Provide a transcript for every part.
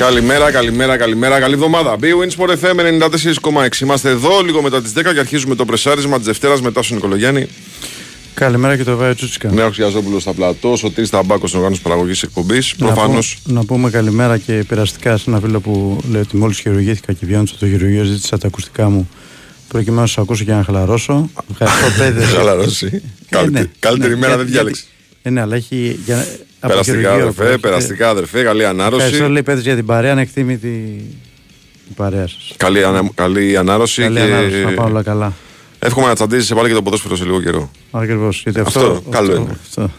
Καλημέρα, καλημέρα, καλημέρα. Καλή εβδομάδα. B-Wins for FM 94,6. Είμαστε εδώ λίγο μετά τις 10 και αρχίζουμε το πρεσάρισμα της Δευτέρας μετά στον Νικολογιάννη. Καλημέρα και το Βάιο Τσούτσικα. Νέο Ξιαζόπουλο στα πλατό, ο Τί Ταμπάκος στην οργάνωση παραγωγής εκπομπής. Προφανώ. Να, πούμε καλημέρα και περαστικά σε ένα φίλο που λέει ότι μόλις χειρουργήθηκα και βγαίνοντα το χειρουργείο ζήτησα τα ακουστικά μου προκειμένου να σας ακούσω και να χαλαρώσω. Ευχαριστώ, παιδε. Χαλαρώσει. Καλύτερη μέρα δεν διάλεξε. Ε, ναι, αλλά έχει. Για, περαστικά, αδερφέ, περαστικά, αδερφέ, καλή ανάρρωση. Ευχαριστώ, λέει παιδε για την παρέα, ανεκτήμητη η παρέα σας. Καλή, ανα, καλή ανάρρωση. Καλή και... ανάρρωση, να πάνε όλα καλά. Εύχομαι να τσαντίζει πάλι και το ποδόσφαιρο σε λίγο καιρό. Ακριβώς. Αυτό, αυτό, καλό είναι. Αυτό,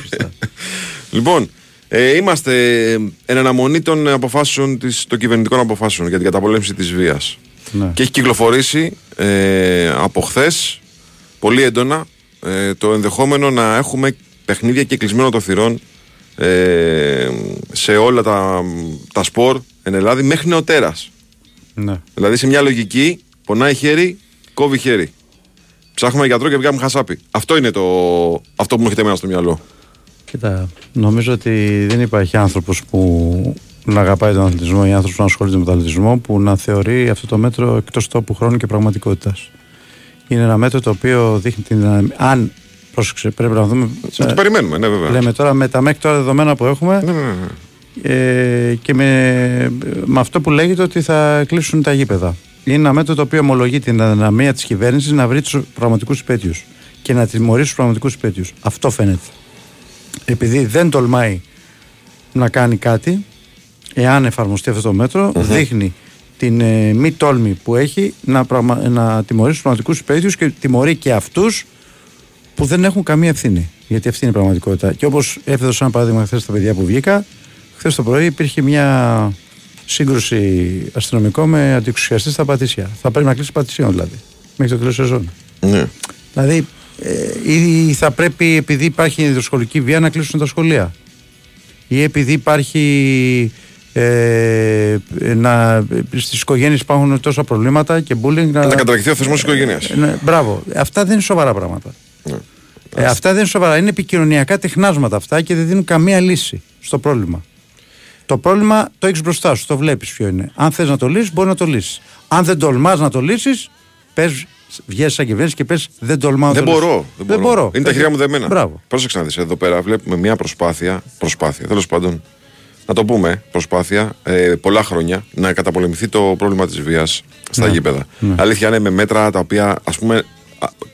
λοιπόν, ε, είμαστε εν αναμονή των αποφάσεων της, των κυβερνητικών αποφάσεων για την καταπολέμηση της βίας. Ναι. Και έχει κυκλοφορήσει ε, από χθες πολύ έντονα ε, το ενδεχόμενο να έχουμε παιχνίδια και κλεισμένο των θυρών ε, σε όλα τα, τα σπορ εν Ελλάδα μέχρι νεοτέρας. Ναι. Δηλαδή σε μια λογική πονάει χέρι, κόβει χέρι. Ψάχνουμε γιατρό και βγάλουμε χασάπι. Αυτό είναι το, αυτό που μου έχετε εμένα στο μυαλό. Κοίτα, νομίζω ότι δεν υπάρχει άνθρωπος που να αγαπάει τον αθλητισμό ή άνθρωπος που να ασχολείται με τον αθλητισμό που να θεωρεί αυτό το μέτρο εκτός τόπου χρόνου και πραγματικότητας. Είναι ένα μέτρο το οποίο δείχνει την δυναμική. Αν πρόσεξε, πρέπει να δούμε. Να το περιμένουμε, ναι, βέβαια. Λέμε τώρα με τα μέχρι τώρα δεδομένα που έχουμε Ναι, ναι, ναι. ε, και με, με αυτό που λέγεται ότι θα κλείσουν τα γήπεδα. Είναι ένα μέτρο το οποίο ομολογεί την αδυναμία της κυβέρνησης να βρει τους πραγματικούς υπέτειους και να τιμωρήσει τους πραγματικούς υπέτειους. Αυτό φαίνεται. Επειδή δεν τολμάει να κάνει κάτι, εάν εφαρμοστεί αυτό το μετρο δείχνει την ε, μη τόλμη που έχει να, πραγμα... να τιμωρήσει τους πραγματικούς υπέτειους και τιμωρεί και αυτούς που δεν έχουν καμία ευθύνη. Γιατί αυτή είναι η πραγματικότητα. Και όπως έφεδοσα ένα παράδειγμα χθες στα παιδιά που βγήκα, χθες το πρωί υπήρχε μια σύγκρουση αστυνομικών με αντιξουσιαστή στα Πατήσια. Θα πρέπει να κλείσει Πατησίων δηλαδή. Μέχρι το τέλος σεζόν. ναι. Δηλαδή, ε, ή θα πρέπει επειδή υπάρχει ιδιοσχολική βία να κλείσουν τα σχολεία. Ή επειδή υπάρχει. Ε, να, στις οικογένειες υπάρχουν τόσα προβλήματα και bullying Να καταρριχθεί ο θεσμός της οικογένειας. ε, ναι, μπράβο. Αυτά δεν είναι σοβαρά πράγματα. Ναι. Ε, αυτά δεν είναι σοβαρά. Είναι επικοινωνιακά τεχνάσματα αυτά και δεν δίνουν καμία λύση στο πρόβλημα. Το πρόβλημα το έχεις μπροστά σου, το βλέπεις ποιο είναι. Αν θες να το λύσεις, μπορεί να το λύσεις. Αν δεν τολμάς να το λύσεις, πες, βγαίνει σαν κυβέρνηση και πες δεν τολμάω να Δεν το λύσω». μπορώ, δεν, Δεν μπορώ. Είναι τα χέρια μου δεμένα. Μπράβο. Πρόσεξε να δεις, εδώ πέρα βλέπουμε μια προσπάθεια, προσπάθεια, τέλος πάντων, να το πούμε, προσπάθεια, ε, πολλά χρόνια, να καταπολεμηθεί το πρόβλημα της βίας στα Ναι. γήπεδα. Ναι. Αλήθεια είναι με μέτρα τα οποία, ας πούμε, α,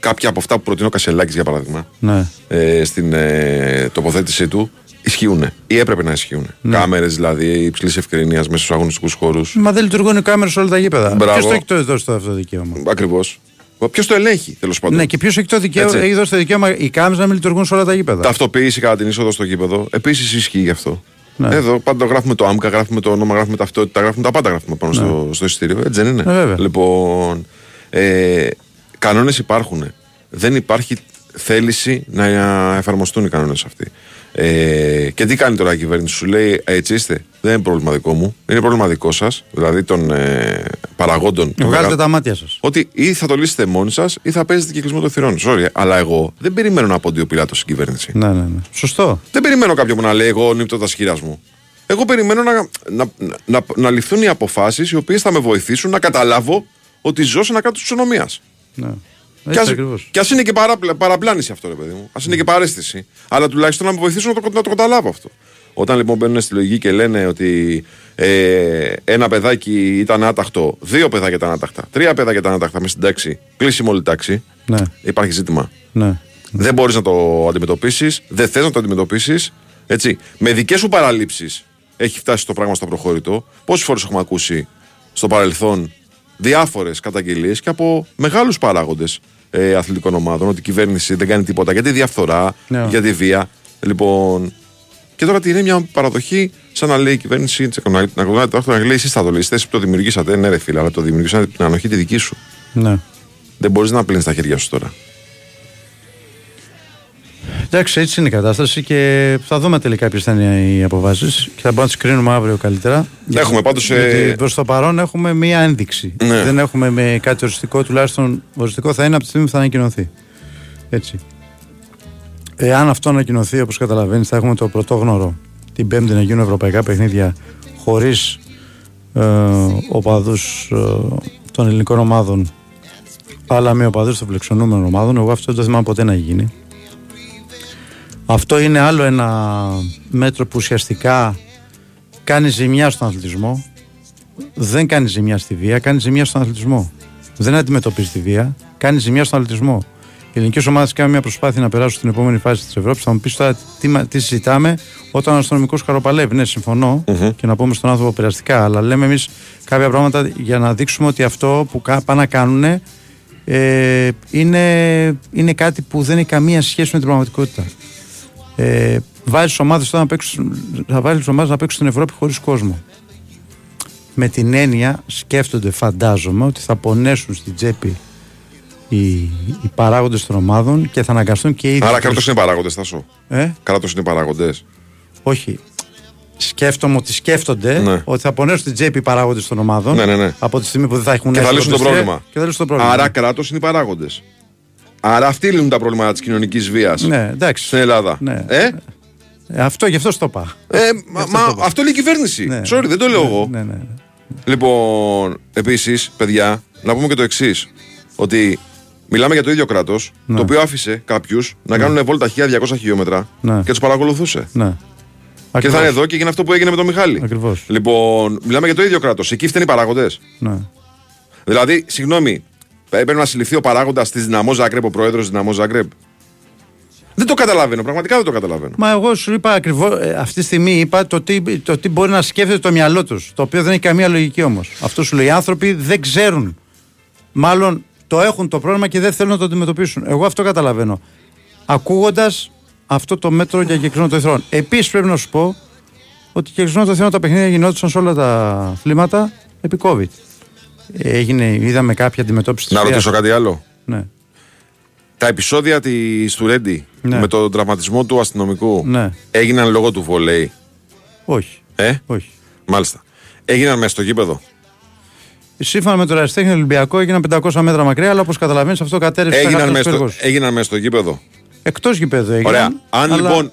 κάποια από αυτά που προτείνει ο Κασελάκης για παράδειγμα, Ναι. ε, στην ε, τοποθέτησή του, ισχύουν ή έπρεπε να ισχύουν. Ναι. Κάμερες δηλαδή υψηλής ευκρινίας μέσα στους αγωνιστικούς χώρους. Μα δεν λειτουργούν οι κάμερες σε όλα τα γήπεδα. Μπράβο. Ποιος το έχει το δώσει το αυτό το δικαίωμα; Ακριβώς. Ποιος το ελέγχει, τέλος πάντων. Ναι, και ποιος έχει το δικαίωμα, Έτσι. έχει δώσει το δικαίωμα οι κάμερες να μην λειτουργούν σε όλα τα γήπεδα; Ταυτοποίηση κατά την είσοδο στο γήπεδο. Επίσης ισχύει γι' αυτό. Ναι. Εδώ πάντα γράφουμε το άμκα, γράφουμε το όνομα, γράφουμε ταυτότητα, γράφουμε τα πάντα γράφουμε πάνω στο, στο εισιτήριο. Έτσι δεν είναι. Ναι, βέβαια. Λοιπόν, ε, κανόνες υπάρχουν. Δεν υπάρχει θέληση να εφαρμοστούν οι κανόνες αυτοί. Ε, και τι κάνει τώρα η κυβέρνηση, σου λέει Έτσι είστε. Δεν είναι πρόβλημα δικό μου. Είναι πρόβλημα δικό σας, δηλαδή των ε, παραγόντων. των Βγάλετε μεγα- τα μάτια σας. ότι ή θα το λύσετε μόνοι σας ή θα παίζετε και κλεισμό των θυρών. Sorry, αλλά εγώ δεν περιμένω να αποντεί ο πιλάτος στην κυβέρνηση. Ναι, ναι, ναι. Σωστό. Δεν περιμένω κάποιον που να λέει εγώ νύπτω τα σχήρα μου. Εγώ περιμένω να, να, να, να ληφθούν οι αποφάσεις οι οποίες θα με βοηθήσουν να καταλάβω ότι ζω σε ένα κράτος της ονομία. Ναι. Και Έτσι ας, ακριβώς. και ας είναι και παραπλα, παραπλάνηση αυτό, ρε παιδί μου. Α είναι και παρέστηση. Αλλά τουλάχιστον να με βοηθήσουν να το, να το καταλάβω αυτό. Όταν λοιπόν μπαίνουν στη λογική και λένε ότι ε, ένα παιδάκι ήταν άταχτο, δύο παιδάκια ήταν άταχτα, τρία παιδάκια ήταν άταχτα μες στην τάξη, κλείσιμο όλη τάξη, Ναι, υπάρχει ζήτημα. ναι. Δεν μπορείς να το αντιμετωπίσεις, δεν θες να το αντιμετωπίσεις. Έτσι. Με δικές σου παραλήψεις έχει φτάσει το πράγμα στο προχώρητο. Πόσες φορές έχουμε ακούσει στο παρελθόν διάφορες καταγγελίες και από μεγάλους παράγοντες ε, αθλητικών ομάδων ότι η κυβέρνηση δεν κάνει τίποτα για τη διαφθορά, Ναι. για τη βία. Λοιπόν. Και τώρα τι είναι μια παραδοχή, σαν να λέει η κυβέρνηση, να να κουνάει το άρθρο να λέει: Εσείς θα το λύσετε, εσείς που το δημιουργήσατε. Ναι, ρε φίλε, αλλά το δημιουργήσατε την ανοχή τη δική σου. ναι. Δεν μπορείς να πλύνεις τα χέρια σου τώρα. Εντάξει, έτσι είναι η κατάσταση και θα δούμε τελικά ποιες θα είναι οι αποφάσεις και θα μπορούμε να τις κρίνουμε αύριο καλύτερα. Έχουμε πάντως, ε, Γιατί προς το παρόν έχουμε μία ένδειξη. Ναι. Δεν έχουμε με κάτι οριστικό, τουλάχιστον οριστικό θα είναι από τη στιγμή που θα ανακοινωθεί. Έτσι. Εάν αυτό ανακοινωθεί, όπως καταλαβαίνεις, θα έχουμε το πρωτόγνωρο την Πέμπτη να γίνουν ευρωπαϊκά παιχνίδια χωρίς ε, οπαδούς ε, των ελληνικών ομάδων αλλά με οπαδούς των φλεξονούμενων ομάδων εγώ αυτό δεν το θυμάμαι ποτέ να γίνει αυτό είναι άλλο ένα μέτρο που ουσιαστικά κάνει ζημιά στον αθλητισμό δεν κάνει ζημιά στη βία, κάνει ζημιά στον αθλητισμό δεν αντιμετωπίζει τη βία, κάνει ζημιά στον αθλητισμό οι ελληνικές ομάδες κάνουν μια προσπάθεια να περάσουν στην επόμενη φάση της Ευρώπης. Θα μου πεις τώρα τι, τι συζητάμε όταν ο αστυνομικός χαροπαλεύει. Ναι, συμφωνώ και να πούμε στον άνθρωπο περαστικά. Αλλά λέμε εμείς κάποια πράγματα για να δείξουμε ότι αυτό που πάνε να κάνουν ε, είναι, είναι κάτι που δεν έχει καμία σχέση με την πραγματικότητα. Ε, βάζεις ομάδες να παίξουν, θα βάλεις ομάδες να παίξουν στην Ευρώπη χωρίς κόσμο. Με την έννοια σκέφτονται, φαντάζομαι, ότι θα πονέσουν στην τσέπη οι, οι παράγοντες των ομάδων και θα αναγκαστούν και οι ίδιοι. Άρα κράτος είναι παράγοντες, Τάσο. Ε; Κράτος είναι παράγοντες. Όχι. Σκέφτομαι ότι σκέφτονται Ναι. ότι θα πονέσουν την τσέπη οι παράγοντες των ομάδων Ναι, ναι, ναι. από τη στιγμή που δεν θα έχουν Και θα εύκολη λύσουν το ιστορία πρόβλημα. Και θα λύσουν το πρόβλημα. Άρα κράτος είναι οι παράγοντες. Άρα αυτοί λύνουν τα προβλήματα της κοινωνικής βίας Ναι, εντάξει. στην Ελλάδα. Ναι. Ε; Ε, αυτό, γι' αυτό στο είπα. Ε, μα, μα αυτό λέει η κυβέρνηση. Ναι. Sorry, δεν το λέω εγώ. Ναι, ναι. Λοιπόν, επίσης, παιδιά, να πούμε και το εξής. Ότι μιλάμε για το ίδιο κράτος, Ναι. το οποίο άφησε κάποιους να κάνουν βόλτα 1200 χιλιόμετρα Ναι. και τους παρακολουθούσε. ναι. Και θα Ακριβώς. είναι εδώ και έγινε αυτό που έγινε με τον Μιχάλη. Ακριβώς. Λοιπόν, μιλάμε για το ίδιο κράτος. Εκεί φταίνει οι παράγοντες. Ναι. Δηλαδή, συγγνώμη, έπρεπε να συλληφθεί ο παράγοντας της Δυναμό Ζάγκρεπ, ο πρόεδρος της Δυναμό Ζάγκρεπ. Δεν το καταλαβαίνω, πραγματικά δεν το καταλαβαίνω. Μα εγώ σου είπα ακριβώς, αυτή τη στιγμή είπα το τι, το τι μπορεί να σκέφτεται το μυαλό τους. Το οποίο δεν έχει καμία λογική όμως. Αυτό σου λέει. Οι άνθρωποι δεν ξέρουν. Μάλλον το έχουν το πρόβλημα και δεν θέλουν να το αντιμετωπίσουν. Εγώ αυτό καταλαβαίνω. Ακούγοντας αυτό το μέτρο για κεκτημένο των εθνών. Επίσης πρέπει να σου πω ότι κεκτημένο των εθνών τα παιχνίδια γινόντουσαν σε όλα τα αθλήματα επί COVID. Έγινε, είδαμε κάποια αντιμετώπιση της Να βίας. ρωτήσω κάτι άλλο. Ναι. Τα επεισόδια τη του Ρέντι Ναι. με τον τραυματισμό του αστυνομικού Ναι. έγιναν λόγω του βολέι; Όχι. Ε, Όχι. μάλιστα. Έγιναν μέσα στο γήπεδο; Σύμφωνα με το Ραστέχνη Ολυμπιακό έγιναν 500 μέτρα μακριά, αλλά όπως καταλαβαίνεις αυτό κατέρευσε Έγιναν μέσα, στο, έγιναν μέσα στο γήπεδο; Εκτός γηπέδου έγιναν. Ωραία. Αν λοιπόν-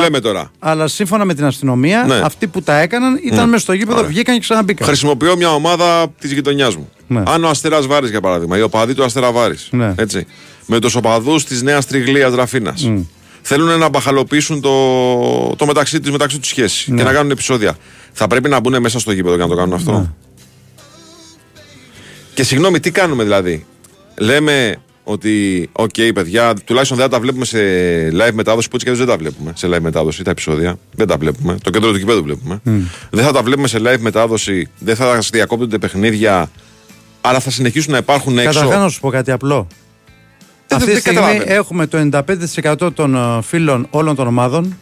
λέμε τώρα. Αλλά σύμφωνα με την αστυνομία, Ναι. αυτοί που τα έκαναν ήταν μέσα στο γήπεδο, Ωραία. βγήκαν και ξαναμπήκαν. Χρησιμοποιώ μια ομάδα της γειτονιάς μου. Ναι. Αν ο Αστέρας Βάρης, για παράδειγμα, οι οπαδοί του Αστέρα Βάρης. Ναι. Έτσι. Με τους οπαδούς της Νέας Τριγλίας Ραφίνας. Θέλουν να μπαχαλοποιήσουν το, το μεταξύ τη μεταξύ τους σχέση Ναι. και να κάνουν επεισόδια. Θα πρέπει να μπουν μέσα στο γήπεδο για να το κάνουν αυτό. Ναι. Και συγγνώμη, τι κάνουμε δηλαδή; Λέμε ότι, οκ, παιδιά, τουλάχιστον δεν θα τα βλέπουμε σε live μετάδοση που έτσι και έτσι δεν τα βλέπουμε σε live μετάδοση τα επεισόδια. Δεν τα βλέπουμε. Το κέντρο του γηπέδου βλέπουμε. Δεν θα τα βλέπουμε σε live μετάδοση, δεν θα διακόπτονται παιχνίδια, αλλά θα συνεχίσουν να υπάρχουν έξω. Καταρχά να σου πω κάτι απλό. Δεν- Αυτή δεν τη στιγμή καταλαβαίνω. έχουμε το 95% των ε, φίλων όλων των ομάδων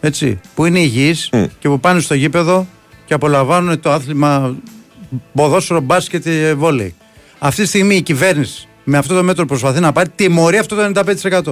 έτσι, που είναι υγιείς Μμ. και που πάνε στο γήπεδο και απολαμβάνουν το άθλημα ποδόσφαιρο, μπάσκετ και βόλεϊ. Αυτή τη στιγμή η κυβέρνηση με αυτό το μέτρο προσπαθεί να πάρει τιμωρεί αυτό το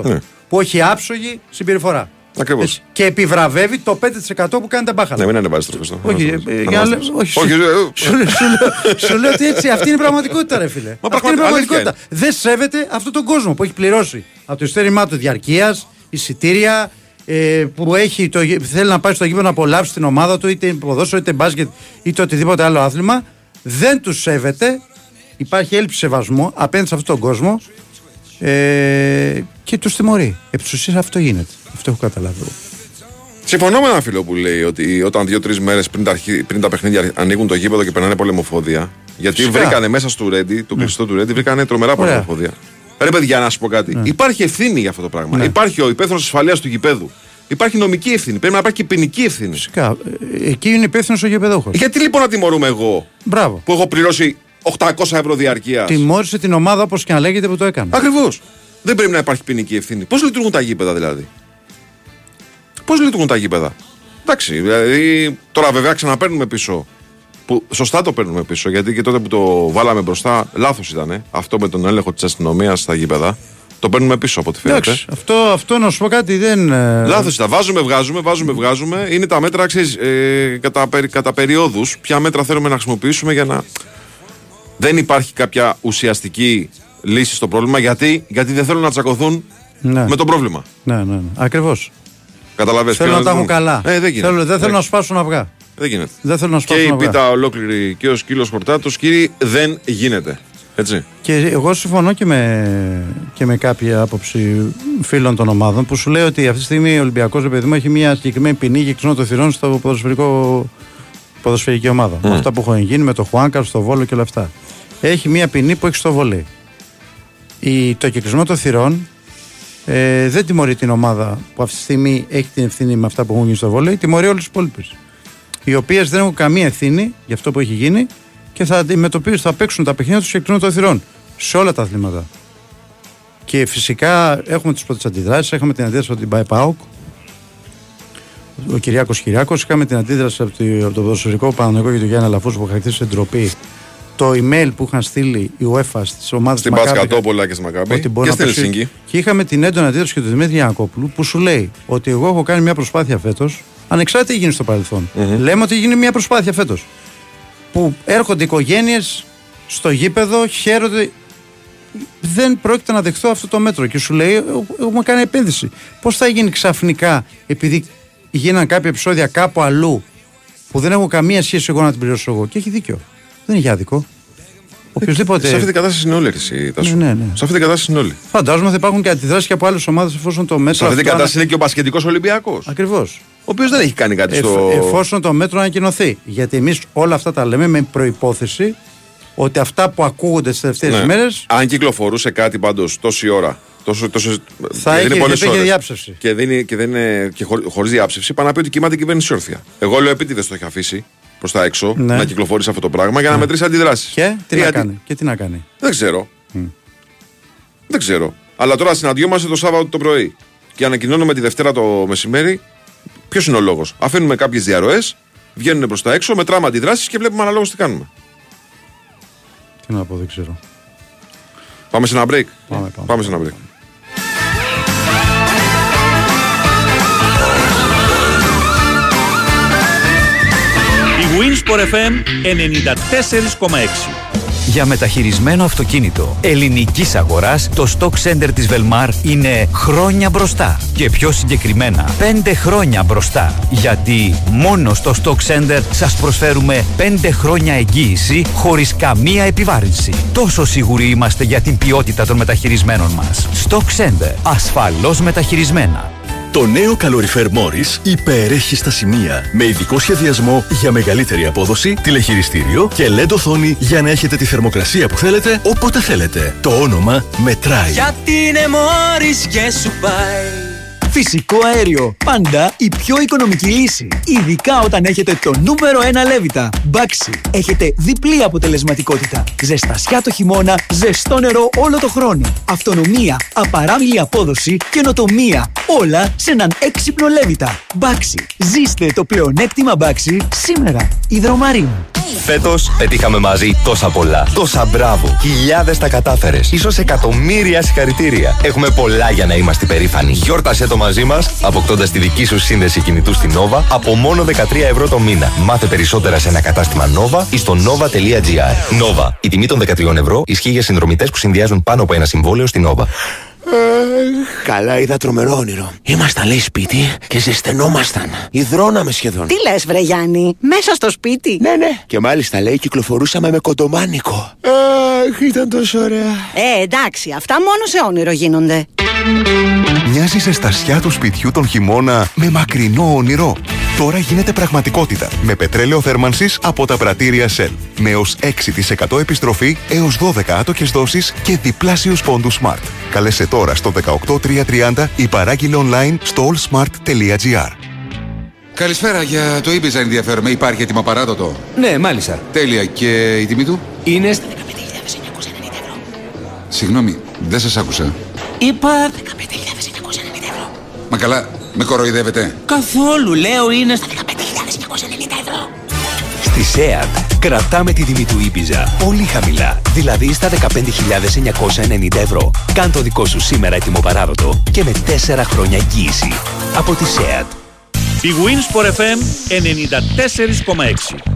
95% Ναι. που έχει άψογη συμπεριφορά. Ακριβώς. Έτσι. Και επιβραβεύει το 5% που κάνει τα μπάχαλα. Ναι, μην ανεβάζει το Χριστό. Όχι, ε, ε, για να λέ- όχι, Όχι, σου- ε, σου, λέω- σου λέω- σου λέω ότι έτσι, αυτή είναι η πραγματικότητα, ρε φίλε. αυτή είναι η πραγματι- πραγματικότητα. αλήθεια Δεν σέβεται αυτόν τον κόσμο που έχει πληρώσει από το ειστέρημά του διαρκείας, εισιτήρια, ε, που έχει το, γη- θέλει να πάει στο γήπεδο να απολαύσει την ομάδα του, είτε ποδόσφαιρο, είτε μπάσκετ, είτε οτιδήποτε άλλο άθλημα. Δεν τους σέβεται. Υπάρχει έλλειψη σεβασμού απέναντι σε αυτόν τον κόσμο ε, και τους τιμωρεί. Επί της ουσίας αυτό γίνεται. Αυτό έχω καταλάβει. εγώ. Συμφωνώ με έναν φίλο που λέει ότι όταν δύο-τρεις μέρες πριν, τα αρχι- πριν τα παιχνίδια ανοίγουν το γήπεδο και περνάνε πολεμοφόδια. Γιατί Φυσικά. βρήκανε μέσα στο Ρέντι, το κλειστό του Ρέντι, βρήκανε τρομερά Ωραία. πολεμοφόδια. Ρε παιδιά, να σου πω κάτι. Υπάρχει ευθύνη για αυτό το πράγμα. Υπάρχει ο υπεύθυνος ασφαλείας του γηπέδου. Υπάρχει νομική ευθύνη. Πρέπει να υπάρχει και ποινική ευθύνη. Φυσικά. Ε, Εκεί είναι υπεύθυνος ο γηπεδόχο. Γιατί λοιπόν να τιμωρούμε εγώ Μπράβο. που έχω πληρώσει 800 ευρώ διαρκείας. Τιμώρησε την ομάδα όπως και να λέγεται που το έκανε. Ακριβώς. Δεν πρέπει να υπάρχει ποινική ευθύνη. Πώς λειτουργούν τα γήπεδα δηλαδή; Πώς λειτουργούν τα γήπεδα; Εντάξει, δηλαδή τώρα βέβαια ξαναπαίρνουμε πίσω. Που σωστά το παίρνουμε πίσω γιατί και τότε που το βάλαμε μπροστά, λάθος ήταν. Αυτό με τον έλεγχο της αστυνομίας στα γήπεδα. Το παίρνουμε πίσω από ό,τι φαίνεται. Εντάξει, αυτό, αυτό να σου πω κάτι δεν. ε, Λάθος ήταν. Βάζουμε, βγάζουμε, βάζουμε, βγάζουμε. Είναι τα μέτρα, ξέρεις, ε, κατά, περι- κατά περιόδους. Ποια μέτρα θέλουμε να χρησιμοποιήσουμε για να. Δεν υπάρχει κάποια ουσιαστική λύση στο πρόβλημα. Γιατί, γιατί δεν θέλουν να τσακωθούν Ναι. με το πρόβλημα. Ναι, ναι, ναι. Ακριβώς. Καταλαβαίνεις Θέλω ποιο να τα είναι έχουν το- καλά. Ε, δεν γίνεται. Θέλω, δεν θέλω να Εντάξει. σπάσουν αυγά. Δεν γίνεται. Δεν θέλω να σου Και η πίτα ολόκληρη και ο σκύλος χορτάτο, κύριοι, δεν γίνεται. Έτσι. Και εγώ συμφωνώ και με, και με κάποια άποψη φίλων των ομάδων που σου λέει ότι αυτή τη στιγμή ο Ολυμπιακός παιδί μου έχει μια συγκεκριμένη ποινή για ξενό των θυρών στο ποδοσφαιρικό, ποδοσφαιρική ομάδα. Mm. αυτά που έχουν γίνει με το Χουάνκαρ, στο Βόλο και όλα αυτά. Έχει μια ποινή που έχει στο βολέ. Η, το κυκλισμό των θυρών ε, δεν τιμωρεί την ομάδα που αυτή τη στιγμή έχει την ευθύνη με αυτά που έχουν γίνει στο βόλεϊ, τιμωρεί όλε τι υπόλοιπε. Οι οποίες δεν έχουν καμία ευθύνη για αυτό που έχει γίνει και θα αντιμετωπίσουν, θα παίξουν τα παιχνίδια τους και των θυρών σε όλα τα αθλήματα. Και φυσικά έχουμε τις πρώτες αντιδράσεις. Έχουμε την αντίδραση από την ΠΑΕΠΑΟΚ, ο Κυριάκος Κυριάκος. Είχαμε την αντίδραση από, το ποδοσφαιρικό Παναγενικό και τον Γιάννη Αλαφού που χαρακτήρισε ντροπή το email που είχαν στείλει η UEFA στις ομάδες Στην Πασκατόπολα και στη Μακάμπη και στην Ελσίνκη. Και είχαμε την έντονα αντίδραση και του Δημήτρη Γιανακόπουλου που σου λέει ότι εγώ έχω κάνει μια προσπάθεια φέτος, ανεξάρτητα τι γίνει στο παρελθον mm-hmm. Λέμε ότι γίνει μια προσπάθεια φέτος. Που έρχονται οικογένειες στο γήπεδο, χαίρονται. Δεν πρόκειται να δεχθώ αυτό το μέτρο. Και σου λέει, έχουμε κάνει επένδυση. Πώς θα γίνει ξαφνικά, επειδή γίναν κάποια επεισόδια κάπου αλλού, που δεν έχω καμία σχέση εγώ να την πληρώσω εγώ. Και έχει δίκιο. Δεν έχει άδικο. Οποιοδήποτε. Σε αυτή την κατάσταση είναι όλοι. Εσύ, ναι, ναι, ναι. Σε αυτή την κατάσταση είναι όλοι. Φαντάζομαι θα υπάρχουν και αντιδράσεις και από άλλες ομάδες εφόσον το μέτρο. Σε αυτή την κατάσταση είναι και ο Πασχετικός Ολυμπιακός. Ακριβώς. Ο οποίος δεν έχει κάνει κάτι στο. Εφόσον το μέτρο ανακοινωθεί. Γιατί εμείς όλα αυτά τα λέμε με προπόθεση ότι αυτά που ακούγονται τις τελευταίες ναι. μέρε. Αν κυκλοφορούσε κάτι πάντως τόση ώρα Τόσο, τόσο, θα έχει πολλές ώρες διάψευση. Και, δεν και, δεν είναι, και χωρίς διάψευση, πάνω να πει ότι κοιμάται η κυβέρνηση όρθια. Εγώ λέω επίτηδες το έχει αφήσει προς τα έξω ναι. να κυκλοφορήσει αυτό το πράγμα για να ναι. μετρήσει αντιδράσεις. Και τι, να κάνει. και τι να κάνει. Δεν ξέρω. Δεν ξέρω. Αλλά τώρα συναντιόμαστε το Σάββατο το πρωί και ανακοινώνουμε τη Δευτέρα το μεσημέρι. Ποιος είναι ο λόγος; Αφήνουμε κάποιες διαρροές, βγαίνουν προς τα έξω, μετράμε αντιδράσεις και βλέπουμε αναλόγως τι κάνουμε. Τι να πω, δεν ξέρω. Πάμε σε ένα break; Πάμε, πάμε. πάμε σε ένα break. Winsport FM 94,6 για μεταχειρισμένο αυτοκίνητο ελληνικής αγοράς, το Stock Center της Velmar είναι χρόνια μπροστά. Και πιο συγκεκριμένα, 5 χρόνια μπροστά. Γιατί μόνο στο Stock Center σας προσφέρουμε 5 χρόνια εγγύηση χωρίς καμία επιβάρυνση. Τόσο σίγουροι είμαστε για την ποιότητα των μεταχειρισμένων μας. Stock Center. Ασφαλώς μεταχειρισμένα. Το νέο καλοριφέρ Morris υπερέχει στα σημεία με ειδικό σχεδιασμό για μεγαλύτερη απόδοση, τηλεχειριστήριο και LED οθόνη για να έχετε τη θερμοκρασία που θέλετε όποτε θέλετε. Το όνομα μετράει. Γιατί είναι Morris και σου πάει. Φυσικό αέριο. Πάντα η πιο οικονομική λύση. Ειδικά όταν έχετε το νούμερο 1 λέβητα. Μπάξι. Έχετε διπλή αποτελεσματικότητα. Ζεστασιά το χειμώνα, ζεστό νερό όλο το χρόνο. Αυτονομία, απαράμιλη απόδοση, καινοτομία. Όλα σε έναν έξυπνο λέβητα. Μπάξι. Ζήστε το πλεονέκτημα Μπάξι σήμερα. Ιδρομαρίν. Φέτος πετύχαμε μαζί τόσα πολλά. Τόσα μπράβο. Χιλιάδες τα κατάφερες. σω εκατομμύρια συγχαρητήρια. Έχουμε πολλά για να είμαστε περήφανοι. Γιόρτασε το μαζί μας, αποκτώντας τη δική σου σύνδεση κινητού στην Nova από μόνο 13 ευρώ το μήνα. Μάθε περισσότερα σε ένα κατάστημα Nova ή στο nova.gr. Nova. Η τιμή των 13 ευρώ ισχύει για συνδρομητές που συνδυάζουν πάνω από ένα συμβόλαιο στην Nova. Καλά, είδα τρομερό όνειρο. Ήμασταν, λέει, σπίτι και ζεσθενόμασταν. Ιδρώναμε σχεδόν. Τι λες, Βρε Γιάννη, μέσα στο σπίτι; Ναι, ναι. Και μάλιστα, λέει, κυκλοφορούσαμε με κοντομάνικο. Αχ, ήταν τόσο ωραία. Ε, εντάξει, αυτά μόνο σε όνειρο γίνονται. Μοιάζεις σε στασιά του σπιτιού τον χειμώνα με μακρινό όνειρο. Τώρα γίνεται πραγματικότητα με πετρέλαιο θέρμανσης από τα πρατήρια Shell. Με ως 6% επιστροφή έως 12 άτοκες δόσεις και διπλάσιους πόντους Smart. Καλέσε τώρα στο 18330 ή παράγγειλε online στο allsmart.gr. Καλησπέρα, για το Ibiza ενδιαφέρομαι. Υπάρχει έτοιμο παράδοτο. Ναι, μάλιστα. Τέλεια. Και η τιμή του; Είναι στα 15.990 ευρώ. Συγγνώμη, δεν σας άκουσα. Είπα 15.990 ευρώ. Μα καλά, με κοροϊδεύετε. Καθόλου, λέω είναι στα 15.990 ευρώ. Στη ΣΕΑΤ κρατάμε τη τιμή του Ήπιζα πολύ χαμηλά, δηλαδή στα 15.990 ευρώ. Κάν το δικό σου σήμερα έτοιμο παράδοτο και με 4 χρόνια εγγύηση. Από τη ΣΕΑΤ. Η Wins for FM 94,6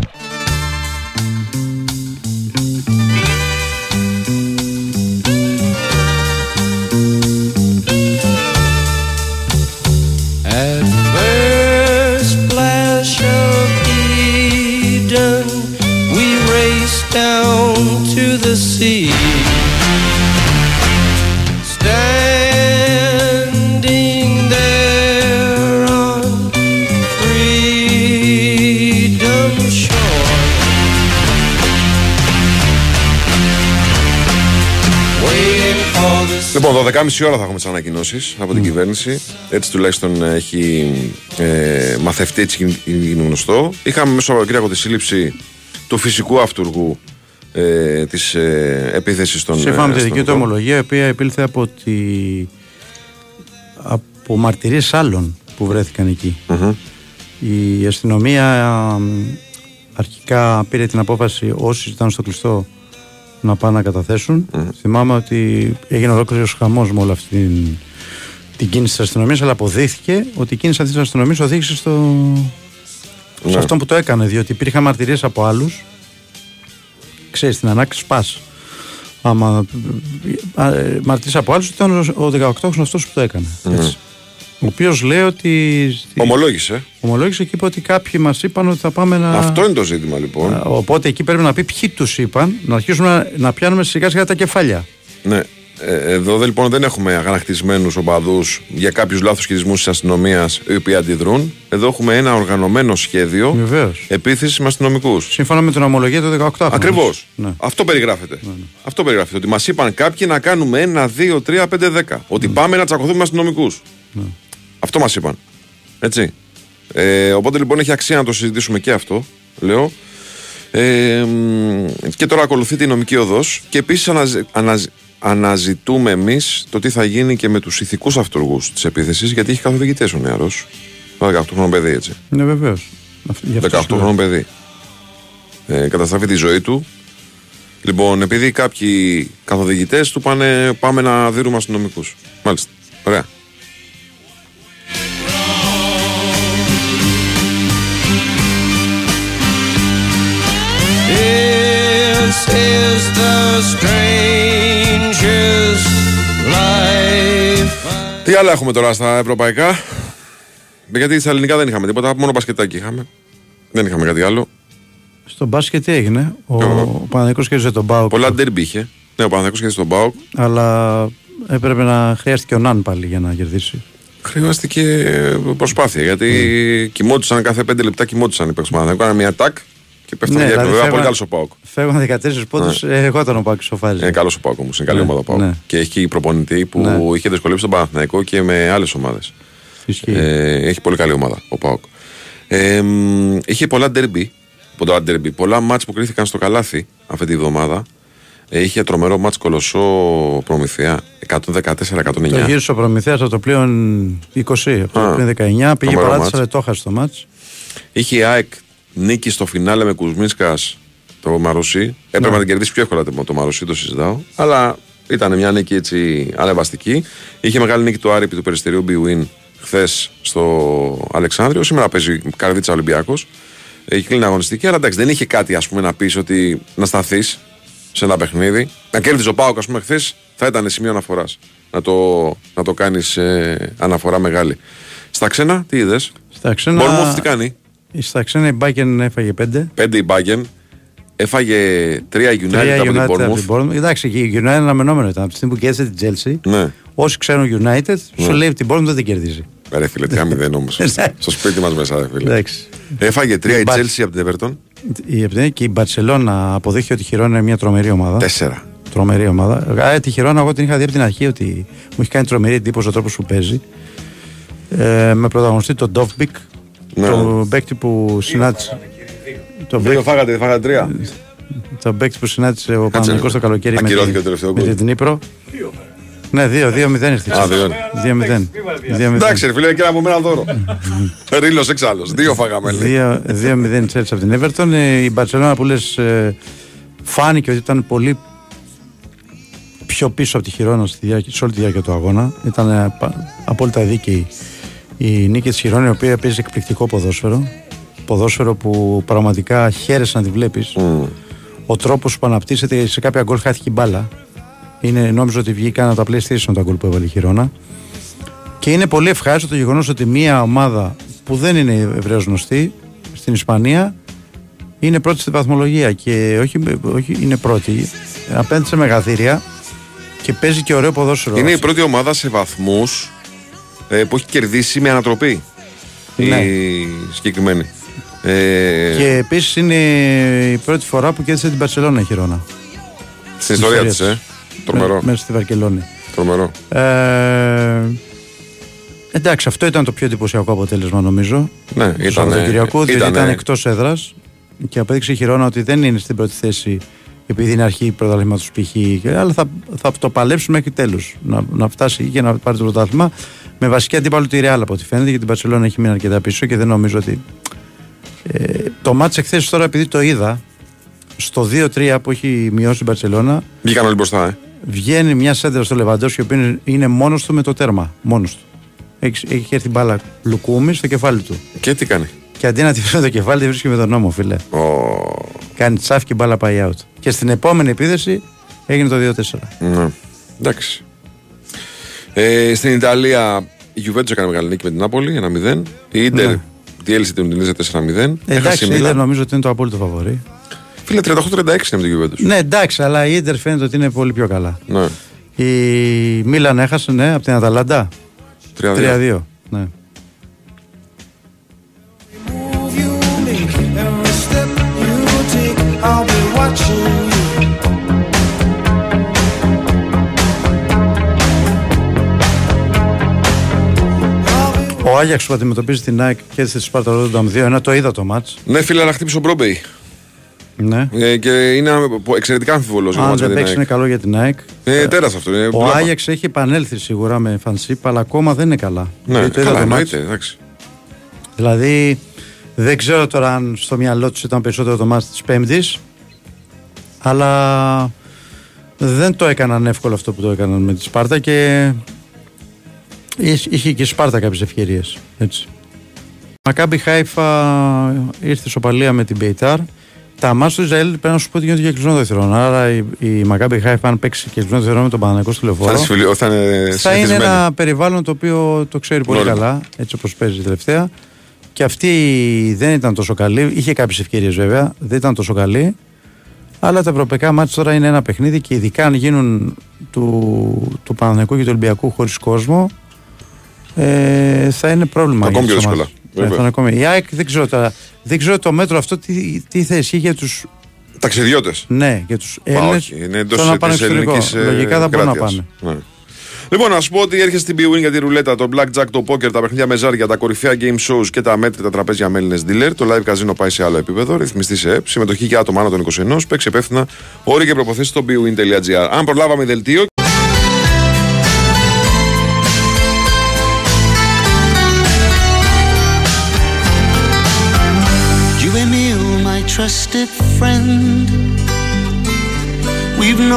12.30 ώρα θα έχουμε τις ανακοινώσεις από την κυβέρνηση. Έτσι τουλάχιστον έχει ε, μαθευτεί, έτσι είναι γνωστό. Είχαμε μέσω Σαββατοκύριακο τη σύλληψη του φυσικού αυτούργου ε, της ε, επίθεσης των. Σύμφωνα με τη δική του αστυνομικών. ομολογία, η οποία επήλθε από, τη... από μαρτυρίες άλλων που βρέθηκαν εκεί. Μμμ. Η αστυνομία α, αρχικά πήρε την απόφαση όσοι ήταν στο κλειστό να πάνε να καταθέσουν. Θυμάμαι ότι έγινε ολόκληρος χαμός με όλη αυτή την, την κίνηση της αστυνομίας, αλλά αποδείχθηκε ότι η κίνηση αυτής της αστυνομίας οδήγησε στο, Ναι. σε αυτό που το έκανε, διότι υπήρχαν μαρτυρίες από άλλους. Ξέρεις, στην ανάκριση πα. Άμα μαρτυρίες από άλλους ήταν ο 18χρονο αυτός που το έκανε. Έτσι. Ο οποίος λέει ότι. Ομολόγησε. Ομολόγησε και είπε ότι κάποιοι μας είπαν ότι θα πάμε να. Αυτό είναι το ζήτημα λοιπόν. Α, Οπότε εκεί πρέπει να πει ποιοι τους είπαν, να αρχίσουμε να, να πιάνουμε σιγά σιγά τα κεφάλια. Ναι. Ε, εδώ δε, λοιπόν δεν έχουμε αγανακτισμένους οπαδούς για κάποιους λάθος χειρισμούς της αστυνομίας οι οποίοι αντιδρούν. Εδώ έχουμε ένα οργανωμένο σχέδιο Βεβαίως. επίθεσης με αστυνομικούς. Σύμφωνα με την ομολογία του 18. Ακριβώς. Ναι. Αυτό περιγράφεται. Αυτό περιγράφεται. Ότι μας είπαν κάποιοι να κάνουμε ένα, δύο, τρία, πέντε, δέκα. Ότι πάμε να τσακωθούμε με αστυνομικούς. Αυτό μας είπαν. Έτσι. Ε, οπότε λοιπόν έχει αξία να το συζητήσουμε και αυτό, λέω. Ε, μ, και τώρα ακολουθεί η νομική οδός. Και επίσης αναζητούμε εμείς το τι θα γίνει και με τους ηθικούς αυτούργους της επίθεσης, γιατί έχει καθοδηγητές ο νεαρός. 18χρονο παιδί, έτσι. Ναι, βεβαίως. 18χρονο παιδί. Ε, καταστράφει τη ζωή του. Λοιπόν, επειδή κάποιοι καθοδηγητές του πάνε πάμε να δίνουμε αστυνομικούς. Μάλιστα. Ωραία. Τι άλλα έχουμε τώρα στα ευρωπαϊκά; Γιατί στα ελληνικά δεν είχαμε τίποτα, μόνο μπασκετάκι είχαμε. Δεν είχαμε κάτι άλλο. Στο μπάσκετ τι έγινε; Ο, ο Παναγικός κέρδισε τον Μπάουκ. Πολλά ντέρμπι είχε. Ναι, ο Παναθηναϊκός κέρδισε τον Μπάουκ. Αλλά έπρεπε να χρειάστηκε ο Ναν πάλι για να κερδίσει. Χρειάστηκε προσπάθεια γιατί κοιμόντουσαν κάθε 5 λεπτά κοιμόντουσαν οι παίκτες του Παναθηναϊκού. Έκαναν μια τάκ και πέφτανε Ναι, για δηλαδή βέβαια. Πολύ φεύγαν- καλός ο Πάουκ. Φεύγαν 14 πόντους, Ναι. εγώ ήταν ο Πάουκ σοφάριζε. Είναι καλός ο Πάουκ όμως. Είναι καλή Ναι, ομάδα ο Πάουκ. ναι. Και έχει και προπονητή που Ναι. είχε δυσκολεύσει τον Παναθηναϊκό και με άλλες ομάδες. Ισχύει. Ε, έχει πολύ καλή ομάδα ο Πάουκ. Ε, μ, είχε πολλά ντερμπι. Πολλά, ντερμπι, πολλά μάτς που κρίθηκαν στο καλάθι αυτή τη βδομάδα. Ε, είχε τρομερό μάτς κολοσσό προμηθεία 114-109. Το γύρισε ο Προμηθέας από το πλέον 20, από το Α, πλέον 19. Πήγε τρομερό παράτηση, μάτς. αλλά το έχασε το μάτς. Είχε η ΑΕΚ νίκη στο φινάλε με Κουσμίσκα το Μαρουσί. Έπρεπε Ναι. να την κερδίσει πιο εύκολα το Μαρουσί, το συζητάω. Αλλά ήταν μια νίκη έτσι ανεβαστική. Είχε μεγάλη νίκη του Άρη επί του περιστερίου Bwin χθες στο Αλεξάνδριο. Σήμερα παίζει καρδίτσα Ολυμπιακός. Έχει κλείνει αγωνιστική, αλλά εντάξει, δεν είχε κάτι ας πούμε, να πεις ότι να σταθείς σε ένα παιχνίδι. Να κέρδιζε ο Πάοκ, ας πούμε, χθες θα ήταν σημείο αναφοράς. Να το, να το κάνεις αναφορά μεγάλη. Στα ξένα, τι είδες; Στα ξένα, Bournemouth τι κάνει; Στα ξένα η Μπάκεν έφαγε 5. 5 η Bayern. Έφαγε 3 United Τρία από την United από την Bournemouth. Bournemouth. Εντάξει, και η United είναι αναμενόμενο ήταν. Από τη στιγμή που κέρδισε την Chelsea, Ναι. όσοι ξέρουν United, σου Ναι. λέει ότι την Bournemouth δεν την κερδίζει. Ρε φίλε, 3-0 όμως. Εντάξει. Στο σπίτι μας μέσα, ρε φίλε. Εντάξει. Έφαγε 3 η Μπα- Chelsea από την Everton. Η Επτενή και η Μπαρσελόνα αποδείχθηκε ότι η Χιρόνα είναι μια τρομερή ομάδα. 4. Τρομερή ομάδα. Α, τη Χιρόνα, εγώ την είχα δει από την αρχή ότι μου έχει κάνει τρομερή εντύπωση ο τρόπος που παίζει. Ε, με πρωταγωνιστή τον Ντόβμπικ, Ναι. τον παίκτη που συνάντησε. Τον Δύο φάγατε, φάγατε 3. τον παίκτη που συνάντησε ο Παναθηναϊκός ναι. το καλοκαίρι με, Ακυρώθηκε τη- το τελευταίο με γκολ. την Ντνίπρο. Ναι, 2-0 ήρθε. Α, δύο. 2-0. 2-0. Εντάξει, ρε φίλε, και από μένα δώρο. Ρίλος εξάλλου. Δύο φάγαμε. λέει. 2-0 Chelsea από την Everton. Ε, Η Μπαρσελόνα που λες φάνηκε ότι ήταν πολύ πιο πίσω από τη Χιρόνας στη διάρκεια, σε όλη τη διάρκεια του αγώνα. Ήταν ε, πα- απόλυτα δίκαιη η νίκη της Χιρόνα, η οποία παίζει εκπληκτικό ποδόσφαιρο. Ποδόσφαιρο που πραγματικά χαίρεσαι να τη βλέπεις. Ο τρόπος που αναπτύσσεται σε κάποια γκολ χάθηκε η μπάλα. Είναι, νόμιζα ότι βγήκαν από τα PlayStation τα γκολ που έβαλε η Χιρόνα. Και είναι πολύ ευχάριστο το γεγονός ότι μια ομάδα που δεν είναι ευρέως γνωστή στην Ισπανία είναι πρώτη στη βαθμολογία και όχι, όχι είναι πρώτη. Απέναντι σε μεγαθύρια και παίζει και ωραίο ποδόσφαιρο. Είναι η πρώτη ομάδα σε βαθμούς ε, που έχει κερδίσει με ανατροπή. Ναι. Η συγκεκριμένη. Ε, Και επίσης είναι η πρώτη φορά που κέρδισε την Παρσελόνα η Χιρόνα. Στην ιστορία της, ε. Τρομερό. Μέσα στη Βαρκελόνη. Τρομερό. Ε, εντάξει, αυτό ήταν το πιο εντυπωσιακό αποτέλεσμα νομίζω. Ναι, του ήταν, Σαββατοκυριακού, διότι ήτανε- ήταν εκτός έδρας και απέδειξε η Χιρόνα ότι δεν είναι στην πρώτη θέση επειδή είναι αρχή πρωταθλήματος π.χ. και- Αλλά θα, θα το παλέψουν μέχρι τέλους. Να, να φτάσει και να πάρει το πρωτάθλημα. Με βασική αντίπαλο τη Ρεάλ από ό,τι φαίνεται, γιατί η Μπαρσελόνα έχει μείνει αρκετά πίσω και δεν νομίζω ότι. Ε, το μάτς εχθές τώρα επειδή το είδα στο 2-3 που έχει μειώσει η Μπαρσελόνα Βγήκαν όλοι μπροστά, ε. βγαίνει μια σέντρα στο Λεβαντόσκι ο οποίο είναι- είναι μόνος του με το τέρμα. Μόνος του. Έχεις, έχει έρθει μπάλα λουκούμι στο κεφάλι του. Και τι κάνει; Και αντί να τη βρει με το κεφάλι, τη βρίσκει με τον νόμο, φίλε. Κάνει τσάφ και η μπάλα πάει out. Και στην επόμενη επίδεση έγινε το 2-4. Ναι. Εντάξει. Ε, στην Ιταλία η Juventus έκανε μεγάλη νίκη με την Νάπολη 1-0. Η Ιντερ Ναι. διέλυσε την Ουδινίζε 4-0. Ε, εντάξει, η Ιντερ νομίζω ότι είναι το απόλυτο φαβορή. Φίλε 38-36 είναι με την Juventus. Ναι, εντάξει, αλλά η Ιντερ φαίνεται ότι είναι πολύ πιο καλά. Ναι. Η Μίλαν έχασε, ναι, από την Αταλάντα. 3-2. 3-2. Ναι. Ο Άγιαξ που αντιμετωπίζει την ΑΕΚ και τη Σπάρτα Ρόνταμ 2, ένα το είδα το μάτς. Ναι, φίλε, αλλά χτύπησε ο Μπρόμπεϊ. Ναι. Ε, και είναι εξαιρετικά αμφιβολός για το Αν μάτς με δεν την παίξει είναι ΑΕΚ. καλό για την ΑΕΚ. Ε, τέρας αυτό. Είναι Ο μπλάμα. Άγιαξ έχει επανέλθει σίγουρα με φανσίπ, αλλά ακόμα δεν είναι καλά. Ναι, Γιατί το είδα καλά, το μάτς. εννοείται. Εντάξει. Δηλαδή, δεν ξέρω τώρα αν στο μυαλό τους ήταν περισσότερο το μάτς της Πέμπτης, αλλά δεν το έκαναν εύκολο αυτό που το έκαναν με τη Σπάρτα και είχε είχε και η Σπάρτα κάποιες ευκαιρίες. Έτσι. Μακάμπι Χάιφα ήρθε σοπαλία με την Μπεϊτάρ. Τα μάτια του Ισραήλ πρέπει να σου πω ότι γίνονται και κλεισμένο δευτερόν. Άρα η, η Μακάμπι Χάιφα, αν παίξει και κλεισμένο δευτερόν με τον Παναγικό στο Θα λεωφόρο, είναι, συμφιλιο- θα είναι θα είναι συνηθισμένοι. ένα περιβάλλον το οποίο το ξέρει πολύ Νόρμα. καλά, έτσι όπως παίζει τελευταία. Και αυτή δεν ήταν τόσο καλή. Είχε κάποιες ευκαιρίες βέβαια, δεν ήταν τόσο καλή. Αλλά τα ευρωπαϊκά μάτια τώρα είναι ένα παιχνίδι και ειδικά αν γίνουν του, του Παναθηναϊκού και του Ολυμπιακού χωρίς κόσμο, ε, θα είναι πρόβλημα. Ακόμη για πιο τις δύσκολα. ομάδες. Ναι, Βέβαια. θα είναι ακόμη. Η ΑΕΚ δεν ξέρω, τώρα, δεν ξέρω το μέτρο αυτό τι, τι θα ισχύει για του. Ταξιδιώτες. Ναι, για τους Μα Έλληνες. όχι, είναι εντός να πάνε τη εξωτερικό. ελληνική. Λογικά θα μπορούν να πάνε. Ναι. Λοιπόν, να σου πω ότι έρχεσαι στην B-Win για τη ρουλέτα, το blackjack, το poker, τα παιχνίδια με ζάρια, τα κορυφαία game shows και τα μέτρητα τραπέζια με Έλληνες dealer. Το live casino πάει σε άλλο επίπεδο. Ρυθμιστή σε ΕΠ. Συμμετοχή για άτομα άνω των 21. Παίξει υπεύθυνα. Όροι και προποθέσεις στο bwin.gr. Αν προλάβαμε δελτίο.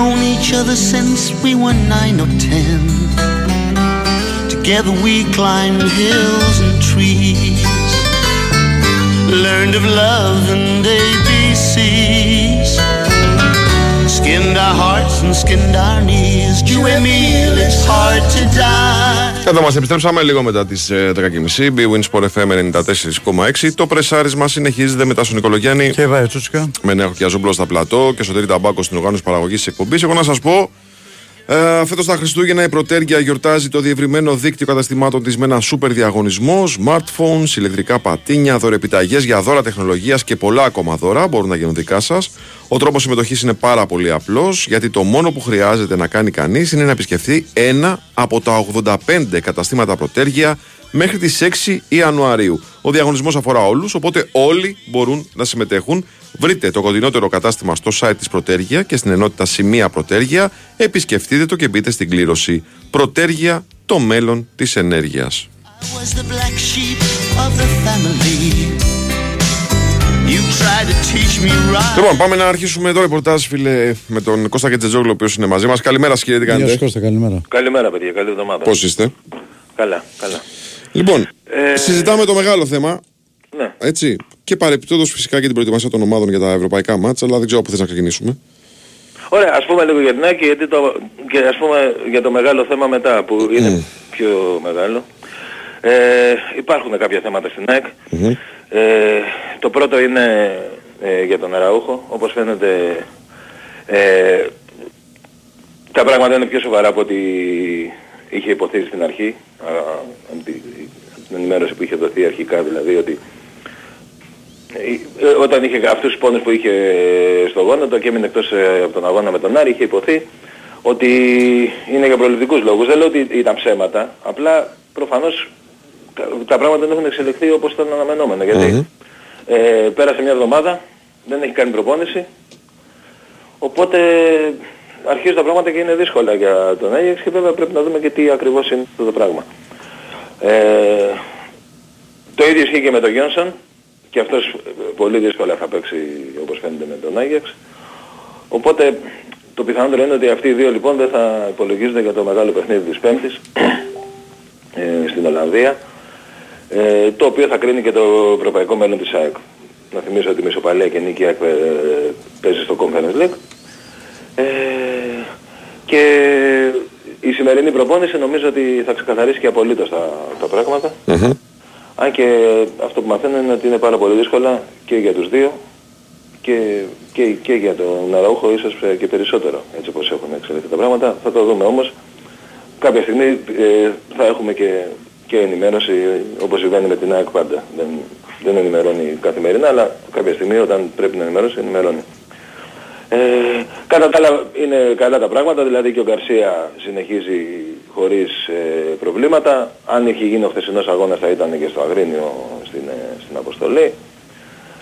Known each other since we were nine or ten. Together we climbed hills and trees, learned of love and ABCs. Skinned our hearts and skinned our knees. You Emil, it's hard to die. Εδώ μας επιστρέψαμε λίγο μετά τις 10.30. B-Win Sport FM 94,6. Το πρεσάρισμα συνεχίζεται μετά στον Νικολογιάννη. Και βάει Τσούτσικα. Με νέο Κιαζόμπλο στα πλατό και σωτήρι ταμπάκο στην οργάνωση παραγωγής τη εκπομπής. Εγώ να σας πω, ε, φέτος τα Χριστούγεννα η Πρωτέργεια γιορτάζει το διευρυμένο δίκτυο καταστημάτων της με ένα σούπερ διαγωνισμό, smartphones, ηλεκτρικά πατίνια, δωρεπιταγές για δώρα τεχνολογίας και πολλά ακόμα δώρα μπορούν να γίνουν δικά σας. Ο τρόπος συμμετοχής είναι πάρα πολύ απλός, γιατί το μόνο που χρειάζεται να κάνει κανείς είναι να επισκεφθεί ένα από τα 85 καταστήματα Πρωτέργεια μέχρι τις 6 Ιανουαρίου. Ο διαγωνισμός αφορά όλους, οπότε όλοι μπορούν να συμμετέχουν. Βρείτε το κοντινότερο κατάστημα στο site της Πρωτέργεια και στην ενότητα Σημεία Πρωτέργεια. Επισκεφτείτε το και μπείτε στην κλήρωση. Πρωτέργεια, το μέλλον της ενέργειας. was the black sheep of the family. You tried to teach me right. Λοιπόν, πάμε να αρχίσουμε το ρεπορτάζ, φίλε, με τον Κώστα Κετζετζόγλου, ο οποίος είναι μαζί μας. Καλημέρα, σας, κύριε, τι Γεια σου κάνετε. Κώστα, καλημέρα. Καλημέρα παιδιά, καλή εβδομάδα. Πώς είστε; Καλά, καλά. Λοιπόν, Ε, συζητάμε το μεγάλο θέμα. Ναι. Έτσι. Και παρεπιπτόντως φυσικά και την προετοιμασία των ομάδων για τα ευρωπαϊκά μάτσα, αλλά δεν ξέρω από πού θες να ξεκινήσουμε. Ωραία, ας πούμε λίγο για την ΑΕΚ γιατί το, και ας πούμε για το μεγάλο θέμα μετά που είναι πιο μεγάλο. Ε, υπάρχουν κάποια θέματα στην ΑΕΚ. Ε, το πρώτο είναι ε, για τον Αραούχο. Όπως φαίνεται ε, τα πράγματα είναι πιο σοβαρά από ό,τι είχε υποθεί στην αρχή, α, από τη- την ενημέρωση που είχε δοθεί αρχικά δηλαδή ότι ε, ε, όταν είχε αυτούς τους πόνους που είχε στο γόνατο και έμεινε εκτός ε, από τον αγώνα με τον Άρη είχε υποθεί ότι είναι για προληπτικούς λόγους. Δεν λέω ότι ήταν ψέματα, απλά προφανώς τα- τα πράγματα δεν έχουν εξελιχθεί όπως ήταν αναμενόμενο. Γιατί ε, πέρασε μια εβδομάδα, δεν έχει κάνει προπόνηση, οπότε αρχίζουν τα πράγματα και είναι δύσκολα για τον Άγιαξ και βέβαια πρέπει να δούμε και τι ακριβώς είναι αυτό το πράγμα. Ε, το ίδιο ισχύει και με τον Γιόνσον και αυτός ε, πολύ δύσκολα θα παίξει όπως φαίνεται με τον Άγιαξ. Οπότε το πιθανότερο είναι ότι αυτοί οι δύο λοιπόν δεν θα υπολογίζονται για το μεγάλο παιχνίδι της Πέμπτης ε, στην Ολλανδία ε, το οποίο θα κρίνει και το ευρωπαϊκό μέλλον της ΑΕΚ. Να θυμίσω ότι η Μισοπαλία και η Νίκη ΑΕΚ ε, παίζει στο Conference League. Ε, και η σημερινή προπόνηση νομίζω ότι θα ξεκαθαρίσει και απολύτως τα, τα πράγματα. Αν και αυτό που μαθαίνω είναι ότι είναι πάρα πολύ δύσκολα και για τους δύο και, και, και για τον Αραούχο ίσως ε, και περισσότερο έτσι όπως έχουν εξελιχθεί τα πράγματα. Θα το δούμε όμως. Κάποια στιγμή ε, θα έχουμε και, και ενημέρωση όπως συμβαίνει με την ΑΕΚ πάντα. Δεν, δεν ενημερώνει καθημερινά αλλά κάποια στιγμή όταν πρέπει να ενημερώσει ενημερώνει. Ε, κατά τα άλλα είναι καλά τα πράγματα, δηλαδή και ο Γκαρσία συνεχίζει χωρίς ε, προβλήματα. Αν είχε γίνει ο χθεσινός αγώνας θα ήταν και στο Αγρίνιο στην, ε, στην αποστολή.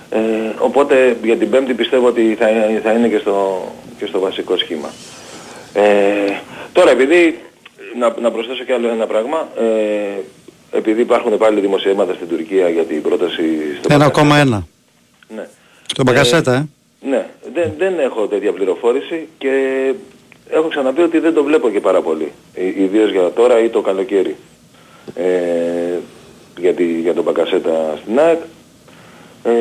Ε, οπότε για την Πέμπτη πιστεύω ότι θα, θα είναι και στο, και στο βασικό σχήμα. Ε, τώρα επειδή, να, να προσθέσω και άλλο ένα πράγμα, ε, επειδή υπάρχουν πάλι δημοσιεύματα στην Τουρκία για την πρόταση στο 1,1. Ναι. Στον Μπακασέτα, ε. Ναι, δεν, δεν έχω τέτοια πληροφόρηση και έχω ξαναπεί ότι δεν το βλέπω και πάρα πολύ. Ε, ιδίως για τώρα ή το καλοκαίρι. Ε, για, τη- για τον Μπακασέτα στην ΑΕΚ. Ε,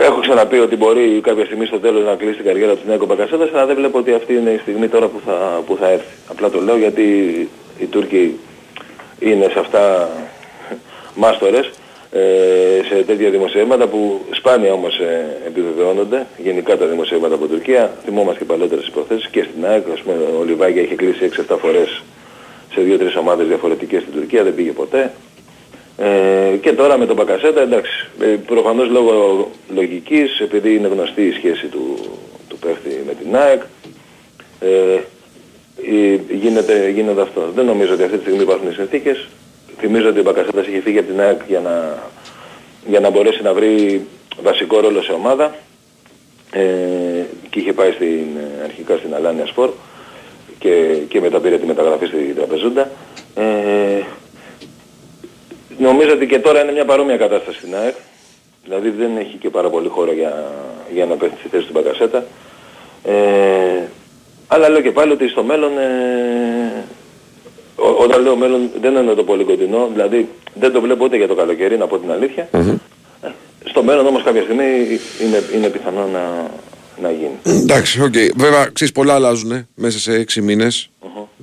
έχω ξαναπεί ότι μπορεί κάποια στιγμή στο τέλος να κλείσει την καριέρα του στην ΑΕΚ ο Μπακασέτας, αλλά δεν βλέπω ότι αυτή είναι η στιγμή τώρα που θα, που θα έρθει. Απλά το λέω γιατί οι Τούρκοι είναι σε αυτά μάστορες ε, σε τέτοια δημοσιεύματα που σπάνια όμως ε, επιβεβαιώνονται γενικά τα δημοσιεύματα από Τουρκία θυμόμαστε και παλαιότερες υποθέσεις και στην ΑΕΚ ας πούμε, ο Λιβάγια είχε κλείσει 6-7 φορές σε 2-3 ομάδες διαφορετικές στην Τουρκία δεν πήγε ποτέ ε, και τώρα με τον Μπακασέτα εντάξει ε, προφανώς λόγω λογικής επειδή είναι γνωστή η σχέση του, του παίχτη με την ΑΕΚ ε, ε, γίνεται, γίνεται αυτό. Δεν νομίζω ότι αυτή τη στιγμή υπάρχουν οι συνθήκες. Θυμίζω ότι ο Μπακασέτας είχε φύγει από την ΑΕΚ για να, για να μπορέσει να βρει βασικό ρόλο σε ομάδα ε, και είχε πάει στην, ε, αρχικά στην Αλάνια Σπορ και, και μετά πήρε τη μεταγραφή στη Τραπεζούντα. Ε, νομίζω ότι και τώρα είναι μια παρόμοια κατάσταση στην ΑΕΚ. Δηλαδή δεν έχει και πάρα πολύ χώρο για, για να πέφτει στη θέση του Μπακασέτα. Ε, αλλά λέω και πάλι ότι στο μέλλον, ε, ό- όταν λέω μέλλον δεν εννοώ το πολύ κοντινό, δηλαδή δεν το βλέπω ούτε για το καλοκαίρι, να πω την αλήθεια. Ε, στο μέλλον όμως κάποια στιγμή είναι, είναι πιθανό να, να γίνει. Εντάξει, οκ. Βέβαια, ξέρεις, πολλά αλλάζουν ε, μέσα σε έξι μήνες.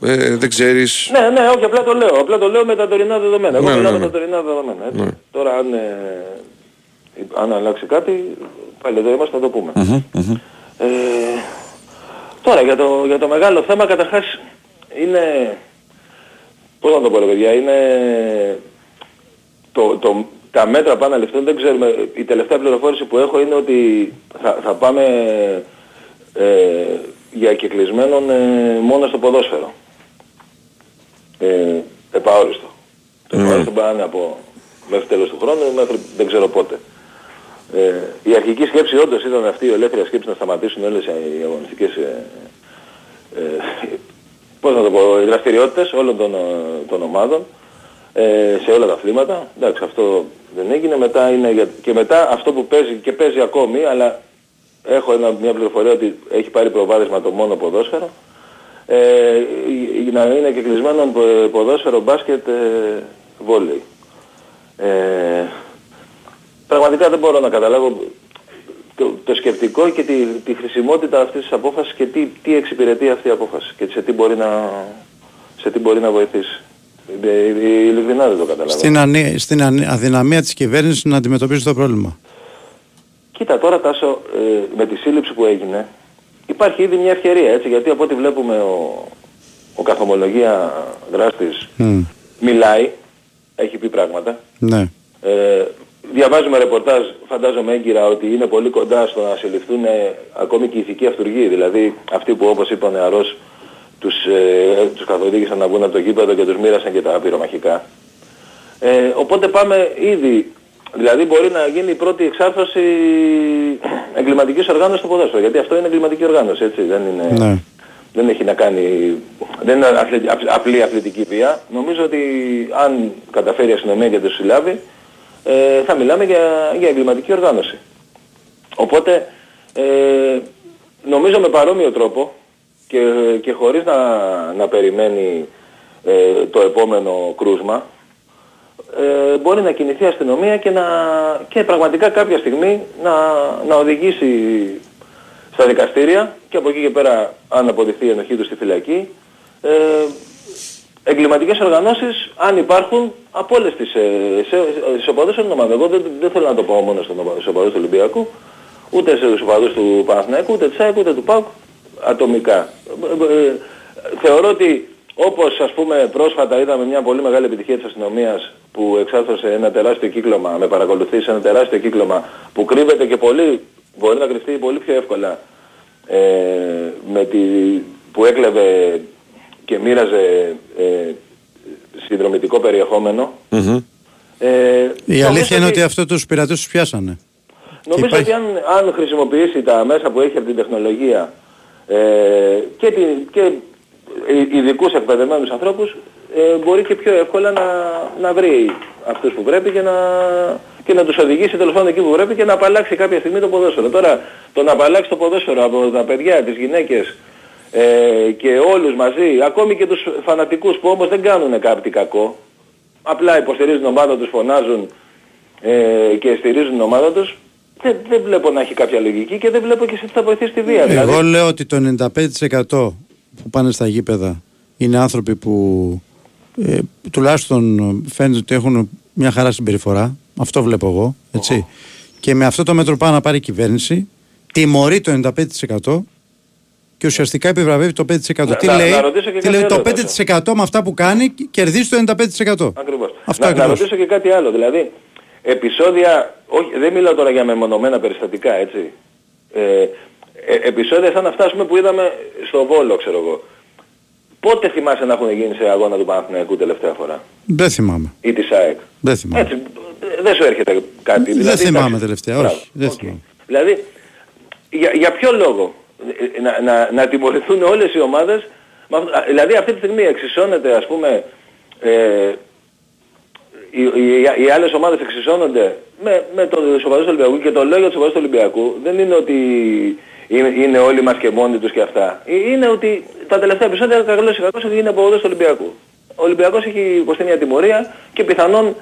Ε, δεν ξέρεις... Ναι, ναι, όχι, απλά το λέω. Απλά το λέω με τα τωρινά δεδομένα. Εγώ Ναι, μιλάω ναι, με ναι. τα τωρινά δεδομένα. Έτσι. Ναι. Τώρα αν, ε, αν αλλάξει κάτι, πάλι εδώ είμαστε να το πούμε. Ε, τώρα για το, για το μεγάλο θέμα καταρχάς είναι, πώς να το πω ρε παιδιά, είναι το, το, τα μέτρα πάνε να ληφθούν, δεν ξέρουμε, η τελευταία πληροφόρηση που έχω είναι ότι θα, θα πάμε ε, για κεκλεισμένον ε, μόνο στο ποδόσφαιρο. Ε, επαόριστο. Το επαόριστο μπορεί να είναι από μέχρι τέλος του χρόνου μέχρι δεν ξέρω πότε. Ε, η αρχική σκέψη όντως ήταν αυτή η ελεύθερη σκέψη να σταματήσουν όλες οι αγωνιστικές ε, ε, πώς να το πω, οι δραστηριότητες όλων των, ε, των ομάδων ε, σε όλα τα αθλήματα. Εντάξει, αυτό δεν έγινε. Μετά είναι για... Και μετά αυτό που παίζει και παίζει ακόμη, αλλά έχω ένα, μια πληροφορία ότι έχει πάρει προβάδισμα το μόνο ποδόσφαιρο, ε, ε, να είναι και κλεισμένο πο- ποδόσφαιρο, μπάσκετ, ε, βόλεϊ. Ε, πραγματικά δεν μπορώ να καταλάβω το, το σκεπτικό και τη, τη χρησιμότητα αυτής της απόφασης και τι, τι εξυπηρετεί αυτή η απόφαση και σε τι μπορεί να, σε τι μπορεί να βοηθήσει. Ε, ε, Ειλικρινά δεν το καταλαβαίνω. Στην, ανή- στην ανή- αδυναμία της κυβέρνησης να αντιμετωπίσει το πρόβλημα. Κοίτα τώρα Τάσο, ε, με τη σύλληψη που έγινε, υπάρχει ήδη μια ευκαιρία έτσι, γιατί από ό,τι βλέπουμε ο, ο καθομολογία δράστης Μμ. μιλάει, έχει πει πράγματα. Ναι. Ε, διαβάζουμε ρεπορτάζ, φαντάζομαι έγκυρα, ότι είναι πολύ κοντά στο να συλληφθούν ε, ακόμη και οι ηθικοί αυτούργοι, δηλαδή αυτοί που όπως είπε ο νεαρός τους, ε, τους καθοδήγησαν να βγουν από το γήπεδο και τους μοίρασαν και τα πυρομαχικά. Ε, οπότε πάμε ήδη, δηλαδή μπορεί να γίνει η πρώτη εξάρθρωση εγκληματικής οργάνωσης στο ποδόσφαιρο, γιατί αυτό είναι εγκληματική οργάνωση, έτσι, δεν είναι... Ναι. Δεν έχει να κάνει, δεν είναι αθλη- απ- απλή αθλητική βία. Νομίζω ότι αν καταφέρει η αστυνομία και το συλλάβει, ε, θα μιλάμε για, για εγκληματική οργάνωση. Οπότε, ε, νομίζω με παρόμοιο τρόπο και, και χωρίς να, να περιμένει ε, το επόμενο κρούσμα, ε, μπορεί να κινηθεί η αστυνομία και, να, και πραγματικά κάποια στιγμή να, να οδηγήσει στα δικαστήρια και από εκεί και πέρα αν αποδειχθεί η ενοχή του στη φυλακή ε, εγκληματικές οργανώσεις αν υπάρχουν από όλες τις ε, σε, σε, σε οπαδούς των ομάδων. Εγώ δεν, δεν θέλω να το πω μόνο στον οπα- στους οπαδούς του Ολυμπιακού ούτε στους οπαδούς του Παναθηναϊκού ούτε της ΑΕΚ ούτε του ΠΑΟΚ ατομικά. Ε, ε, θεωρώ ότι όπως ας πούμε πρόσφατα είδαμε μια πολύ μεγάλη επιτυχία της αστυνομίας που εξάρθρωσε ένα τεράστιο κύκλωμα, με παρακολουθείς σε ένα τεράστιο κύκλωμα που κρύβεται και πολύ, μπορεί να κρυφτεί πολύ πιο εύκολα ε, με τη, που έκλεβε και μοίραζε ε, συνδρομητικό περιεχόμενο. Μμμ. Ε, Η νομίζω αλήθεια είναι ότι αυτό τους πειρατούς τους πιάσανε. Νομίζω υπάρχει- ότι αν, αν χρησιμοποιήσει τα μέσα που έχει από την τεχνολογία ε, και, την, και ε, ειδικούς εκπαιδευμένους ανθρώπους ε, μπορεί και πιο εύκολα να, να βρει αυτούς που πρέπει και να, και να τους οδηγήσει τέλος πάντων εκεί που πρέπει και να απαλλάξει κάποια στιγμή το ποδόσφαιρο. Τώρα το να απαλλάξει το ποδόσφαιρο από τα παιδιά, τις γυναίκες ε, και όλους μαζί, ακόμη και τους φανατικούς που όμως δεν κάνουν κάτι κακό, απλά υποστηρίζουν την ομάδα τους, φωνάζουν ε, και στηρίζουν την ομάδα τους, δεν, δεν βλέπω να έχει κάποια λογική και δεν βλέπω και σε τι θα βοηθήσει τη βία. Δηλαδή, Εγώ λέω ότι το 95% που πάνε στα γήπεδα είναι άνθρωποι που ε, τουλάχιστον φαίνεται ότι έχουν μια χαρά συμπεριφορά. Αυτό βλέπω εγώ. Έτσι. Και με αυτό το μέτρο πάει να πάρει η κυβέρνηση, τιμωρεί το 95% και ουσιαστικά επιβραβεύει το 5%. Να- τι να- λέει, να ρωτήσω και τι κάτι λέει το άλλο, 5% με αυτά που κάνει κερδίζει το 95%. Ακριβώς. Αυτό να, να ακριβώς. ρωτήσω και κάτι άλλο. Δηλαδή, επεισόδια, όχι, δεν μιλάω τώρα για μεμονωμένα περιστατικά, έτσι. Ε, ε, επεισόδια σαν αυτά ας πούμε, που είδαμε στο Βόλο, ξέρω εγώ. Πότε θυμάσαι να έχουν γίνει σε αγώνα του Παναθηναϊκού τελευταία φορά; Δεν θυμάμαι. ή της ΑΕΚ; Δεν θυμάμαι. Έτσι, ε, δεν σου έρχεται κάτι. δεν δηλαδή, θυμάμαι εντάξει. τελευταία. Μπράβο. Όχι. Δεν θυμάμαι. Δηλαδή, για, για ποιο λόγο; ε, να, να, να τιμωρηθούν όλες οι ομάδες, με αυτό- α, δηλαδή αυτή τη στιγμή εξισώνεται ας πούμε, ε, οι, οι, οι άλλες ομάδες εξισώνονται με, με το σοβαρούς του Ολυμπιακούς και το λέω για τους σοβαρούς του Ολυμπιακού δεν είναι ότι είναι, είναι όλοι μας και μόνοι τους και αυτά. Ε, Είναι ότι τα τελευταία επεισόδια καλώς ή κακώς ότι είναι από του Ολυμπιακού. Ο Ολυμπιακός έχει υποστεί μια τιμωρία και πιθανόν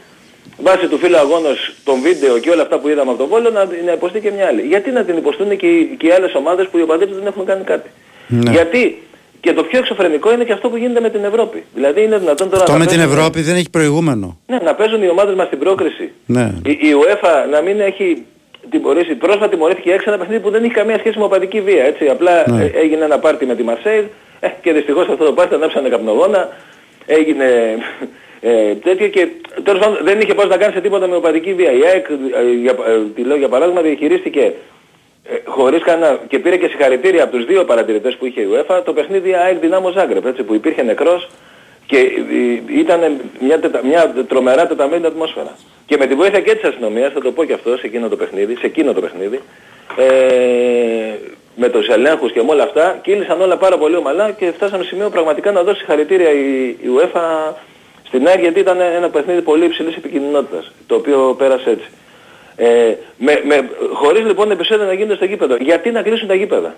βάσει του φίλου αγώνος, των βίντεο και όλα αυτά που είδαμε από τον Βόλο να, να υποστεί και μια άλλη. Γιατί να την υποστούν και, οι- και οι άλλες ομάδες που οι οπαδοί τους δεν έχουν κάνει κάτι; Ναι. Γιατί και το πιο εξωφρενικό είναι και αυτό που γίνεται με την Ευρώπη. Δηλαδή είναι δυνατόν τώρα Αυτό να με την παίζουν- Ευρώπη δεν έχει προηγούμενο. Ναι, να παίζουν οι ομάδες μας στην πρόκριση. Ναι. Η, η UEFA να μην έχει τιμωρήσει. Πρόσφατα τιμωρήθηκε έξω ένα παιχνίδι που δεν είχε καμία σχέση με οπαδική βία. Έτσι. Απλά Ναι. ε, έγινε ένα πάρτι με τη Μαρσέη ε, και δυστυχώς αυτό το πάρτι ανάψανε καπνογόνα. Έγινε ε, τέτοιο και τέλος πάντων δεν είχε πώς να κάνει σε τίποτα με οπαδική βία. Η ΑΕΚ, ε, για, ε, τη λέω για παράδειγμα, διαχειρίστηκε ε, χωρίς κανένα και πήρε και συγχαρητήρια από τους δύο παρατηρητές που είχε η UEFA το παιχνίδι ΑΕΚ Δυνάμο Ζάγκρεπ, έτσι, που υπήρχε νεκρός και ε, ήταν μια, τετα, μια τρομερά τεταμένη ατμόσφαιρα. Και με τη βοήθεια και της αστυνομίας, θα το πω και αυτό σε εκείνο το παιχνίδι, σε εκείνο το παιχνίδι, ε, με τους ελέγχους και με όλα αυτά, κύλησαν όλα πάρα πολύ ομαλά και φτάσαμε σημείο πραγματικά να δώσει συγχαρητήρια η, η UEFA στην ΑΕΚ γιατί ήταν ένα παιχνίδι πολύ υψηλής επικινδυνότητας, το οποίο πέρασε έτσι. Ε, με, με, χωρίς λοιπόν επεισόδια να γίνονται στο γήπεδο. Γιατί να κλείσουν τα γήπεδα;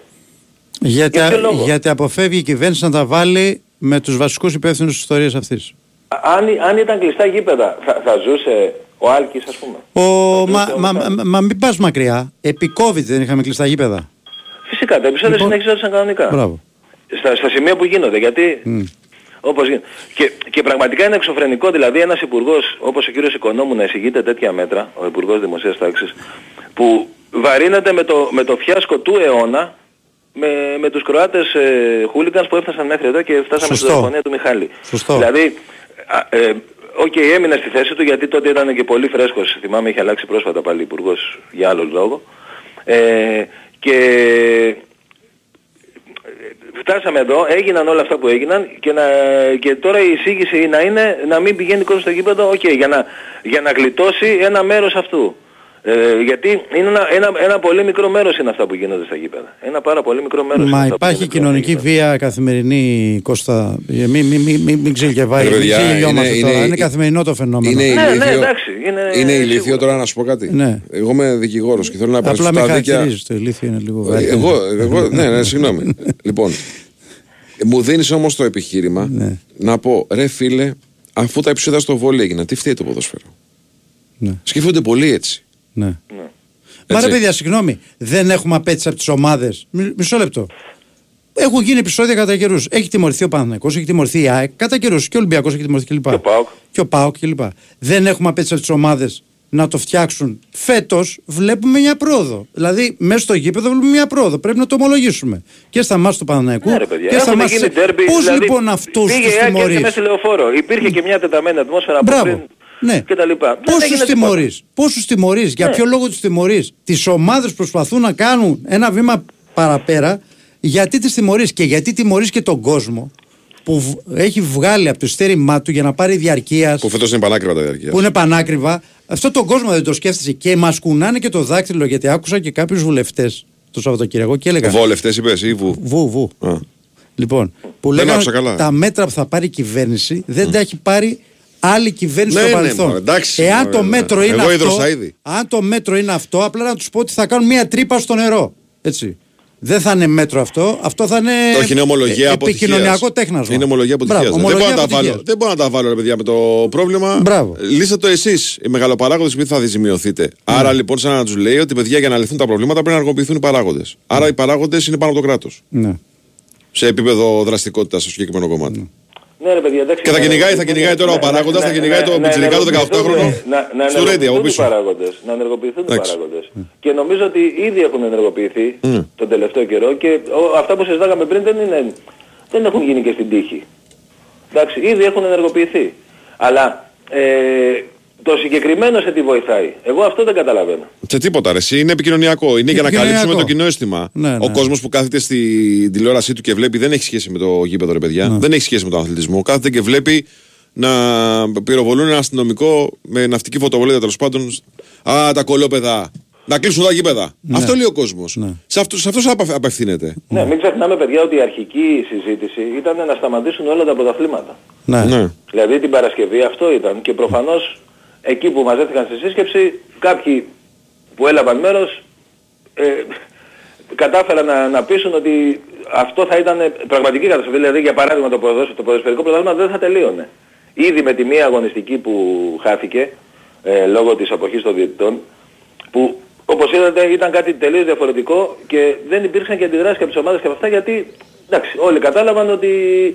Γιατί, Για ποιο λόγο; γιατί αποφεύγει η κυβέρνηση να τα βάλει με τους βασικούς υπεύθυνους της ιστορίας αυτής. Α- Αν, αν ήταν κλειστά γήπεδα θα, θα ζούσε ο Άλκης ας πούμε. Ο, μα, μα, μα, μα μην πας μακριά. Επί COVID δεν είχαμε κλειστά γήπεδα. Φυσικά τα επεισόδια Λοιπόν, συνεχίζονταν κανονικά. Μπράβο. Στα, στα σημεία που γίνονται. Γιατί Μμ. Όπως γίνεται. Και, και πραγματικά είναι εξωφρενικό δηλαδή ένας υπουργός όπως ο κύριος Οικονόμου να εισηγείται τέτοια μέτρα, ο υπουργός Δημοσίας Τάξης, που βαρύνεται με το, με το φιάσκο του αιώνα με, με τους Κροάτες ε, χούλιγκανς που έφτασαν μέχρι εδώ και φτάσαμε Σωστό. στη δολοφονία του Μιχάλη. Σωστό. Δηλαδή, α, ε, οκ, έμεινε στη θέση του γιατί τότε ήταν και πολύ φρέσκος. Θυμάμαι είχε αλλάξει πρόσφατα πάλι υπουργός για άλλο λόγο. Ε, και φτάσαμε εδώ, έγιναν όλα αυτά που έγιναν και, να, και τώρα η εισήγηση να είναι να μην πηγαίνει κόσμο στο γήπεδο, οκ, για, να, για να γλιτώσει ένα μέρος αυτού. Ε, γιατί είναι ένα, ένα, ένα πολύ μικρό μέρος είναι αυτά που γίνονται στα γήπεδα. Ένα πάρα πολύ μικρό μέρος. είναι Μα αυτά που υπάρχει γίνονται κοινωνική βία καθημερινή, Κώστα. Ε, Μην μη, μη, μη, μην ξεγελιαβάει, Ρε μην παιδιά, ξεγελιόμαστε είναι- τώρα. είναι- Είναι καθημερινό το φαινόμενο. Είναι Ναι, ναι, ηλίθιο, εντάξει, είναι είναι ηλίθιο σίγουρα. τώρα να σου πω κάτι. Ναι. Εγώ είμαι δικηγόρος και θέλω να Απλά υπερασπιστώ με τα δίκαια. χαρακτηρίζεις το ηλίθιο είναι λίγο Ε, βαρύ. Εγώ, εγώ, ναι, ναι, συγγνώμη. λοιπόν, μου δίνεις όμως το επιχείρημα Ναι. να πω, ρε φίλε, αφού τα επεισόδια στο βόλιο έγιναν, τι φταίει το ποδόσφαιρο. Ναι. Σκέφτονται πολύ έτσι. Ναι. Ναι. Μα ρε Έτσι. παιδιά, συγγνώμη, δεν έχουμε απέτηση από τις ομάδες. Μισό λεπτό. Έχουν γίνει επεισόδια κατά καιρούς. Έχει τιμωρηθεί ο Παναθηναϊκός, έχει τιμωρηθεί η ΑΕΚ, κατά καιρούς και ο Ολυμπιακός έχει τιμωρηθεί κλπ. Και ο ΠΑΟΚ. Και ο ΠΑΟΚ κλπ. Δεν έχουμε απέτηση από τις ομάδες να το φτιάξουν. Φέτος βλέπουμε μια πρόοδο. Δηλαδή, μέσα στο γήπεδο βλέπουμε μια πρόοδο. Πρέπει να το ομολογήσουμε. Και στα μάτια του Παναναϊκού Ναι, ρε παιδιά, και στα έχουν μάτια. γίνει derby, Πώς δηλαδή, λοιπόν αυτού πήγε τους η ΑΕΚ και τιμωρείς; ήρθε μέσα στη λεωφόρο. Υπήρχε και μια τεταμένη ατμόσφαιρα από Μπράβο. πριν Ναι. και τα λοιπά. Δεν Πόσους έγινε τίποτα. τιμωρείς, πόσους τιμωρείς, για Ναι. ποιο λόγο τους τιμωρείς; Τις ομάδες προσπαθούν να κάνουν ένα βήμα παραπέρα, γιατί τις τιμωρείς; Και γιατί τιμωρείς και τον κόσμο που β- έχει βγάλει από το στέρημά του για να πάρει διαρκείας Που φέτος είναι πανάκριβα τα διαρκεία. που είναι πανάκριβα. Αυτό τον κόσμο δεν το σκέφτεσαι και μας κουνάνε και το δάκτυλο γιατί άκουσα και κάποιους βουλευτές το Σαββατοκύριακο και έλεγαν. Βόλευτες είπες ή βου; Βου, βου. Α. Λοιπόν, που Δεν λέγανε άκουσα καλά. τα μέτρα που θα πάρει η κυβέρνηση δεν τα έχει πάρει άλλη κυβέρνηση Ναι, στο ναι, παρελθόν. μωρέ, εντάξει, Εάν μωρέ, το ναι. μέτρο είναι Εγώ αυτό, ίδρωσα ήδη. αν το μέτρο είναι αυτό, απλά να τους πω ότι θα κάνουν μία τρύπα στο νερό. Έτσι. Δεν θα είναι μέτρο αυτό, αυτό θα είναι Όχι, είναι ομολογία ε, αποτυχίας. επικοινωνιακό τέχνασμα. Είναι ομολογία αποτυχίας. Μπράβο, δεν, μπορώ ομολογία να τα βάλω, αποτυχίας. δεν μπορώ να τα βάλω, ρε παιδιά, με το πρόβλημα. Μπράβο. Λύστε το εσείς, οι μεγαλοπαράγοντες, επειδή θα δυζημιωθείτε. Άρα λοιπόν, σαν να τους λέει ότι παιδιά για να λυθούν τα προβλήματα πρέπει να αργοποιηθούν οι παράγοντες. Άρα οι παράγοντες είναι πάνω από το κράτος. Ναι. Σε επίπεδο δραστικότητας στο συγκεκριμένο κομμάτι. Ναι, ρε παιδιά, εντάξει. Και θα ναι, κυνηγάει- ναι, θα ναι, κυνηγάει τώρα ο ναι, παράγοντας, ναι, θα ναι, κυνηγάει ναι, το ναι, πιτσιρικά του ενεργοποιηθούν, 18χρονο να- να στο Ρέντι, από ενεργοποιηθούν πίσω. οι παράγοντες, Να ενεργοποιηθούν οι Εντάξει. παράγοντες. Και νομίζω ότι ήδη έχουν ενεργοποιηθεί Mm. τον τελευταίο καιρό και ο- αυτά που συζητάγαμε πριν δεν, είναι, δεν έχουν γίνει και στην τύχη. Εντάξει, ήδη έχουν ενεργοποιηθεί. Αλλά ε, το συγκεκριμένο σε τι βοηθάει. Εγώ αυτό δεν καταλαβαίνω. Σε τίποτα, ρε. εσύ, Είναι επικοινωνιακό. Είναι για να Επικοινωνιακό. καλύψουμε το κοινό αίσθημα. Ναι, ναι. Ο κόσμος που κάθεται στην τηλεόρασή του και βλέπει δεν έχει σχέση με το γήπεδο, ρε παιδιά. Ναι. Δεν έχει σχέση με τον αθλητισμό. Κάθεται και βλέπει να πυροβολούν ένα αστυνομικό με ναυτική φωτοβολίδα τέλος πάντων. Α, τα κολόπεδα. Να κλείσουν τα γήπεδα. Ναι. Αυτό λέει ο κόσμος. Σε αυτό σε αυτός απα- απευθύνεται. Ναι, μην ξεχνάμε παιδιά ότι η αρχική συζήτηση ήταν να σταματήσουν όλα τα πρωταθλήματα. Ναι. Ναι. Δηλαδή την Παρασκευή αυτό ήταν και προφανώς εκεί που μαζεύτηκαν στη σύσκεψη κάποιοι που έλαβαν μέρος ε, κατάφεραν να, να πείσουν ότι αυτό θα ήταν πραγματική καταστροφή. Δηλαδή για παράδειγμα το, ποδόσφαιρο, το ποδοσφαιρικό πρωτάθλημα δεν θα τελείωνε. Ήδη με τη μία αγωνιστική που χάθηκε ε, λόγω της αποχής των διαιτητών που όπως είδατε ήταν κάτι τελείως διαφορετικό και δεν υπήρξαν και αντιδράσεις και από τις ομάδες και από αυτά γιατί εντάξει όλοι κατάλαβαν ότι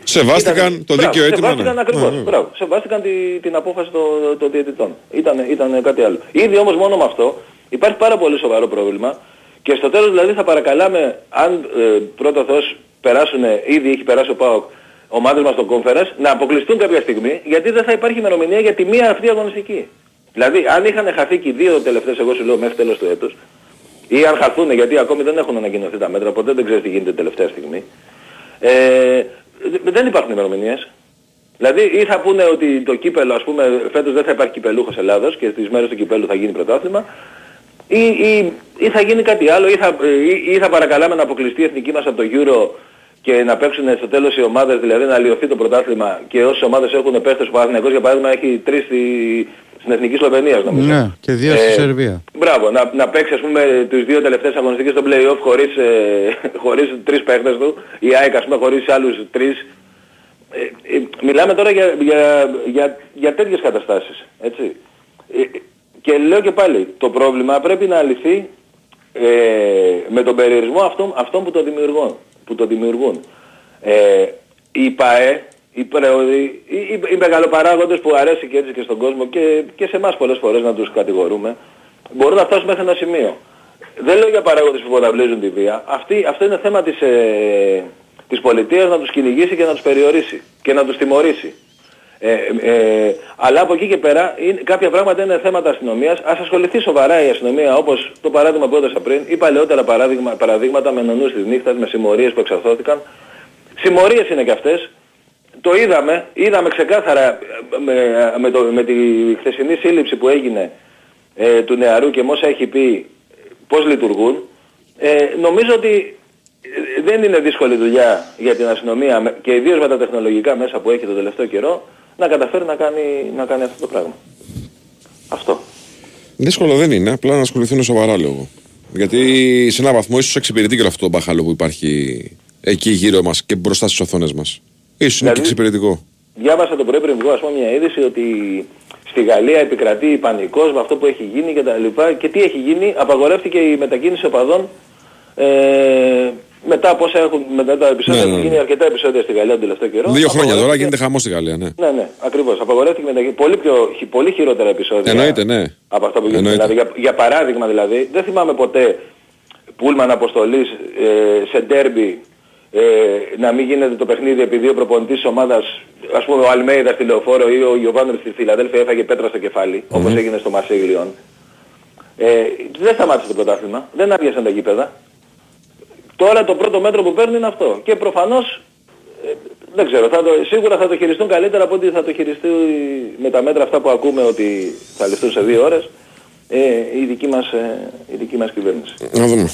Σεβάστηκαν το δίκαιο αίτημα, Σεβάστηκαν ναι. ακριβώς, Ναι, ναι. μπράβο. Σεβάστηκαν τη, την απόφαση των, των διαιτητών. Ήταν, ήταν κάτι άλλο. Ήδη όμως μόνο με αυτό υπάρχει πάρα πολύ σοβαρό πρόβλημα και στο τέλος δηλαδή θα παρακαλάμε αν ε, πρώτα Θεός περάσουν, ήδη έχει περάσει ο ΠΑΟΚ ομάδες μας στο conference να αποκλειστούν κάποια στιγμή γιατί δεν θα υπάρχει ημερομηνία για τη μία αυτή αγωνιστική. Δηλαδή αν είχαν χαθεί και οι δύο τελευταίες εγώ σου λέω μέχρι τέλος του έτους ή αν χαθούν γιατί ακόμη δεν έχουν ανακοινωθεί τα μέτρα ποτέ δεν ξέρεις τι γίνεται τελευταία στιγμή ε, δε- δεν υπάρχουν ημερομηνίες. Δηλαδή ή θα πούνε ότι το κύπελο ας πούμε φέτος δεν θα υπάρχει κυπελούχος Ελλάδος και στις μέρες του κυπέλου θα γίνει πρωτάθλημα ή, ή, ή θα γίνει κάτι άλλο ή θα, ή, ή θα παρακαλάμε να αποκλειστεί η εθνική μας από το Euro και να παίξουν στο τέλος οι ομάδες, δηλαδή να λιωθεί το πρωτάθλημα και όσες ομάδες έχουν παίχτες, ο Παναθηναϊκός για παράδειγμα έχει τρεις στη, στην Εθνική Σλοβενίας νομίζω. Ναι, και δύο στη Ε, Σερβία. Μπράβο, να, να παίξει ας πούμε τους δύο τελευταίες αγωνιστικές στο play-off χωρίς, ε, χωρίς τρεις παίχτες του, η ΑΕΚ ας πούμε χωρίς άλλους τρεις. Ε, ε, μιλάμε τώρα για, για, για, για τέτοιες καταστάσεις, έτσι. Ε, ε, και λέω και πάλι, το πρόβλημα πρέπει να λυθεί ε, με τον περιορισμό αυτών, αυτών που, το δημιουργούν, που το δημιουργούν. Ε, η ΠΑΕ, οι, πρεοδοι- οι, οι, οι μεγαλοπαράγοντες που αρέσει και έτσι και στον κόσμο και, και σε εμάς πολλές φορές να τους κατηγορούμε, μπορούν να φτάσουν μέχρι ένα σημείο. δεν λέω για παράγοντες που υποταβλίζουν τη βία. Αυτή, αυτό είναι θέμα της, ε, της πολιτείας να τους κυνηγήσει και να τους περιορίσει και να τους τιμωρήσει. Ε, ε, αλλά από εκεί και πέρα είναι, κάποια πράγματα είναι θέματα αστυνομίας. Ας ασχοληθεί σοβαρά η αστυνομία όπως το παράδειγμα που έδωσα πριν ή παλαιότερα παράδειγμα, παραδείγματα με νονούς της νύχτας, με συμμορίες που εξαρθώθηκαν. Συμμορίες είναι και αυτές. Το είδαμε, είδαμε ξεκάθαρα ε, με, με, το, με τη χθεσινή σύλληψη που έγινε ε, του νεαρού και με όσα έχει πει πώς λειτουργούν. Ε, νομίζω ότι ε, δεν είναι δύσκολη δουλειά για την αστυνομία με- και ιδίως με τα τεχνολογικά μέσα που έχει το τελευταίο καιρό να καταφέρει να κάνει, να κάνει αυτό το πράγμα. Αυτό. Δύσκολο δεν είναι, απλά να ασχοληθούν σοβαρά λέω εγώ. Γιατί σε έναν βαθμό ίσως εξυπηρετεί και όλο αυτό το μπαχάλο που υπάρχει εκεί γύρω μας και μπροστά στις οθόνες μας. Σω είναι και Δηλαδή- εξυπηρετικό. Διάβασα το πρωί πριν βγω ας πούμε μια είδηση ότι στη Γαλλία επικρατεί πανικός με αυτό που έχει γίνει και τα λοιπά και τι έχει γίνει, απαγορεύτηκε η μετακίνηση οπαδών ε, μετά από όσα έχουν, μετά τα επεισόδια Ναι, ναι, έχουν ναι. γίνει αρκετά επεισόδια στη Γαλλία τον τελευταίο καιρό. Δύο χρόνια τώρα Απαγορεύτηκε- γίνεται χαμός στη Γαλλία, ναι. Ναι, ναι, ακριβώς. Απαγορεύτηκε η μετακίνηση. Πολύ, πιο, χι- πολύ χειρότερα επεισόδια Εννοείται, ναι. από αυτό που γίνεται. Εννοείται. Δηλαδή, για, για παράδειγμα δηλαδή, δεν θυμάμαι ποτέ πούλμαν αποστολής ε, σε ντέρμπι ε, να μην γίνεται το παιχνίδι επειδή ο προπονητής της ομάδας, ας πούμε ο Αλμέιδας στη Λεωφόρο ή ο Γιωβάνοβιτς στη Φιλαδέλφια έφαγε πέτρα στο κεφάλι, όπως έγινε στο Μασίγλιον. Ε, δεν σταμάτησε το πρωτάθλημα, δεν άδειασαν τα γήπεδα. Τώρα το πρώτο μέτρο που παίρνει είναι αυτό. Και προφανώς ε, δεν ξέρω, θα το, σίγουρα θα το χειριστούν καλύτερα από ό,τι θα το χειριστεί με τα μέτρα αυτά που ακούμε ότι θα ληφθούν σε δύο ώρες ε, η, δική μας, ε, η δική μας κυβέρνηση. Να δούμε.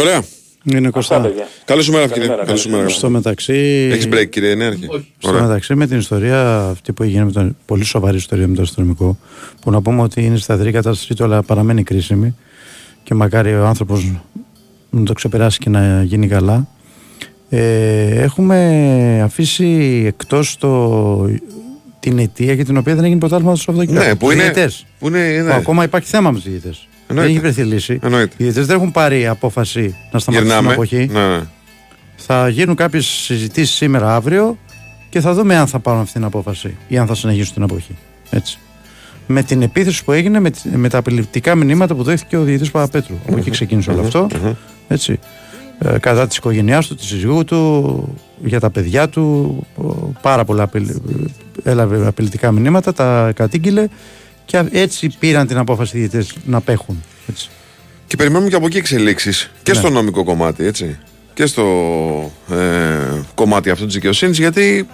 Ωραία. Είναι Κωστά. παιδιά. Καλή σου μέρα, κύριε. Καλημέρα, Καλή σου μέρα. Στο μεταξύ, Έχεις break, κύριε Νέαρχη. στο μεταξύ με την ιστορία αυτή που έγινε με τον, πολύ σοβαρή ιστορία με το αστυνομικό που να πούμε ότι είναι σταθερή κατάστασή του αλλά παραμένει κρίσιμη και μακάρι ο άνθρωπος να το ξεπεράσει και να γίνει καλά ε, έχουμε αφήσει εκτός το, την αιτία για την οποία δεν έγινε πρωτάθλημα στο Σαββατοκύριακο. Ναι, που Τους είναι- διαιτητές. που είναι- ναι. Που ακόμα υπάρχει θέμα με τους διαιτητές. Δεν Εννοείται. έχει βρεθεί λύση. Εννοείται. Οι διαιτητές δεν έχουν πάρει απόφαση να σταματήσουν την Γυρνάμε. αποχή. Ναι, ναι. Θα γίνουν κάποιες συζητήσεις σήμερα αύριο και θα δούμε αν θα πάρουν αυτή την απόφαση ή αν θα συνεχίσουν την αποχή. Έτσι. Με την επίθεση που έγινε, με, τη- με τα απειλητικά μηνύματα που δέχτηκε ο διαιτητής Παπαπέτρου. Από εκεί ξεκίνησε όλο αυτό. Έτσι. Ε, κατά της οικογένειάς του, της συζυγού του, για τα παιδιά του. ο, Πάρα πολλά απειλη- έλαβε απειλητικά μηνύματα, τα κατήγγειλε και α- έτσι πήραν την απόφαση οι διαιτητές να πέχουν. Έτσι. Και περιμένουμε και από εκεί εξελίξεις. Και Ναι. στο νομικό κομμάτι, έτσι. Και στο ε, κομμάτι αυτό της δικαιοσύνης, γιατί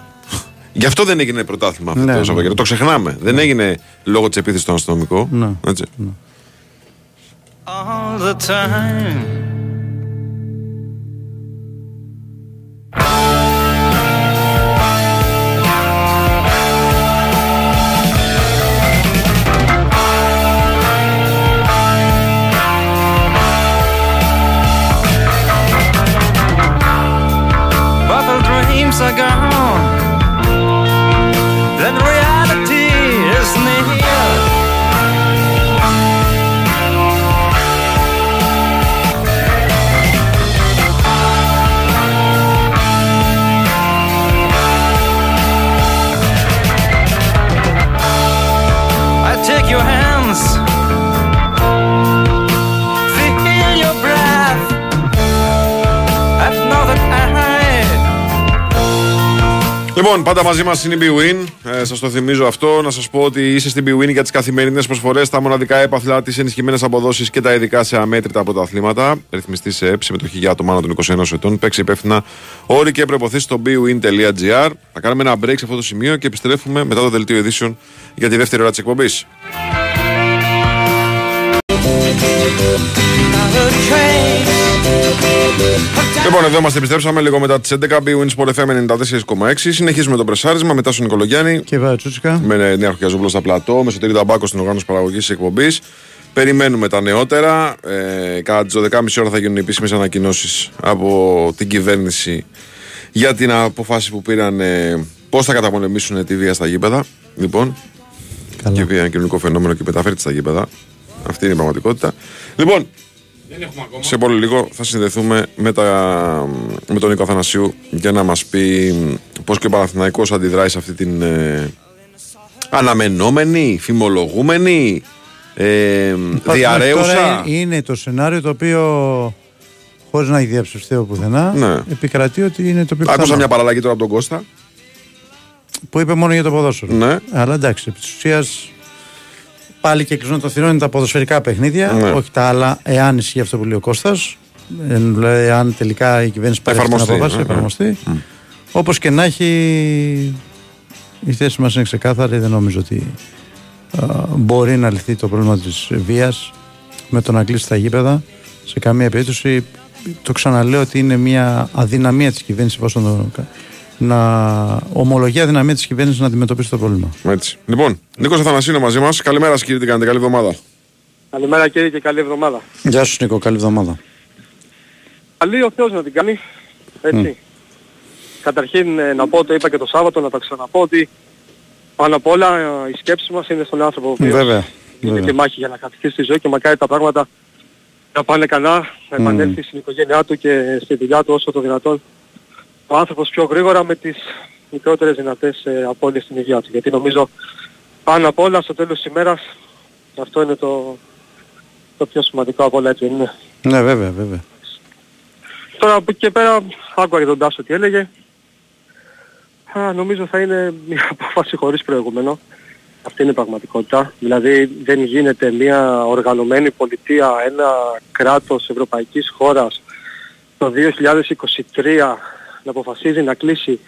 γι' αυτό δεν έγινε πρωτάθλημα αυτό Ναι, το ναι. Σαββατοκύριακο. Το ξεχνάμε. Δεν έγινε λόγω της επίθεσης στον αστυνομικό. Ναι. Έτσι. Πάντα μαζί μας είναι η BWIN. Ε, σας το θυμίζω αυτό. Να σας πω ότι είσαι στην BWIN για τις καθημερινές προσφορές, τα μοναδικά έπαθλα, τις ενισχυμένες αποδόσεις και τα ειδικά σε αμέτρητα πρωταθλήματα. Ρυθμιστή σε ΕΠ, συμμετοχή για άτομα άνω των 21 ετών. Παίξει υπεύθυνα όροι και προποθέσει στο bwin.gr. Θα κάνουμε ένα break σε αυτό το σημείο και επιστρέφουμε μετά το δελτίο ειδήσεων για τη δεύτερη ώρα της εκπομπής. Λοιπόν, εδώ είμαστε, επιστρέψαμε λίγο μετά τις 11. BWIN Sport FM 94,6. Συνεχίζουμε το πρεσάρισμα μετά στον Νικολογιάννη. Και Βατσούτσικα. Με Νέα Χιαζόπουλο στα πλατό, με Σωτήρη Ταμπάκο στην οργάνωση παραγωγής της εκπομπής. Περιμένουμε τα νεότερα. Ε, κατά τις 12.30 ώρα θα γίνουν οι επίσημες ανακοινώσεις από την κυβέρνηση για την αποφάση που πήραν ε, πώς θα καταπολεμήσουν τη βία στα γήπεδα. Λοιπόν, Καλά. και η βία είναι ένα κοινωνικό φαινόμενο και μεταφέρεται στα γήπεδα. Αυτή είναι η πραγματικότητα. Λοιπόν, σε πολύ λίγο θα συνδεθούμε με, τα, με τον Νίκο Αθανασίου για να μας πει πώς και ο Παναθηναϊκός αντιδράει σε αυτή την ε, αναμενόμενη, φημολογούμενη Ε, Υπάρχουν μέχρι διαρρέουσα. τώρα είναι το σενάριο το οποίο χωρίς να έχει διαψευστεί από πουθενά Ναι. επικρατεί ότι είναι το πιο Άκουσα πιθανό. μια παραλλαγή τώρα από τον Κώστα. Που είπε μόνο για το ποδόσφαιρο. Ναι. Αλλά εντάξει, επί της ουσίας πάλι και κλεισμένο το θηρόν είναι τα ποδοσφαιρικά παιχνίδια, Ναι. όχι τα άλλα, εάν ισχύει αυτό που λέει ο Κώστας, ε, δηλαδή εάν τελικά η κυβέρνηση πάρει αυτή την Εφαρμοστεί, απόφαση, ναι, ναι. εφαρμοστεί. Όπως και να έχει, η θέση μας είναι ξεκάθαρη, δεν νομίζω ότι α, μπορεί να λυθεί το πρόβλημα της βίας με το να κλείσει τα γήπεδα. Σε καμία περίπτωση, το ξαναλέω ότι είναι μια αδυναμία της κυβέρνησης εφόσον το- να ομολογεί αδυναμία της κυβέρνησης να αντιμετωπίσει το πρόβλημα. Έτσι. Λοιπόν, Νίκος Αθανασίου είναι μαζί μας. Καλημέρα, σας, κύριε, τι κάνετε, καλή εβδομάδα. Καλημέρα κύριε και καλή εβδομάδα. Γεια σου Νίκο, καλή εβδομάδα. Καλή ο Θεός να την κάνει. Έτσι. Καταρχήν ε, να πω, το είπα και το Σάββατο, να τα ξαναπώ ότι πάνω απ' όλα ε, η σκέψη μας είναι στον άνθρωπο ο οποίος Βέβαια. είναι βέβαια. και μάχη για να κατηχήσει τη ζωή και μακάρι τα πράγματα να πάνε καλά, να Μμμ. επανέλθει στην οικογένειά του και στη δουλειά του όσο το δυνατόν ο άνθρωπος πιο γρήγορα με τις μικρότερες δυνατές ε, απώλειες στην υγεία του. Γιατί νομίζω πάνω απ' όλα στο τέλος της ημέρας αυτό είναι το, το πιο σημαντικό από όλα έτσι δεν είναι; Ναι, βέβαια, βέβαια. Τώρα από εκεί και πέρα άκουγα και τον Τάσο τι έλεγε. Α, νομίζω θα είναι μια απόφαση χωρίς προηγούμενο. Αυτή είναι η πραγματικότητα. Δηλαδή δεν γίνεται μια οργανωμένη πολιτεία, ένα κράτος ευρωπαϊκής χώρας το 2023 να αποφασίζει να κλείσει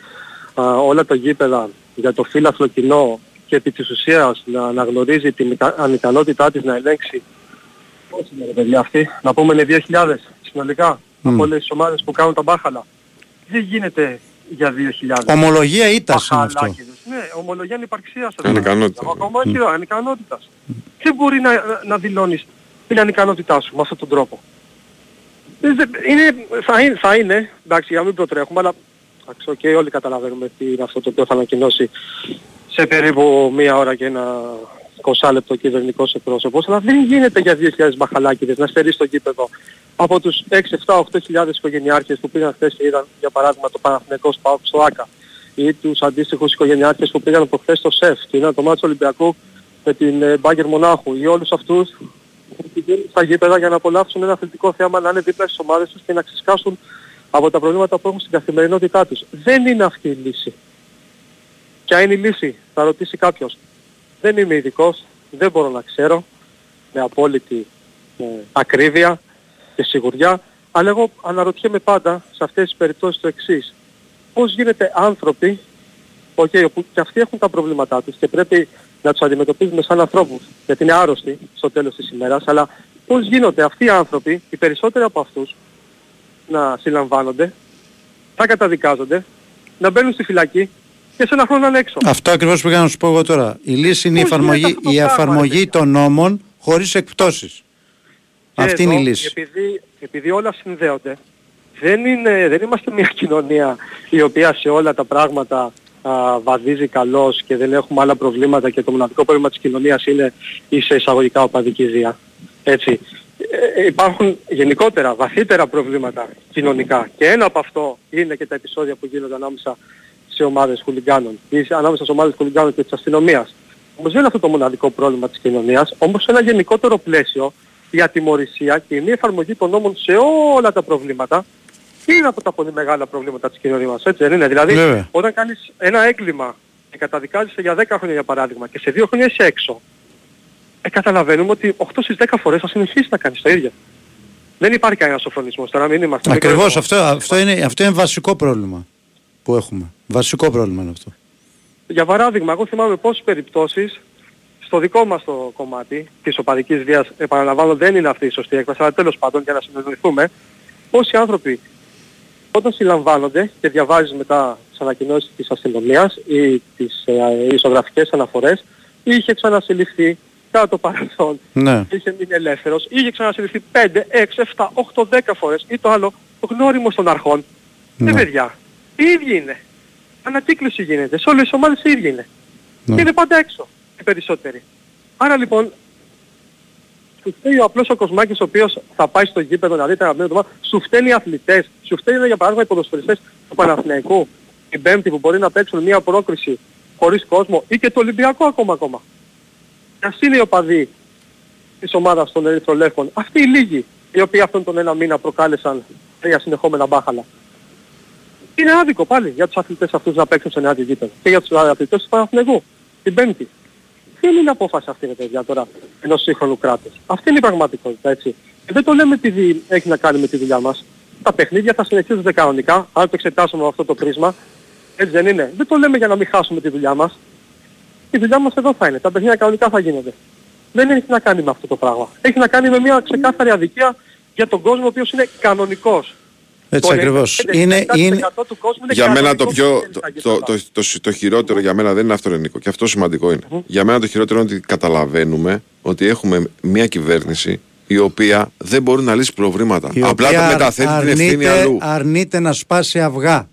α, όλα τα γήπεδα για το φύλαθλο κοινό και επί της ουσίας να αναγνωρίζει την ικα- ανικανότητά της να ελέγξει πόσοι είναι ρε παιδιά αυτοί, να πούμε είναι 2.000 συνολικά Μμ. από όλες τις ομάδες που κάνουν τα μπάχαλα. Δεν γίνεται για 2.000. Ομολογία ήττας είναι αυτό. Μπαχαλάκιδες. Ναι, ομολογία ανυπαρξίας. σας Ανικανότητα. λέω. Ακόμα και ανικανότητας. Δεν μπορεί να, να δηλώνεις την ανικανότητά σου με αυτόν τον τρόπο. Δεν- δεν- Είναι, θα, είναι, θα είναι, εντάξει για να μην προτρέχουμε, αλλά εντάξει, οκ, όλοι καταλαβαίνουμε τι είναι αυτό το οποίο θα ανακοινώσει σε περίπου μία ώρα και ένα 20 λεπτό ο κυβερνητικός εκπρόσωπος, αλλά δεν γίνεται για 2.000 μπαχαλάκιδες να στερείς το γήπεδο. Από τους 6, 7, 8 χιλιάδες οικογενειάρχες που πήγαν χθες και είδαν για παράδειγμα το Παναθηναϊκός ΠΑΟΚ στο ΟΑΚΑ ή τους αντίστοιχους οικογενειάρχες που πήγαν από χθες στο ΣΕΦ και είδαν το ματς του Ολυμπιακού με την ε, Μπάγκερ Μονάχου ή όλους αυτούς που πηγαίνουν στα γήπεδα για να απολαύσουν ένα αθλητικό θέαμα να είναι δίπλα στις ομάδες τους και να ξεσκάσουν από τα προβλήματα που έχουν στην καθημερινότητά τους. Δεν είναι αυτή η λύση. Ποια είναι η λύση, θα ρωτήσει κάποιος. Δεν είμαι ειδικός, δεν μπορώ να ξέρω με απόλυτη ε, ακρίβεια και σιγουριά, αλλά εγώ αναρωτιέμαι πάντα σε αυτές τις περιπτώσεις το εξής. Πώς γίνεται άνθρωποι, okay, όπου και αυτοί έχουν τα προβλήματά τους και πρέπει να τους αντιμετωπίζουμε σαν ανθρώπους, γιατί είναι άρρωστοι στο τέλος της ημέρας, αλλά πώς γίνονται αυτοί οι άνθρωποι, οι περισσότεροι από αυτούς, να συλλαμβάνονται, θα καταδικάζονται, να μπαίνουν στη φυλακή και σε ένα χρόνο να είναι έξω. Αυτό ακριβώς που πήγα να σου πω εγώ τώρα. Η λύση είναι η Πώς εφαρμογή, γίνεται αυτό το η πράγμα, εφαρμογή των νόμων χωρίς εκπτώσεις. Και Αυτή είναι η εδώ, λύση. Επειδή, επειδή όλα συνδέονται, δεν, είναι, δεν είμαστε μια κοινωνία η οποία σε όλα τα πράγματα α, βαδίζει καλώς και δεν έχουμε άλλα προβλήματα και το μοναδικό πρόβλημα της κοινωνίας είναι η σε εισαγωγικά οπαδική βία. Έτσι. Ε, υπάρχουν γενικότερα βαθύτερα προβλήματα κοινωνικά και ένα από αυτό είναι και τα επεισόδια που γίνονται ανάμεσα σε ομάδες χουλιγκάνων ή σε- ανάμεσα σε ομάδες χουλιγκάνων και της αστυνομίας. Όμως δεν είναι αυτό το μοναδικό πρόβλημα της κοινωνίας, όμως σε ένα γενικότερο πλαίσιο η ατιμορρησία και η μη εφαρμογή των νόμων σε όλα τα προβλήματα είναι από τα πολύ μεγάλα προβλήματα της κοινωνίας μας, έτσι δεν είναι; Δηλαδή, Βέβαια. όταν κάνεις ένα έγκλημα και καταδικάζεσαι για 10 χρόνια για παράδειγμα και σε 2 χρόνια είσαι έξω, ε, καταλαβαίνουμε ότι 8 στις 10 φορές θα συνεχίσει να κάνεις το ίδιο. Δεν υπάρχει κανένας σοφρονισμός, τώρα μην είμαστε. Ακριβώς αυτό, αυτό, είναι, αυτό είναι βασικό πρόβλημα που έχουμε. Βασικό πρόβλημα είναι αυτό. Για παράδειγμα, εγώ θυμάμαι πόσες περιπτώσεις στο δικό μας το κομμάτι της οπαδικής βίας, επαναλαμβάνω δεν είναι αυτή η σωστή έκφραση, αλλά τέλος πάντων για να συνεννοηθούμε, πόσοι άνθρωποι όταν συλλαμβάνονται και διαβάζεις μετά τις ανακοινώσεις της αστυνομίας ή τις ε, ισογραφικές αναφορές, είχε ξανασυλληφθεί κατά το παρελθόν, Ναι. είχε μείνει ελεύθερος, είχε ξανασυλληφθεί 5, 6, 7, 8, 10 φορές ή το άλλο γνώριμος των αρχών. Ναι. Ε, παιδιά, οι ίδιοι είναι. Ανακύκλωση γίνεται. Σε όλες τις ομάδες οι ίδιοι είναι. Ναι. Και είναι πάντα έξω οι περισσότεροι. Άρα λοιπόν, σου φταίει ο απλός ο Κοσμάκης ο οποίος θα πάει στο γήπεδο να δει τα αγαπημένα του μάτια, σου φταίνει οι αθλητές, σου φταίνει για παράδειγμα οι ποδοσφαιριστές του Παναθηναϊκού την Πέμπτη που μπορεί να παίξουν μια πρόκριση χωρίς κόσμο ή και το Ολυμπιακό ακόμα ακόμα. Και ας είναι οι οπαδοί της ομάδας των Ερυθρολεύκων, αυτοί οι λίγοι, οι οποίοι αυτόν τον ένα μήνα προκάλεσαν τρία συνεχόμενα μπάχαλα. Είναι άδικο πάλι για τους αθλητές αυτούς να παίξουν σε ένα άδειο γήπεδο. Και για τους αθλητές του Παναθηναϊκού, την Πέμπτη. Δεν είναι απόφαση αυτή ρε παιδιά τώρα ενός σύγχρονου κράτους. Αυτή είναι η πραγματικότητα έτσι. Και δεν το λέμε επειδή έχει να κάνει με τη δουλειά μας. Τα παιχνίδια θα συνεχίζονται κανονικά, αν το εξετάσουμε με αυτό το πρίσμα. Έτσι δεν είναι. Δεν το λέμε για να μην χάσουμε τη δουλειά μας. Η δουλειά μας εδώ θα είναι. Τα παιχνίδια κανονικά θα γίνονται. Δεν έχει να κάνει με αυτό το πράγμα. Έχει να κάνει με μια ξεκάθαρη αδικία για τον κόσμο ο οποίος είναι κανονικός. Έτσι Το ακριβώς. 90% Είναι, είναι, του κόσμου είναι Για μένα το κανονικός πιο. που είναι Το, το, το, το, το χειρότερο για μένα δεν είναι αυτό, Νίκο. Και αυτό σημαντικό είναι. Για μένα το χειρότερο είναι ότι καταλαβαίνουμε ότι έχουμε μια κυβέρνηση η οποία δεν μπορεί να λύσει προβλήματα. η Απλά οποία το μεταθέτει την ευθύνη αρνείται, αλλού. αρνείται να σπάσει αυγά.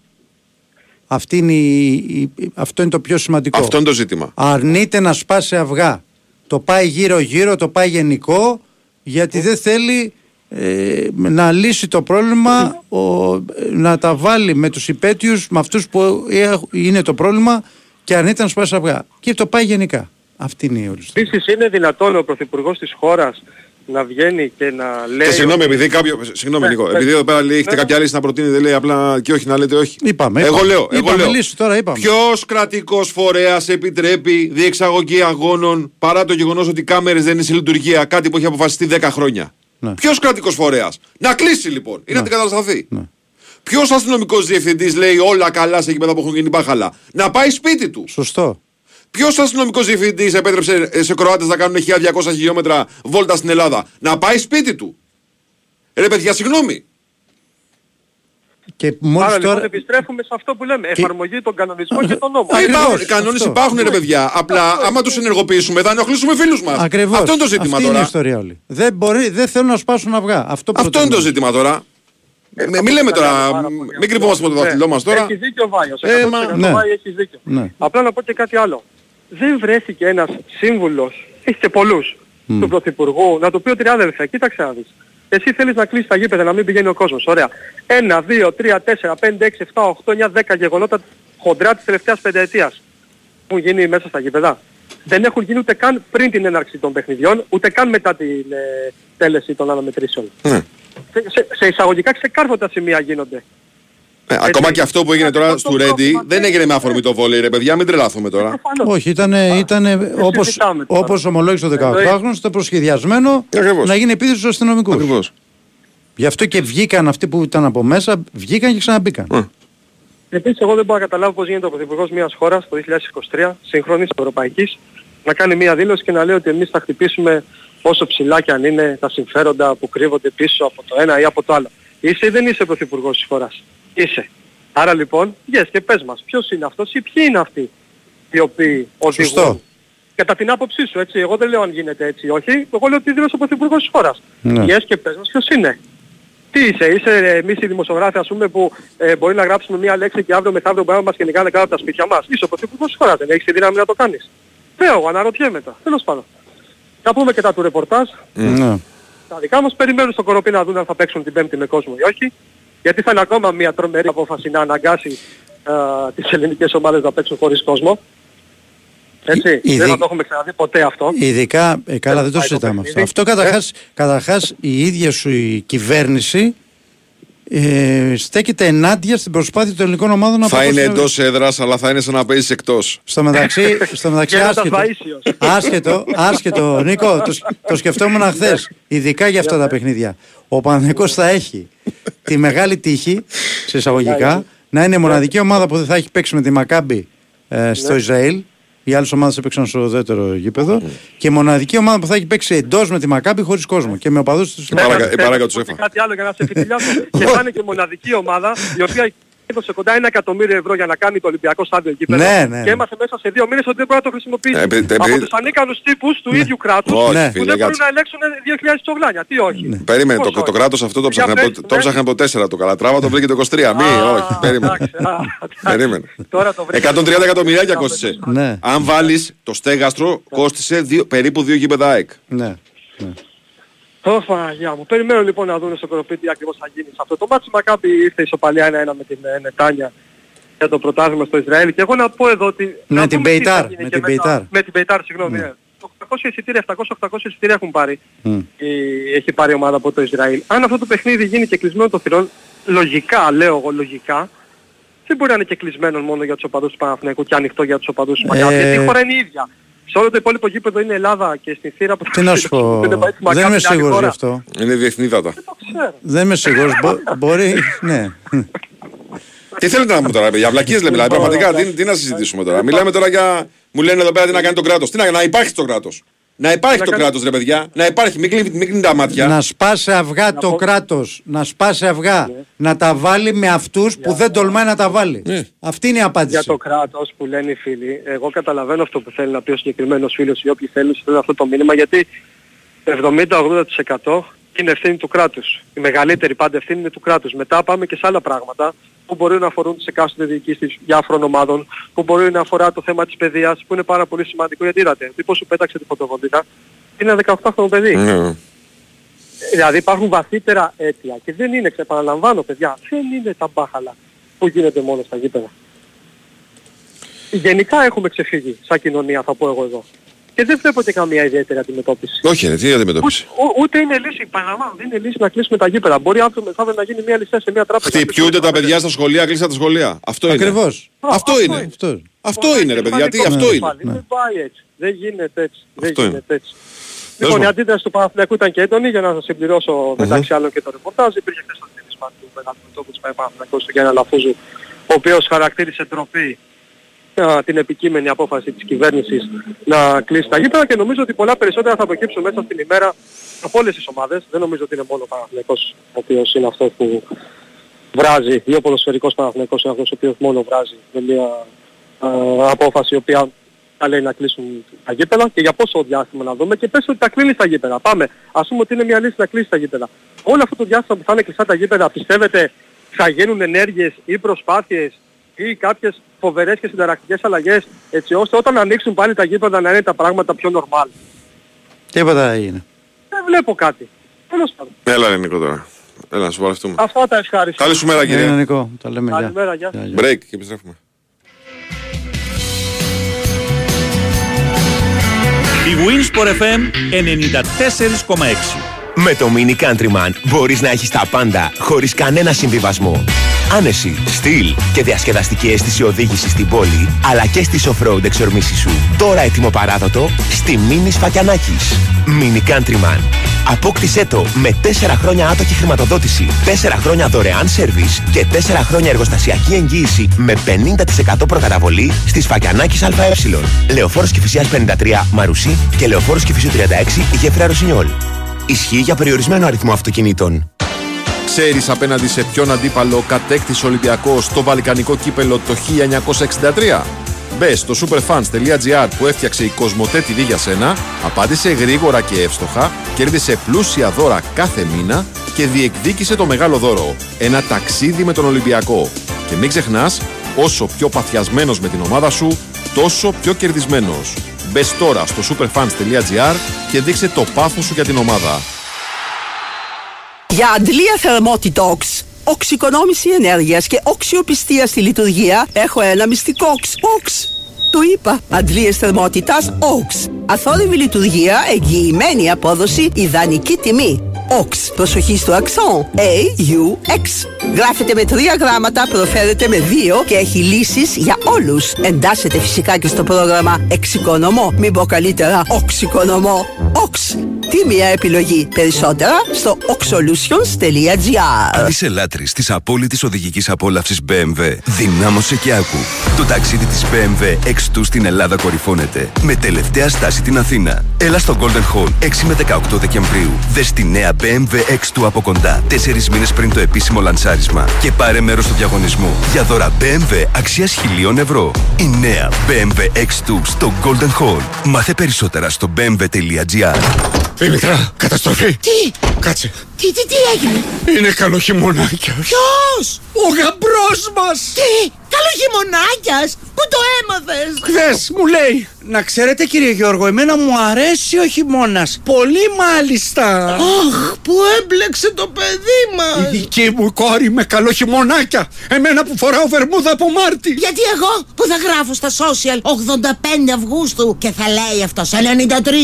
Αυτή είναι η, η- αυτό είναι το πιο σημαντικό. Αυτό είναι το ζήτημα. Αρνείται να σπάσει αυγά. Το πάει γύρω-γύρω, το πάει γενικό, γιατί δεν θέλει ε, να λύσει το πρόβλημα, ο, ε, να τα βάλει με τους υπέτειους, με αυτούς που ε, είναι το πρόβλημα και αρνείται να σπάσει αυγά. Και το πάει γενικά. Αυτή είναι η όλη ιστορία. Επίσης είναι δυνατόν ο Πρωθυπουργός της χώρας να βγαίνει και να λέει... Και συγγνώμη, ότι- επειδή κάποιο. Συγγνώμη, Ναι, Νίκο. ναι. Επειδή εδώ πέρα λέει, έχετε Ναι, κάποια λύση να προτείνετε, λέει απλά και όχι να λέτε όχι. Είπαμε, Εγώ είπαμε. λέω. Εγώ Είπαμε λέω. λύση, τώρα είπαμε. Ποιος κρατικός φορέας επιτρέπει διεξαγωγή αγώνων παρά το γεγονός ότι οι κάμερες δεν είναι σε λειτουργία, κάτι που έχει αποφασιστεί 10 χρόνια; Ναι. Ποιος κρατικό φορέας; Να κλείσει λοιπόν ή να την κατασταθεί. Ναι. Ποιος αστυνομικός διευθυντής λέει όλα καλά σε γήπεδα που έχουν γίνει μπάχαλα. Να πάει σπίτι τους. Σωστό. Ποιος αστυνομικός διευθυντής επέτρεψε ε, σε Κροάτες να κάνουν 1200 χιλιόμετρα βόλτα στην Ελλάδα; Να πάει σπίτι του. Ρε παιδιά, συγγνώμη. Και μόλις Άρα λοιπόν τώρα... επιστρέφουμε σε αυτό που λέμε. Εφαρμογή των κανονισμών και των νόμων. Ε, Ακριβώς, υπάρχουν, οι κανόνε αυτό. υπάρχουν, ρε παιδιά. Απλά άμα τους ενεργοποιήσουμε θα ενοχλήσουμε φίλους μας. Ακριβώς. Αυτό είναι το ζήτημα Αυτή είναι η τώρα. ιστορία όλη. Δεν, μπορεί, δεν θέλουν να σπάσουν αυγά. Αυτό, Αυτό είναι προτείνω. το ζήτημα τώρα. Ε, με- μην λέμε τώρα, μην κρυβόμαστε με το δάχτυλό μας τώρα. Έχεις δίκιο ο Βάιος. Ε, 100% μα- ναι. Βάιο έχεις δίκιο. Ναι. Απλά να πω και κάτι άλλο. Δεν βρέθηκε ένας σύμβουλος, έχεις και πολλούς, του Πρωθυπουργού, να του πει ότι ρε αδελφέ, κοίταξε να δεις. Εσύ θέλεις να κλείσεις τα γήπεδα, να μην πηγαίνει ο κόσμος. Ωραία. Ένα, δύο, τρία, τέσσερα, πέντε, έξι, εφτά, οχτώ, εννιά, δέκα γεγονότα χοντρά της τελευταίας πενταετίας. Έχουν γίνει μέσα στα γήπεδα. Δεν έχουν γίνει ούτε καν πριν την έναρξη των παιχνιδιών, ούτε καν μετά την ε, τέλεση των αναμετρήσεων. Ναι. Σε, σε, σε εισαγωγικά ξεκάρφωτα σημεία γίνονται. Ε, ακόμα και αυτό που έγινε τώρα στο Ρέντι δεν έγινε με αφορμή το βόλεϊ, ρε παιδιά, μην τρελαθούμε τώρα. Όχι, ήταν, ήτανε, όπως, συζητάμε τώρα. όπως ομολόγησε το Εννοεί. 18χρονο, ήταν προσχεδιασμένο Ακριβώς. να γίνει επίθεση στους αστυνομικούς. Ακριβώς. Γι' αυτό και βγήκαν αυτοί που ήταν από μέσα, βγήκαν και ξαναμπήκαν. Επίσης εγώ δεν μπορώ να καταλάβω πώς γίνεται ο Πρωθυπουργός μιας χώρας το 2023, σύγχρονης ευρωπαϊκής, να κάνει μια δήλωση και να λέει ότι εμείς θα χτυπήσουμε όσο ψηλά και αν είναι τα συμφέροντα που κρύβονται πίσω από το ένα ή από το άλλο. Είσαι ή δεν είσαι Πρωθυπουργός της χώρας. Είσαι. Άρα λοιπόν, yes, και πες μας, ποιος είναι αυτός ή ποιοι είναι αυτοί οι οποίοι οδηγούν; Σωστό. Κατά την άποψή σου, έτσι. Εγώ δεν λέω αν γίνεται έτσι ή όχι. Εγώ λέω ότι δήλωσε ο Πρωθυπουργός της χώρας. Ναι. Yes, και πες μας ποιος είναι; Τι είσαι, είσαι ε, εμείς οι δημοσιογράφοι ας πούμε που ε, μπορεί να γράψουμε μία λέξη και αύριο μεθαύριο μπορεί να μας κυνηγάνε κάτω από τα σπίτια μας; Είσαι ο Πρωθυπουργός της χώρας, δεν έχεις τη δύναμη να το κάνεις. Λέω, εγώ αναρωτιέμαι τα. Τέλος πάντων. Να πούμε και τα του ρεπορτάζ. Ναι. Τα δικά μας περιμένουν στο κοροπή να δουν αν θα παίξουν την Πέμπτη με κόσμο ή όχι. Γιατί θα είναι ακόμα μια τρομερή απόφαση να αναγκάσει α, τις ελληνικές ομάδες να παίξουν χωρίς κόσμο. Έτσι. Ιδι- Δεν θα το έχουμε ξαναδεί ποτέ αυτό. Ειδικά, ε, καλά δεν το πάει το συζητάμε αυτό. παιχνίδι. Αυτό καταρχάς, καταρχάς η ίδια σου η κυβέρνηση ε, στέκεται ενάντια στην προσπάθεια των ελληνικών ομάδων να Θα είναι προχωρήσουν- εντός έδρας, αλλά θα είναι σαν να παίζεις εκτός. Στο μεταξύ, στο μεταξύ Γέροντας άσχετο, Βαΐσιος. άσχετο, άσχετο, Νίκο, το, σκ- το σκεφτόμουν χθες, ειδικά για αυτά τα παιχνίδια. Ο Παναθηναϊκός θα έχει τη μεγάλη τύχη, σε εισαγωγικά, να είναι η μοναδική ομάδα που δεν θα έχει παίξει με τη Μακάμπη ε, στο Ισραήλ. Οι άλλε ομάδε έπαιξαν στο ουδέτερο γήπεδο. Και η μοναδική ομάδα που θα έχει παίξει εντός με τη Μακάμπη χωρίς κόσμο και με οπαδούς τους. Παρακα- Θέλω- παράκα θέλω τους να πω και έφα. Κάτι άλλο για να σε φιτιλιάσω. και θα είναι και μοναδική ομάδα η οποία έδωσε κοντά ένα εκατομμύριο ευρώ για να κάνει το Ολυμπιακό Στάδιο γήπεδο Ναι, ναι, και ναι. έμαθε μέσα σε δύο μήνες ότι δεν μπορεί να το χρησιμοποιήσει. Ε, επει- επει- Από τους ανίκανους τύπους του ίδιου κράτους Όχι, Ναι. που φίλε, δεν μπορούν κάτσε. να ελέγξουν 2.000 τσογλάνια. Τι όχι. Περίμενε, Πώς το, το όχι. κράτος αυτό το Για ψάχνε, πες, από, το ναι. ψάχνε από 4 το Καλατράβα, το βρήκε το 23. Μη, Α, όχι, περίμενε. εντάξει, α, εντάξει. Περίμενε. Τώρα το βρήκα. 130 εκατομμυριάκια κόστησε. Ναι. Αν βάλεις το στέγαστρο, κόστησε δύο, περίπου 2 γήπεδα ΑΕΚ. Ναι. Ω Παναγιά μου. Περιμένω λοιπόν να δουν στο Κορωπί τι ακριβώς θα γίνει σε αυτό το ματς. Η Μακάμπι ήρθε ισοπαλία 1-1 με την ε, Νετάνια για το πρωτάθλημα στο Ισραήλ. Και εγώ να πω εδώ ότι... Με να την δούμε τι θα Μπεϊτάρ, γίνει με και την μετά- Μπεϊτάρ. Με την Μπεϊτάρ, συγγνώμη. ναι. Το έχω εισιτήρια, 700-800 εισιτήρια έχουν πάρει. η- έχει πάρει η ομάδα από το Ισραήλ. Αν αυτό το παιχνίδι γίνει και κεκλεισμένων των θυρών, λογικά, λέω εγώ λογικά, δεν μπορεί να είναι και κλεισμένο μόνο για τους οπαδούς του Παναθηναϊκού και ανοιχτό για τους οπαδούς του Μακάμπι. Ε, Γιατί η χώρα είναι η ίδια. Σε όλο το υπόλοιπο γήπεδο είναι Ελλάδα και στην θύρα που Τι να σου πω, δεν πάει στη δεν Μακάμπι, είμαι είναι άλλη σίγουρος χώρα. γι' αυτό. Είναι διεθνίδατα. Δεν είμαι σίγουρος. Μπο- Μπορεί, ναι. Τι θέλετε να πούμε τώρα, παιδιά, βλακίες λέμε. Δηλαδή, πραγματικά, τι, τι να συζητήσουμε τώρα. Μιλάμε τώρα για. Μου λένε εδώ πέρα τι να κάνει το κράτος. Τι να, να υπάρχει το κράτος. Να υπάρχει το κράτος, ρε παιδιά. Να υπάρχει. Μην κλείνει, μην κλείνει τα μάτια. Να σπάσει αυγά το κράτος, να σπάσει αυγά, να τα βάλει με αυτούς που δεν τολμάει να τα βάλει. Αυτή είναι η Για απάντηση. το κράτος που λένε οι φίλοι, εγώ καταλαβαίνω αυτό που θέλει να πει ο συγκεκριμένος φίλος ή όποιοι θέλουν στέλνουν αυτό το μήνυμα γιατί 70-80% είναι ευθύνη του κράτους. Η μεγαλύτερη πάντα ευθύνη είναι του κράτους. Μετά πάμε και σε άλλα πράγματα που μπορεί να αφορούν τις εκάστοτε διοικήσεις διάφορων ομάδων, που μπορεί να αφορά το θέμα της παιδείας, που είναι πάρα πολύ σημαντικό γιατί είδατε, ο τύπος σου πέταξε τη φωτοβολίδα, είναι ένα 18χρονο παιδί. Ναι. Δηλαδή υπάρχουν βαθύτερα αίτια και δεν είναι, επαναλαμβάνω παιδιά, δεν είναι τα μπάχαλα που γίνεται μόνο στα γήπεδα. Γενικά έχουμε ξεφύγει σαν κοινωνία θα πω εγώ εδώ. Και δεν βλέπω και καμία ιδιαίτερη αντιμετώπιση. Όχι, ρε, τι αντιμετώπιση; Ού- ούτε είναι λύση, παραλαμβάνω, δεν είναι λύση να κλείσουμε τα γήπεδα. Μπορεί αύριο μεθαύριο να γίνει μια λυσία σε μια τράπεζα. Χτυπιούνται τα παιδιά στα σχολεία, κλείσαν τα σχολεία. Αυτό είναι. Ακριβώς. Αυτό είναι. Αυτό. Αυτό είναι, ρε παιδιά. Τι, Πάλι, αυτό είναι. πάλι. Δεν πάει έτσι. Δεν γίνεται έτσι. Δεν Αυτό είναι. γίνεται έτσι. Δες Λοιπόν, μου. η αντίδραση του Παναθηναϊκού ήταν και έντονη για να σας συμπληρώσω μεταξύ άλλων και το ρεπορτάζ. Υπήρχε χθες το δίλησμα του μεγάλου μετώπου του Παναθηναϊκού του Γιάννη Λαφούζου, ο οποίος χαρακτήρισε ντροπή α, την επικείμενη απόφαση της κυβέρνησης να κλείσει τα γήπεδα και νομίζω ότι πολλά περισσότερα θα προκύψουν μέσα στην ημέρα από όλες τις ομάδες. Δεν νομίζω ότι είναι μόνο ο Παναθηναϊκός ο οποίος είναι αυτός που βράζει ή ο ποδοσφαιρικός Παναθηναϊκός είναι αυτός ο οποίος μόνο βράζει με μια α, απόφαση η οποία θα λέει να κλείσουν τα γήπεδα και για πόσο διάστημα να δούμε και πες ότι τα κλείνει τα γήπεδα. Πάμε. Ας πούμε ότι είναι μια λύση να κλείσει τα γήπεδα. Όλο αυτό το διάστημα που θα είναι κλειστά τα γήπεδα πιστεύετε θα γίνουν ενέργειες ή προσπάθειες ή κάποιες φοβερές και συνταρακτικές αλλαγές έτσι ώστε όταν ανοίξουν πάλι τα γήπεδα να είναι τα πράγματα πιο normal. Τίποτα έγινε. Δεν βλέπω κάτι. Τέλος πάντων. Έλα, ρε Νίκο τώρα. Έλα, να σου παρευτούμε. Αυτά τα ευχαριστώ. Καλή σου μέρα, Ε, κύριε. Νικό, τα λέμε. γεια. Καλημέρα, γεια. Break και επιστρέφουμε. Η Winsport FM 94,6. Με το Mini Countryman μπορείς να έχεις τα πάντα χωρίς κανένα συμβιβασμό. Άνεση, στυλ και διασκεδαστική αίσθηση οδήγησης στην πόλη, αλλά και στις off-road εξορμήσεις σου. Τώρα έτοιμο παράδοτο στη Mini Σφακιανάκης. Mini Countryman. Απόκτησέ το με 4 χρόνια άτοκη χρηματοδότηση, 4 χρόνια δωρεάν σερβις και 4 χρόνια εργοστασιακή εγγύηση με 50% προκαταβολή στη Σφακιανάκης ΑΕ. Λεωφόρος Κηφισιάς 53 Μαρουσί και Λεωφόρος Κηφισιού 36 Γέφυρα Ρωσινιόλ. Ισχύει για περιορισμένο αριθμό αυτοκινήτων. Ξέρεις απέναντι σε ποιον αντίπαλο κατέκτησε ο Ολυμπιακός στο Βαλκανικό κύπελο το 1963. Μπε στο superfans.gr που έφτιαξε η Κοσμοτέ TV για σένα, απάντησε γρήγορα και εύστοχα, κέρδισε πλούσια δώρα κάθε μήνα και διεκδίκησε το μεγάλο δώρο. Ένα ταξίδι με τον Ολυμπιακό. Και μην ξεχνάς, όσο πιο παθιασμένος με την ομάδα σου, τόσο πιο κερδισμένος. Μπες τώρα στο superfans.gr και δείξε το πάθος σου για την ομάδα. Για αντλία θερμότητοξ, οξυκονόμηση ενέργειας και οξιοπιστία στη λειτουργία έχω ένα μυστικό οξ. Οξ. Το είπα. Αντλίες θερμότητας οξ. Αθόρυβη λειτουργία, εγγυημένη απόδοση, ιδανική τιμή. Οξ. Προσοχή στο αξόν. A-U-X. Γράφεται με τρία γράμματα, προφέρεται με δύο και έχει λύσεις για όλους. Εντάσσεται φυσικά και στο πρόγραμμα Εξοικονομώ. Μην πω καλύτερα Οξοικονομώ. Οξ. Τι μια επιλογή. Περισσότερα στο oxolutions.gr Αν είσαι λάτρης της απόλυτης οδηγικής απόλαυσης BMW, δυνάμωσε και άκου. Το ταξίδι της BMW X2 στην Ελλάδα κορυφώνεται. Με τελευταία στάση την Αθήνα. Έλα στο Golden Hall 6 με 18 Δεκεμβρίου. Δες τη νέα BMW X2 από κοντά. Τέσσερις μήνες πριν το επίσημο λανσάρισμα. Και πάρε μέρος στο διαγωνισμό. Για δώρα BMW αξίας χιλίων ευρώ. Η νέα BMW X2 στο Golden Hall. Μάθε περισσότερα στο bmw.gr. Δημητρά, καταστροφή. Τι, Κάτσε. Τι, τι, τι έγινε; Είναι καλό χειμωνάκια. Ποιος, Ο γαμπρός μας. τι, Καλό χειμωνάκιας! Πού το έμαθες! Χθες μου λέει Να ξέρετε κύριε Γιώργο Εμένα μου αρέσει ο χειμώνας Πολύ μάλιστα Αχ, που έμπλεξε το παιδί μας! Η δική μου κόρη με καλό χειμωνάκια Εμένα που φοράω βερμούδα από Μάρτι Γιατί εγώ που θα γράφω στα social 85 Αυγούστου και θα λέει αυτός 93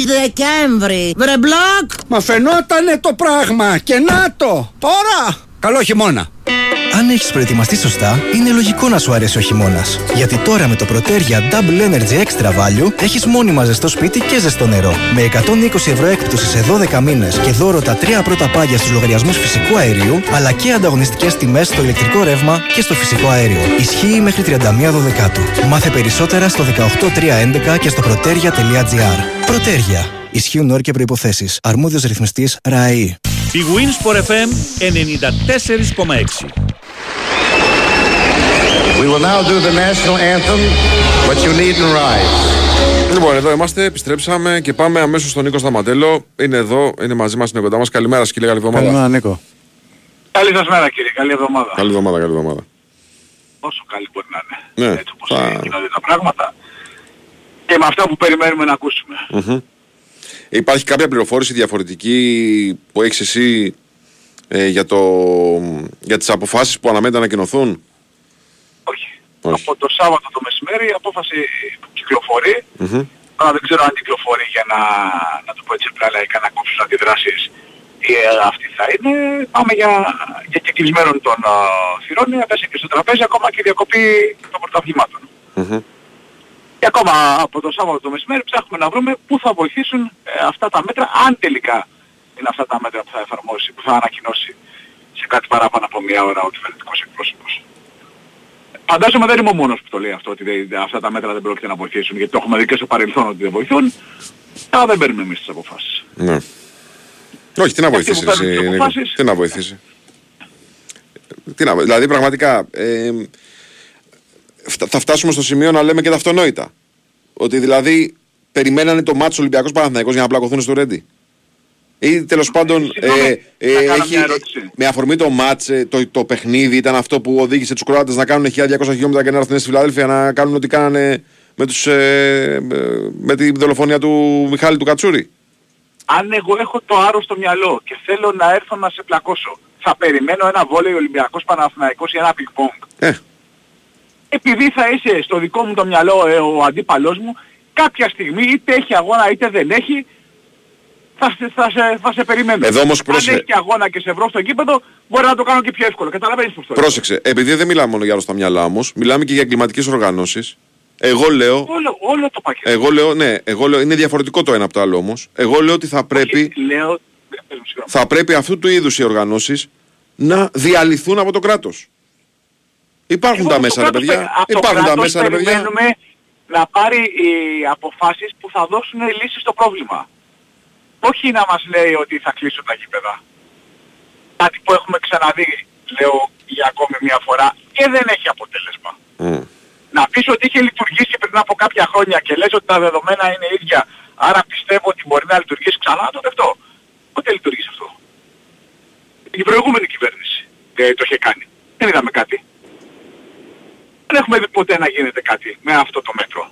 Δεκέμβρη. Βρε μπλοκ! Μα φαινότανε το πράγμα Και να το Τώρα Καλό χειμώνα Αν έχεις προετοιμαστεί σωστά, είναι λογικό να σου αρέσει ο χειμώνας. Γιατί τώρα με το Protergia Double Energy Extra Value έχεις μόνιμα ζεστό σπίτι και ζεστό νερό. Με 120 ευρώ έκπτωσης σε 12 μήνες και δώρο τα τρία πρώτα πάγια στους λογαριασμούς φυσικού αερίου, αλλά και ανταγωνιστικές τιμές στο ηλεκτρικό ρεύμα και στο φυσικό αέριο. Ισχύει μέχρι 31 Δεκάτου. Μάθε περισσότερα στο 18311 και στο protergia.gr. Protergia. Ισχύουν όροι και προϋποθέσεις. Αρμόδιος ρυθμιστής ΡΑΕΗ. Η Winsport FM 94,6. We will now do the national anthem, but you needn't rise. Λοιπόν, εδώ είμαστε, επιστρέψαμε και πάμε αμέσως στον Νίκο Σταματέλο. Είναι εδώ, είναι μαζί μας, είναι κοντά μας. Καλημέρα, σκύλε, καλή εβδομάδα. Καλημέρα, Νίκο. Καλή σας μέρα κύριε, καλή εβδομάδα. Καλή εβδομάδα, καλή εβδομάδα. Όσο καλή μπορεί να είναι. Ναι, Έτσι όπως γίνονται τα πράγματα. Και με αυτά που περιμένουμε να ακούσουμε. Μμμ. Υπάρχει κάποια πληροφόρηση διαφορετική που έχεις εσύ ε, για, το, για τις αποφάσεις που αναμένεται να ανακοινωθούν; Όχι. Από το Σάββατο το μεσημέρι η απόφαση κυκλοφορεί. Μμμ. Αλλά δεν ξέρω αν κυκλοφορεί για να, να το πω έτσι απλά λαϊκά να κόψουν αντιδράσεις ή ε, αυτή θα είναι. Πάμε για, για κεκλεισμένων των uh, θυρών, να πέσει και στο τραπέζι ακόμα και διακοπή των πρωταθλημάτων. Μμμ. Και ακόμα από το Σάββατο το μεσημέρι ψάχνουμε να βρούμε πού θα βοηθήσουν ε, αυτά τα μέτρα, αν τελικά είναι αυτά τα μέτρα που θα εφαρμόσει, που θα ανακοινώσει σε κάτι παράπάνω από μία ώρα ο κυβερνητικός εκπρόσωπος. Φαντάζομαι δεν είμαι ο μόνος που το λέει αυτό, ότι δεν- αυτά τα μέτρα δεν πρόκειται να βοηθήσουν, γιατί το έχουμε δει και στο παρελθόν ότι δεν βοηθούν, αλλά δεν παίρνουμε εμείς τις αποφάσεις. Ναι. Όχι, τι να Και αυτοί βοηθήσεις που παίρνουν εσύ, τις Νίκο. αποφάσεις; Τι να βοηθήσεις. Τι να, δηλαδή πραγματικά ε, φτα- θα φτάσουμε στο σημείο να λέμε και τα αυτονόητα. Ότι δηλαδή περιμένανε το μάτσο Ολυμπιακός Παναθηναϊκός για να πλακωθούν στο Ρέντι. Ή τέλος πάντων ε, ε, να κάνω έχει, μια ερώτηση. με αφορμή το μάτς, ε, το, το παιχνίδι ήταν αυτό που οδήγησε τους Κροάτες να κάνουν 1200 χιλιόμετρα και να έρθουν στη Φιλαδέλφια να κάνουν ό,τι κάνανε με, τους, ε, με- με τη δολοφονία του Μιχάλη του Κατσούρη. Αν εγώ έχω το άρο στο μυαλό και θέλω να έρθω να σε πλακώσω, θα περιμένω ένα βόλεϊ Ολυμπιακός Παναθηναϊκός ή ένα πινκ πονγκ. Ε. Επειδή θα είσαι στο δικό μου το μυαλό ε, ο αντίπαλός μου, κάποια στιγμή είτε έχει αγώνα είτε δεν έχει, θα, σε- θα, σε, θα σε περιμένω. Εδώ όμως Αν πρόσεχε. έχει και αγώνα και σε βρω στο γήπεδο, μπορεί να το κάνω και πιο εύκολο. Καταλαβαίνεις πώς το λέω. Πρόσεξε, επειδή δεν μιλάμε μόνο για άλλα στα μυαλά όμως, μιλάμε και για εγκληματικές οργανώσεις. Εγώ λέω, Όλο, όλο το πακέτο. εγώ λέω, ναι, εγώ λέω, είναι διαφορετικό το ένα από το άλλο όμως. Εγώ λέω ότι θα πρέπει, Λέω, ε, πες μου, συγγνώμη. θα πρέπει αυτού του είδους οι οργανώσεις να διαλυθούν από το κράτος. Υπάρχουν Εγώ τα από μέσα, το ρε κράτος παιδιά. πε- από το Υπάρχουν τα κράτος μέσα, ρε παιδιά. περιμένουμε να πάρει οι αποφάσεις που θα δώσουν λύσεις στο πρόβλημα. Όχι να μας λέει ότι θα κλείσουν τα γήπεδα. Κάτι που έχουμε ξαναδεί, λέω για ακόμη μια φορά, και δεν έχει αποτέλεσμα. Μμ. Να πεις ότι είχε λειτουργήσει πριν από κάποια χρόνια και λες ότι τα δεδομένα είναι ίδια, άρα πιστεύω ότι μπορεί να λειτουργήσει ξανά, να το δεχτώ. Πότε λειτουργήσε αυτό; Η προηγούμενη κυβέρνηση ε, το είχε κάνει. Δεν είδαμε κάτι. Δεν έχουμε δει ποτέ να γίνεται κάτι με αυτό το μέτρο.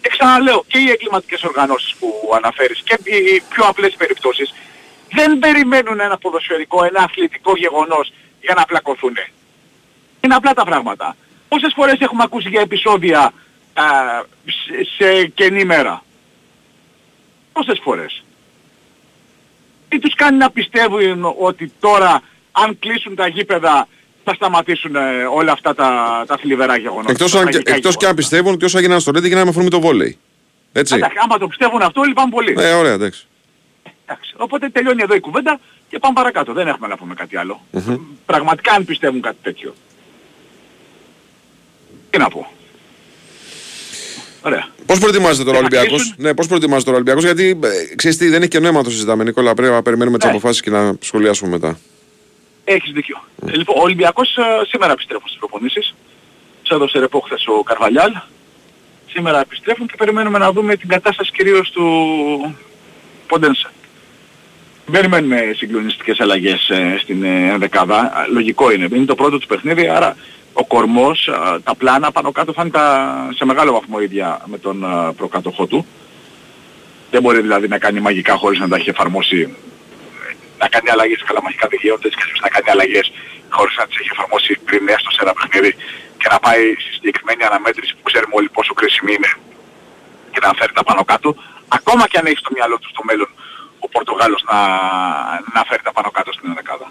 Και ξαναλέω, και οι εγκληματικές οργανώσεις που αναφέρεις και οι πιο απλές περιπτώσεις δεν περιμένουν ένα ποδοσφαιρικό, ένα αθλητικό γεγονός για να πλακωθούν. Είναι απλά τα πράγματα. Πόσες φορές έχουμε ακούσει για επεισόδια α, σε, σε κενή μέρα; Πόσες φορές; Τι τους κάνει να πιστεύουν ότι τώρα αν κλείσουν τα γήπεδα θα σταματήσουν ε, όλα αυτά τα, τα θλιβερά γεγονότα. Εκτός, τα αν, τραγικά εκτός και αν πιστεύουν ότι όσα έγιναν στο Ρέντι έγιναν με αφορμή το βόλεϊ. Έτσι. Εντάξει, άμα το πιστεύουν αυτό, λυπάμαι πολύ. Ε, ωραία, εντάξει. Εντάξει. Οπότε τελειώνει εδώ η κουβέντα και πάμε παρακάτω. Δεν έχουμε να πούμε κάτι άλλο. Μμμ. Πραγματικά αν πιστεύουν κάτι τέτοιο. Τι να πω. Ωραία. Πώς προετοιμάζεται τώρα ο Θα Ολυμπιακός; κλείσουν. Ναι, πώς προετοιμάζεται τώρα ο Ολυμπιακός, γιατί ε, ξέρεις τι, δεν έχει και νόημα να το συζητάμε, Νικόλα. Πρέπει να περιμένουμε τις Ναι. αποφάσεις και να σχολιάσουμε μετά. Έχεις δίκιο. Ε, λοιπόν, ο Ολυμπιακός ε, σήμερα επιστρέφουν στις προπονήσεις. Τους έδωσε ρεπό χθες ο Καρβαλιάλ. Σήμερα επιστρέφουν και περιμένουμε να δούμε την κατάσταση κυρίως του Ποντένσε. Δεν περιμένουμε συγκλονιστικές αλλαγές ε, στην ε, ενδεκάδα. Α, Λογικό είναι. Είναι το πρώτο του παιχνίδι, άρα ο κορμός, α, τα πλάνα πάνω κάτω θα είναι τα, σε μεγάλο βαθμό ίδια με τον α, προκάτοχό του. Δεν μπορεί δηλαδή να κάνει μαγικά χωρίς να τα έχει εφαρμόσει να κάνει αλλαγές, καλά μαγικά δεν γίνονται έτσι και αλλιώς να κάνει αλλαγές χωρίς να τις έχει εφαρμόσει πριν έστω σε ένα παιχνίδι και να πάει στη συγκεκριμένη αναμέτρηση που ξέρουμε όλοι πόσο κρίσιμη είναι και να φέρει τα πάνω κάτω, ακόμα και αν έχει στο μυαλό του στο μέλλον ο Πορτογάλος να, να φέρει τα πάνω κάτω στην ενδεκάδα.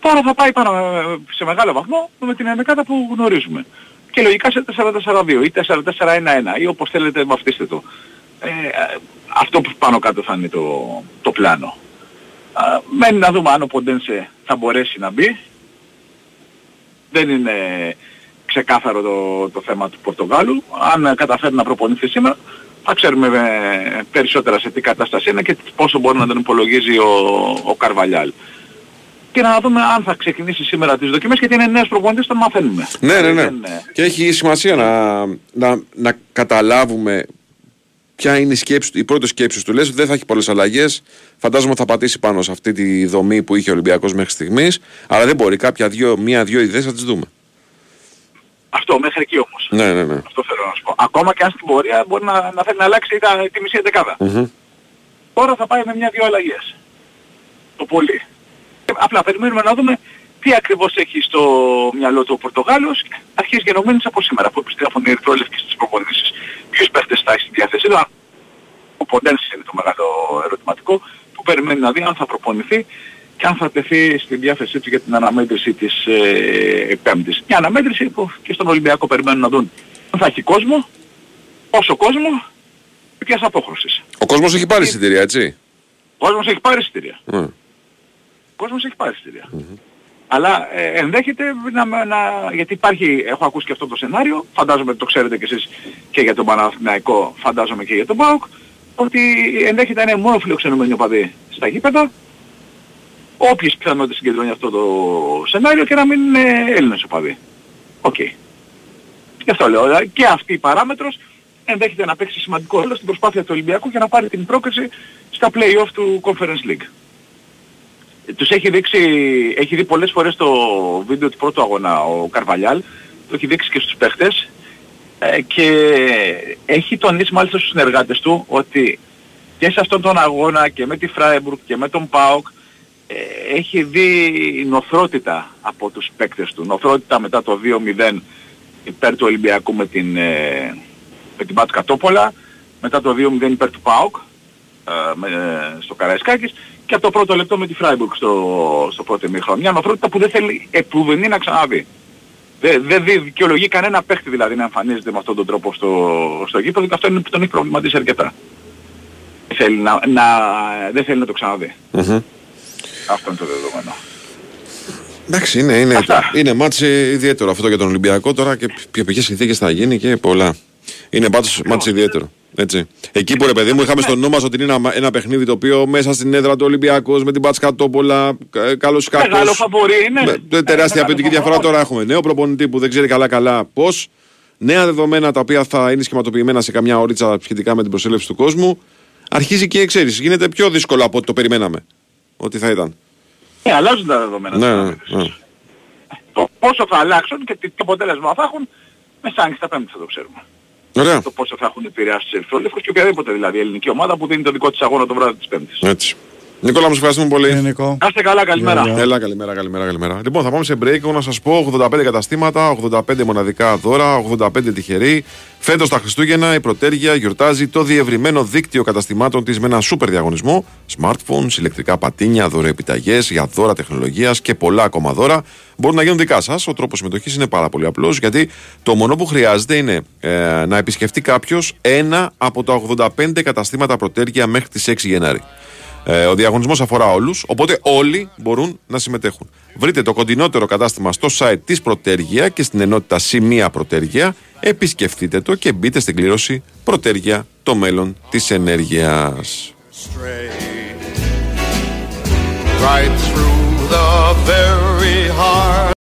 Τώρα θα πάει πάνω, ε, σε μεγάλο βαθμό με την ενδεκάδα που γνωρίζουμε. Και λογικά σε 4-4-2 ή 4-4-1-1 ή όπως θέλετε βαφτίστε το. Ε, ε, αυτό που πάνω κάτω θα είναι το, το πλάνο. Α, μένει να δούμε αν ο Ποντένσε θα μπορέσει να μπει. Δεν είναι ξεκάθαρο το, το θέμα του Πορτογάλου. Αν καταφέρει να προπονηθεί σήμερα, θα ξέρουμε ε, περισσότερα σε τι κατάσταση είναι και πόσο μπορεί να τον υπολογίζει ο, ο Καρβαλιάλ. Και να δούμε αν θα ξεκινήσει σήμερα τις δοκιμές γιατί είναι νέος προπονητής, τον μαθαίνουμε. Ναι, ναι, ναι. Δεν, ε, Και έχει σημασία να, να, να καταλάβουμε ποια είναι η, σκέψη, του- η πρώτη σκέψη του. Λες ότι δεν θα έχει πολλές αλλαγές. Φαντάζομαι ότι θα πατήσει πάνω σε αυτή τη δομή που είχε ο Ολυμπιακός μέχρι στιγμής. Αλλά δεν μπορεί. Κάποια δύο, μία-δύο ιδέες θα τις δούμε. Αυτό μέχρι εκεί όμως. Ναι, ναι, ναι. Αυτό θέλω να σου πω. Ακόμα και αν στην πορεία μπορεί να, να θέλει να αλλάξει τα, τη μισή δεκάδα. Μμμ. Τώρα θα πάει με μια-δυο αλλαγές. Το πολύ. Ε, Απλά περιμένουμε να δούμε τι ακριβώς έχει στο μυαλό του ο Πορτογάλος αρχής γενομένης από σήμερα που επιστρέφουν οι ερυθρόλευκοι στις προπονήσεις. Ποιους παίχτες θα έχει στη διάθεσή του. Ο Ποντένς είναι το μεγάλο ερωτηματικό που περιμένει να δει αν θα προπονηθεί και αν θα τεθεί στη διάθεσή του για την αναμέτρηση της ε, Πέμπτης. Μια αναμέτρηση που και στον Ολυμπιακό περιμένουν να δουν αν θα έχει κόσμο, πόσο κόσμο και ποιας απόχρωσης. Ο κόσμος έχει πάρει εισιτήρια, έτσι; Ο κόσμος έχει πάρει εισιτήρια. Ναι. Ο κόσμος έχει πάρει εισιτήρια. Αλλά ε, ενδέχεται να, να, γιατί υπάρχει, έχω ακούσει και αυτό το σενάριο, φαντάζομαι ότι το ξέρετε κι εσείς και για τον Παναθηναϊκό, φαντάζομαι και για τον ΠΑΟΚ, ότι ενδέχεται να είναι μόνο φιλοξενούμενοι οπαδοί στα γήπεδα, όποιες πιθανότητες συγκεντρώνει αυτό το σενάριο και να μην είναι Έλληνες οπαδοί. Οκ. Γι' αυτό λέω, δηλαδή, και αυτή η παράμετρος ενδέχεται να παίξει σημαντικό ρόλο στην προσπάθεια του Ολυμπιακού για να πάρει την πρόκριση στα play-off του Conference League. Τους έχει δείξει, έχει δει πολλές φορές το βίντεο του πρώτου αγώνα ο Καρβαλιάλ, το έχει δείξει και στους παίχτες. Ε, και έχει τονίσει μάλιστα στους συνεργάτες του ότι και σε αυτόν τον αγώνα και με τη Φράιμπουργκ και με τον ΠΑΟΚ ε, έχει δει νοθρότητα από τους παίκτες του. Νοθρότητα μετά το 2-0 υπέρ του Ολυμπιακού με την, ε, με την Μπάτ Κατόπολα, μετά το 2-0 υπέρ του ΠΑΟΚ ε, με, ε, στο Καραϊσκάκης και από το πρώτο λεπτό με τη Φράιμπουργκ στο, στο πρώτο ημίχρονο. Μια νοθρότητα που δεν θέλει επουδενή να ξαναδεί. Δεν δε δι- δικαιολογεί κανένα παίχτη δηλαδή να εμφανίζεται με αυτόν τον τρόπο στο, στο γήπεδο και αυτό είναι που τον έχει προβληματίσει αρκετά. Δεν θέλει να, να, δεν θέλει να το ξαναδεί. Μμμ. Αυτό είναι το δεδομένο. Εντάξει, είναι, είναι, είναι μάτς ε, ιδιαίτερο αυτό για τον Ολυμπιακό τώρα και π- ποιες συνθήκες θα γίνει και πολλά. Είναι μάτς, μάτς ιδιαίτερο. Έτσι. Εκεί που ρε παιδί μου είχαμε στο νου μας ότι είναι ένα, ένα παιχνίδι το οποίο μέσα στην έδρα του Ολυμπιακός με την Μπάτς Κατόπολα, κα- καλός ή κακός. Μεγάλο φαβορί είναι. Με- τε- τεράστια απαιτητική διαφορά τώρα έχουμε. Νέο προπονητή που δεν ξέρει καλά καλά πώς. Νέα δεδομένα τα οποία θα είναι σχηματοποιημένα σε καμιά ωρίτσα σχετικά με την προσέλευση του κόσμου. Αρχίζει και ξέρεις, γίνεται πιο δύσκολο από ό,τι το περιμέναμε. Ότι θα ήταν. Ε, αλλάζουν τα δεδομένα. Ναι, ναι, ναι. Το πόσο θα αλλάξουν και τι τι αποτέλεσμα θα έχουν, μεσάνυχτα στα πέμπτη θα το ξέρουμε. Ωραία. Το πόσο θα έχουν επηρεάσει τους Ερυθρόλευκους και οποιαδήποτε δηλαδή ελληνική ομάδα που δίνει το δικό της αγώνα το βράδυ της Πέμπτης. Έτσι. Νικόλα, μου σε ευχαριστούμε πολύ. Νικό. Να είστε καλά, καλημέρα. Έλα, καλημέρα, καλημέρα, καλημέρα. Λοιπόν, θα πάμε σε break. Εγώ να σας πω 85 καταστήματα, 85 μοναδικά δώρα, 85 τυχεροί. Φέτος τα Χριστούγεννα η Πρωτέργεια γιορτάζει το διευρυμένο δίκτυο καταστημάτων της με ένα σούπερ διαγωνισμό. Smartphones, ηλεκτρικά πατίνια, δωρεοεπιταγές για δώρα τεχνολογίας και πολλά ακόμα δώρα μπορούν να γίνουν δικά σας. Ο τρόπος συμμετοχής είναι πάρα πολύ απλός γιατί το μόνο που χρειάζεται είναι ε, να επισκεφτεί κάποιος ένα από τα 85 καταστήματα Πρωτέργεια μέχρι τις 6 Γενάρη. Ε, ο διαγωνισμός αφορά όλους, οπότε όλοι μπορούν να συμμετέχουν. Βρείτε το κοντινότερο κατάστημα στο site της Πρωτέργεια και στην ενότητα Σημεία Πρωτέργεια. Επισκεφτείτε το και μπείτε στην κλήρωση Πρωτέργεια, το μέλλον της ενέργειας. right through the very heart.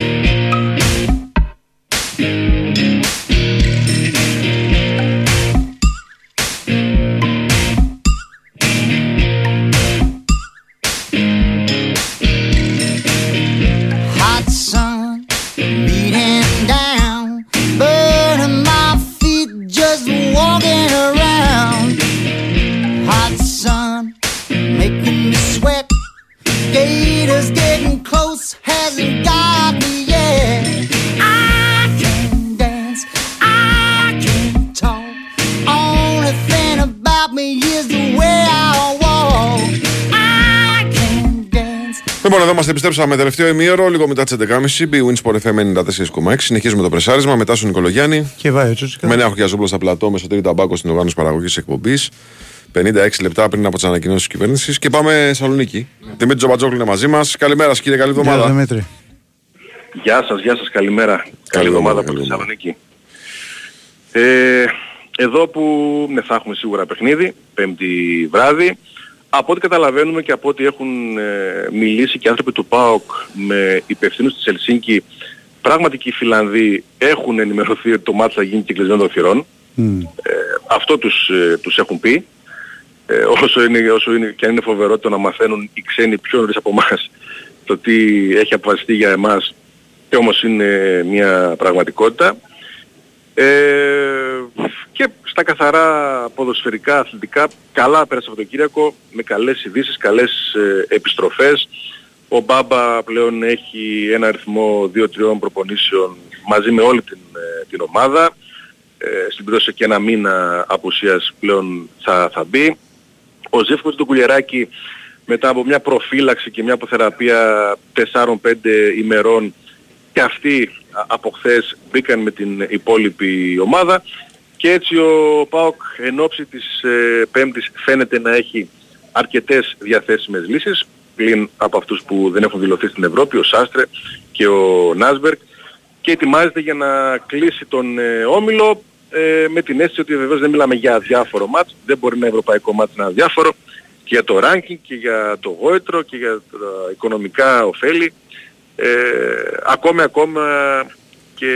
Λοιπόν, εδώ είμαστε, επιστρέψαμε τελευταίο ημίωρο, λίγο μετά τις 11.30. Μπει Winsport FM 94,6. Συνεχίζουμε το πρεσάρισμα. Μετά στον Νικολογιάννη. Και βάει ο Τσούτσικα. Με Νέα Χωριαζόπουλο στα πλατό, με σωτήρι ταμπάκο στην οργάνωση παραγωγής εκπομπής. 56 λεπτά πριν από τις ανακοινώσεις της κυβέρνησης. Και πάμε Θεσσαλονίκη. Δημήτρη Τζομπατζόκλου είναι μαζί μας. Καλημέρα, σας, κύριε, καλή Γεια εβδομάδα. Δημήτρη. Γεια σας, γεια σας, καλημέρα. Καλή εβδομάδα από τη Θεσσαλονίκη. Ε, εδώ που ναι, θα έχουμε σίγουρα παιχνίδι, πέμπτη βράδυ. Από ό,τι καταλαβαίνουμε και από ό,τι έχουν ε, μιλήσει και άνθρωποι του ΠΑΟΚ με υπευθύνους της Ελσίνκη, πράγματι και οι Φιλανδοί έχουν ενημερωθεί ότι το μάτς θα γίνει κυκλισμένο των θυρών. Ε, αυτό τους, ε, τους έχουν πει. Ε, όσο, είναι, όσο είναι και αν είναι φοβερό το να μαθαίνουν οι ξένοι πιο νωρίς από εμάς το τι έχει αποφασιστεί για εμάς και όμως είναι μια πραγματικότητα. Ε, και στα καθαρά ποδοσφαιρικά, αθλητικά, καλά πέρασε το Σαββατοκύριακο με καλές ειδήσεις, καλές ε, επιστροφές. Ο Μπάμπα πλέον έχει ένα αριθμό 2-3 προπονήσεων μαζί με όλη την, ε, την ομάδα. Ε, συμπλήρωσε και ένα μήνα απουσίας πλέον θα, θα μπει. Ο Ζεύκος του Κουλιεράκη μετά από μια προφύλαξη και μια αποθεραπεία 4-5 ημερών και αυτοί α- από χθες μπήκαν με την υπόλοιπη ομάδα και έτσι ο ΠΑΟΚ εν ώψη της ε, Πέμπτης φαίνεται να έχει αρκετές διαθέσιμες λύσεις πλην από αυτούς που δεν έχουν δηλωθεί στην Ευρώπη, ο Σάστρε και ο Νάσμπερκ και ετοιμάζεται για να κλείσει τον ε, Όμιλο ε, με την αίσθηση ότι βεβαίως δεν μιλάμε για αδιάφορο μάτς, δεν μπορεί ένα ευρωπαϊκό μάτς να είναι αδιάφορο και για το ranking και για το γόητρο και για τα οικονομικά ωφέλη. Ε, ακόμη ακόμα και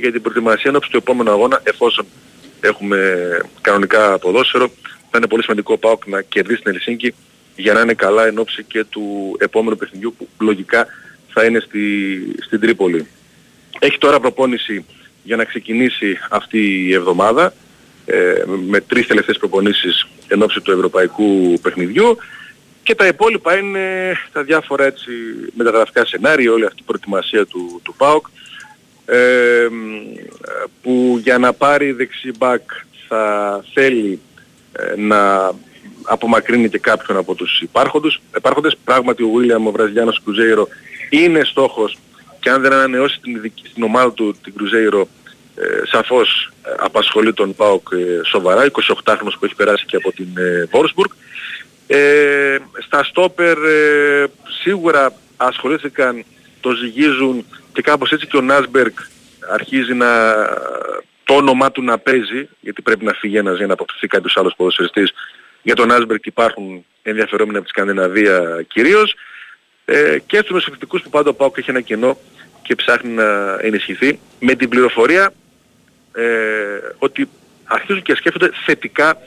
για την προετοιμασία ενώπιση του επόμενου αγώνα εφόσον έχουμε κανονικά ποδόσφαιρο. Θα είναι πολύ σημαντικό ο ΠΑΟΚ να κερδίσει την Ελσίνκη για να είναι καλά εν ώψη και του επόμενου παιχνιδιού που λογικά θα είναι στη, στην Τρίπολη. Έχει τώρα προπόνηση για να ξεκινήσει αυτή η εβδομάδα ε, με τρεις τελευταίες προπονήσεις εν ώψη του ευρωπαϊκού παιχνιδιού. Και τα υπόλοιπα είναι τα διάφορα έτσι μεταγραφικά σενάρια, όλη αυτή η προετοιμασία του, του ΠΑΟΚ ε, που για να πάρει δεξί μπακ θα θέλει ε, να απομακρύνει και κάποιον από τους υπάρχοντες. υπάρχοντες. Πράγματι ο Βίλιαμ ο Βραζιλιάνος Κρουζέιρο είναι στόχος και αν δεν ανανεώσει την, ειδική- στην ομάδα του την Κρουζέιρο ε, σαφώς ε, απασχολεί τον ΠΑΟΚ ε, σοβαρά, 28χρονος που έχει περάσει και από την ε, Βόρσμπουργκ. Ε, στα στόπερ ε, σίγουρα ασχολήθηκαν, το ζυγίζουν και κάπως έτσι και ο Νάσμπεργκ αρχίζει να το όνομά του να παίζει, γιατί πρέπει να φύγει ένας για να αποκτηθεί κάποιος άλλος ποδοσφαιριστής. Για τον Νάσμπεργκ υπάρχουν ενδιαφερόμενοι από τη Σκανδιναβία κυρίως. Ε, και στους μεσοεπιθετικούς που πάντα ο Πάουκ έχει ένα κενό και ψάχνει να ενισχυθεί με την πληροφορία ε, ότι αρχίζουν και σκέφτονται θετικά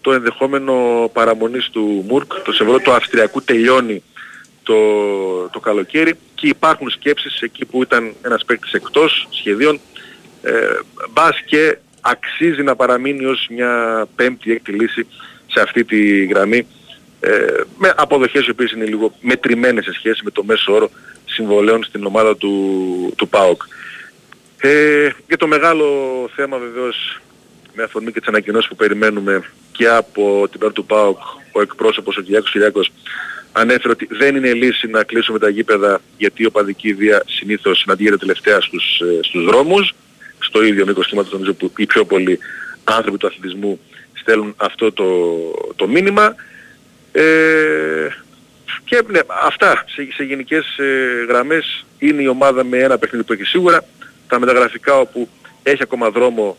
το ενδεχόμενο παραμονής του Μουρκ, το σεβρό του Αυστριακού τελειώνει το, το καλοκαίρι και υπάρχουν σκέψεις εκεί που ήταν ένας παίκτης εκτός σχεδίων ε, μπας και αξίζει να παραμείνει ως μια πέμπτη έκτη λύση σε αυτή τη γραμμή ε, με αποδοχές οι οποίες είναι λίγο μετρημένες σε σχέση με το μέσο όρο συμβολέων στην ομάδα του, του ΠΑΟΚ. Ε, και το μεγάλο θέμα βεβαίως με αφορμή και τις ανακοινώσεις που περιμένουμε και από την πλευρά του ΠΑΟΚ ο εκπρόσωπος ο Κυριάκος Κυριάκος ανέφερε ότι δεν είναι λύση να κλείσουμε τα γήπεδα γιατί η οπαδική βία συνήθως συναντιέται τελευταία στους, ε, στους δρόμους στο ίδιο μήκος κύματος νομίζω που οι πιο πολλοί άνθρωποι του αθλητισμού στέλνουν αυτό το, το μήνυμα ε, και ναι, αυτά σε, σε γενικές ε, γραμμές είναι η ομάδα με ένα παιχνίδι που έχει σίγουρα τα μεταγραφικά όπου έχει ακόμα δρόμο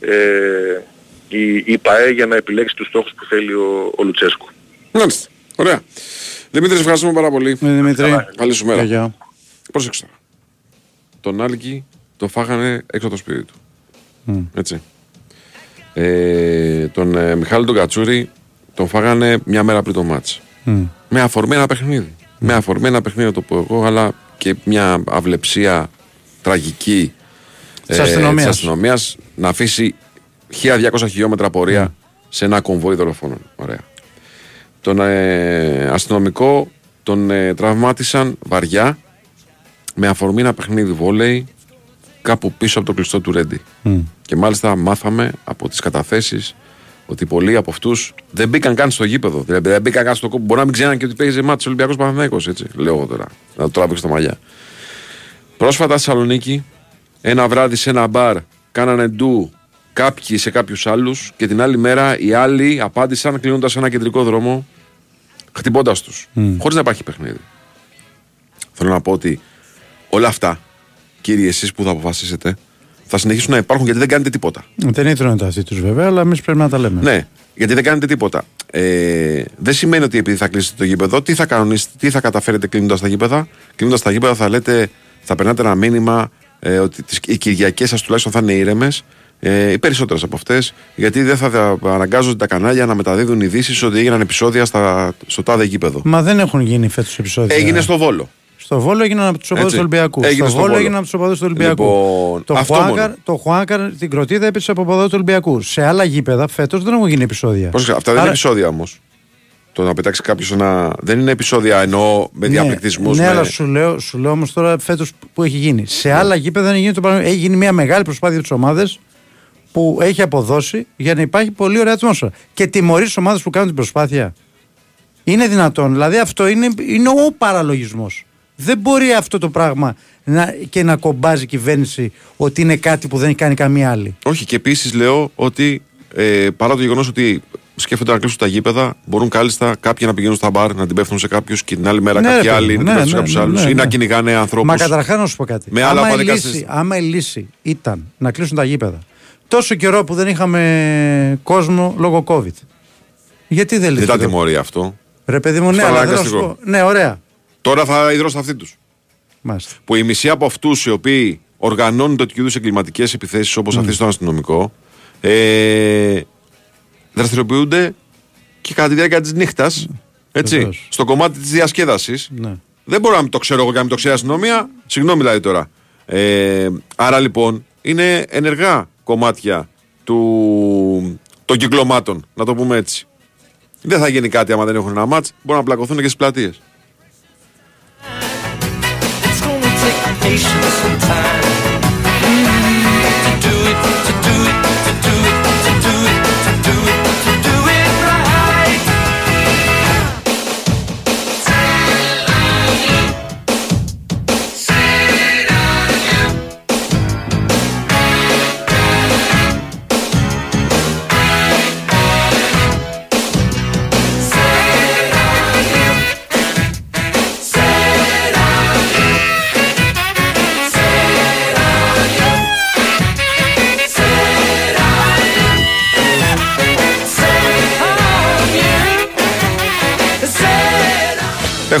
ε, η, η ΠαΕ για να επιλέξει τους στόχους που θέλει ο, ο Λουτσέσκου. Μάλιστα. Ωραία. Δημήτρη, σε ευχαριστούμε πάρα πολύ. Δημήτρη. Καλή σου μέρα. Γεια. Πρόσεξε τώρα. Τον Άλκη το φάγανε έξω από το σπίτι του. Μμ. Έτσι. Ε, τον ε, Μιχάλη τον Κατσούρη τον φάγανε μια μέρα πριν το μάτς. Μμ. Με αφορμή ένα παιχνίδι. Με αφορμή ένα παιχνίδι, να το πω εγώ, αλλά και μια αυλεψία τραγική Της αστυνομίας. της αστυνομίας να αφήσει 1200 χιλιόμετρα πορεία σε ένα κομβόι δολοφόνων. Ωραία. Τον ε, αστυνομικό τον ε, τραυμάτισαν βαριά με αφορμή ένα παιχνίδι βόλεϊ κάπου πίσω από το κλειστό του Ρέντι. Μμ. Και μάλιστα μάθαμε από τις καταθέσεις ότι πολλοί από αυτούς δεν μπήκαν καν στο γήπεδο. Δηλαδή δεν μπήκαν καν στο κόπο. Μπορεί να μην ξέραν και ότι παίζει μάτι Ολυμπιακός Παναθυναϊκό. Έτσι, λέω εγώ τώρα. Να το τράβηξω στα μαλλιά. Πρόσφατα στη Θεσσαλονίκη, ένα βράδυ σε ένα μπαρ, κάνανε ντου κάποιοι σε κάποιους άλλους και την άλλη μέρα οι άλλοι απάντησαν κλείνοντας ένα κεντρικό δρόμο, χτυπώντας τους. Χωρίς να υπάρχει παιχνίδι. Θέλω να πω ότι όλα αυτά, κύριοι, εσείς που θα αποφασίσετε, θα συνεχίσουν να υπάρχουν γιατί δεν κάνετε τίποτα. Δεν είναι τα αυτοί τους βέβαια, αλλά εμείς πρέπει να τα λέμε. Ναι, γιατί δεν κάνετε τίποτα. Ε, δεν σημαίνει ότι επειδή θα κλείσετε το γήπεδο, τι θα κανονίσετε, τι θα καταφέρετε κλείνοντας τα γήπεδα; Κλείνοντας τα γήπεδα θα λέτε, θα περνάτε ένα μήνυμα ε, ότι τις, οι Κυριακές σας τουλάχιστον θα είναι ήρεμες. Ε, οι περισσότερες από αυτές, γιατί δεν θα θα αναγκάζονται τα κανάλια να μεταδίδουν ειδήσεις ότι έγιναν επεισόδια στα, στο τάδε γήπεδο. Μα δεν έχουν γίνει φέτος επεισόδια. Έγινε στο Βόλο. Στο Βόλο έγιναν από τους οπαδούς του Έτσι. Ολυμπιακού. Έγινε στο στο Βόλο Βόλο. έγιναν από τους οπαδούς του Ολυμπιακού. Λοιπόν, το, αυτό Χουάνκαρ, μόνο. το Χουάνκαρ την κροτίδα έπεσε από οπαδό του Ολυμπιακού. Σε άλλα γήπεδα φέτος δεν έχουν γίνει επεισόδια. Πρόσεξε, αυτά δεν είναι Άρα- επεισόδια όμως. Το να πετάξει κάποιος ένα. Δεν είναι επεισόδια εννοώ με διαπληκτισμούς. Ναι, με... αλλά σου λέω, σου λέω όμως τώρα φέτος που έχει γίνει. Σε άλλα γήπεδα δεν έχει γίνει το παράδειγμα. Έχει γίνει μια μεγάλη προσπάθεια από τι ομάδε που έχει αποδώσει για να υπάρχει πολύ ωραία ατμόσφαιρα. Και τιμωρείς τις ομάδες που κάνουν την προσπάθεια. Είναι δυνατόν. Δηλαδή αυτό είναι, είναι ο παραλογισμός. Δεν μπορεί αυτό το πράγμα να, και να κομπάζει η κυβέρνηση ότι είναι κάτι που δεν έχει κάνει καμία άλλη. Όχι, και επίσης λέω ότι ε, παρά το γεγονός ότι σκέφτονται να κλείσουν τα γήπεδα, μπορούν κάλλιστα κάποιοι να πηγαίνουν στα μπαρ, να την πέφτουν σε κάποιους και την άλλη μέρα Ναι, ρε κάποιοι παιδί άλλοι μου, να την ναι, πέφτουν σε ναι, κάποιους ναι, άλλους ναι, ή να ναι. κυνηγάνε ανθρώπους. Μα καταρχάς να σου πω κάτι. Με άλλα άμα, η οπαδικά λύση, συστήματα. άμα η λύση ήταν να κλείσουν τα γήπεδα τόσο καιρό που δεν είχαμε κόσμο λόγω COVID. Γιατί δεν Δεν λύθηκε. ήταν τιμωρία αυτό. Ρε παιδί μου, ναι, Ήταν αλλά θέλω να σου αναγκαστικό. πω. Ναι, ωραία. Τώρα θα υδρώσουν αυτοί τους. Μάλιστα. Που η μισή από αυτούς οι οποίοι οργανώνουν τέτοιου είδους εγκληματικές επιθέσεις όπως αυτή στον αστυνομικό ε, δραστηριοποιούνται και κατά τη διάρκεια της νύχτας. Έτσι, Βεβαίως. στο κομμάτι της διασκέδασης. Ναι. Δεν μπορώ να μην το ξέρω εγώ και να μην το ξέρει η αστυνομία. Συγγνώμη δηλαδή τώρα. Ε, άρα λοιπόν είναι ενεργά κομμάτια του, των κυκλωμάτων, να το πούμε έτσι. Δεν θα γίνει κάτι άμα δεν έχουν ένα μάτς, μπορούν να πλακωθούν και στις πλατείες. It's gonna take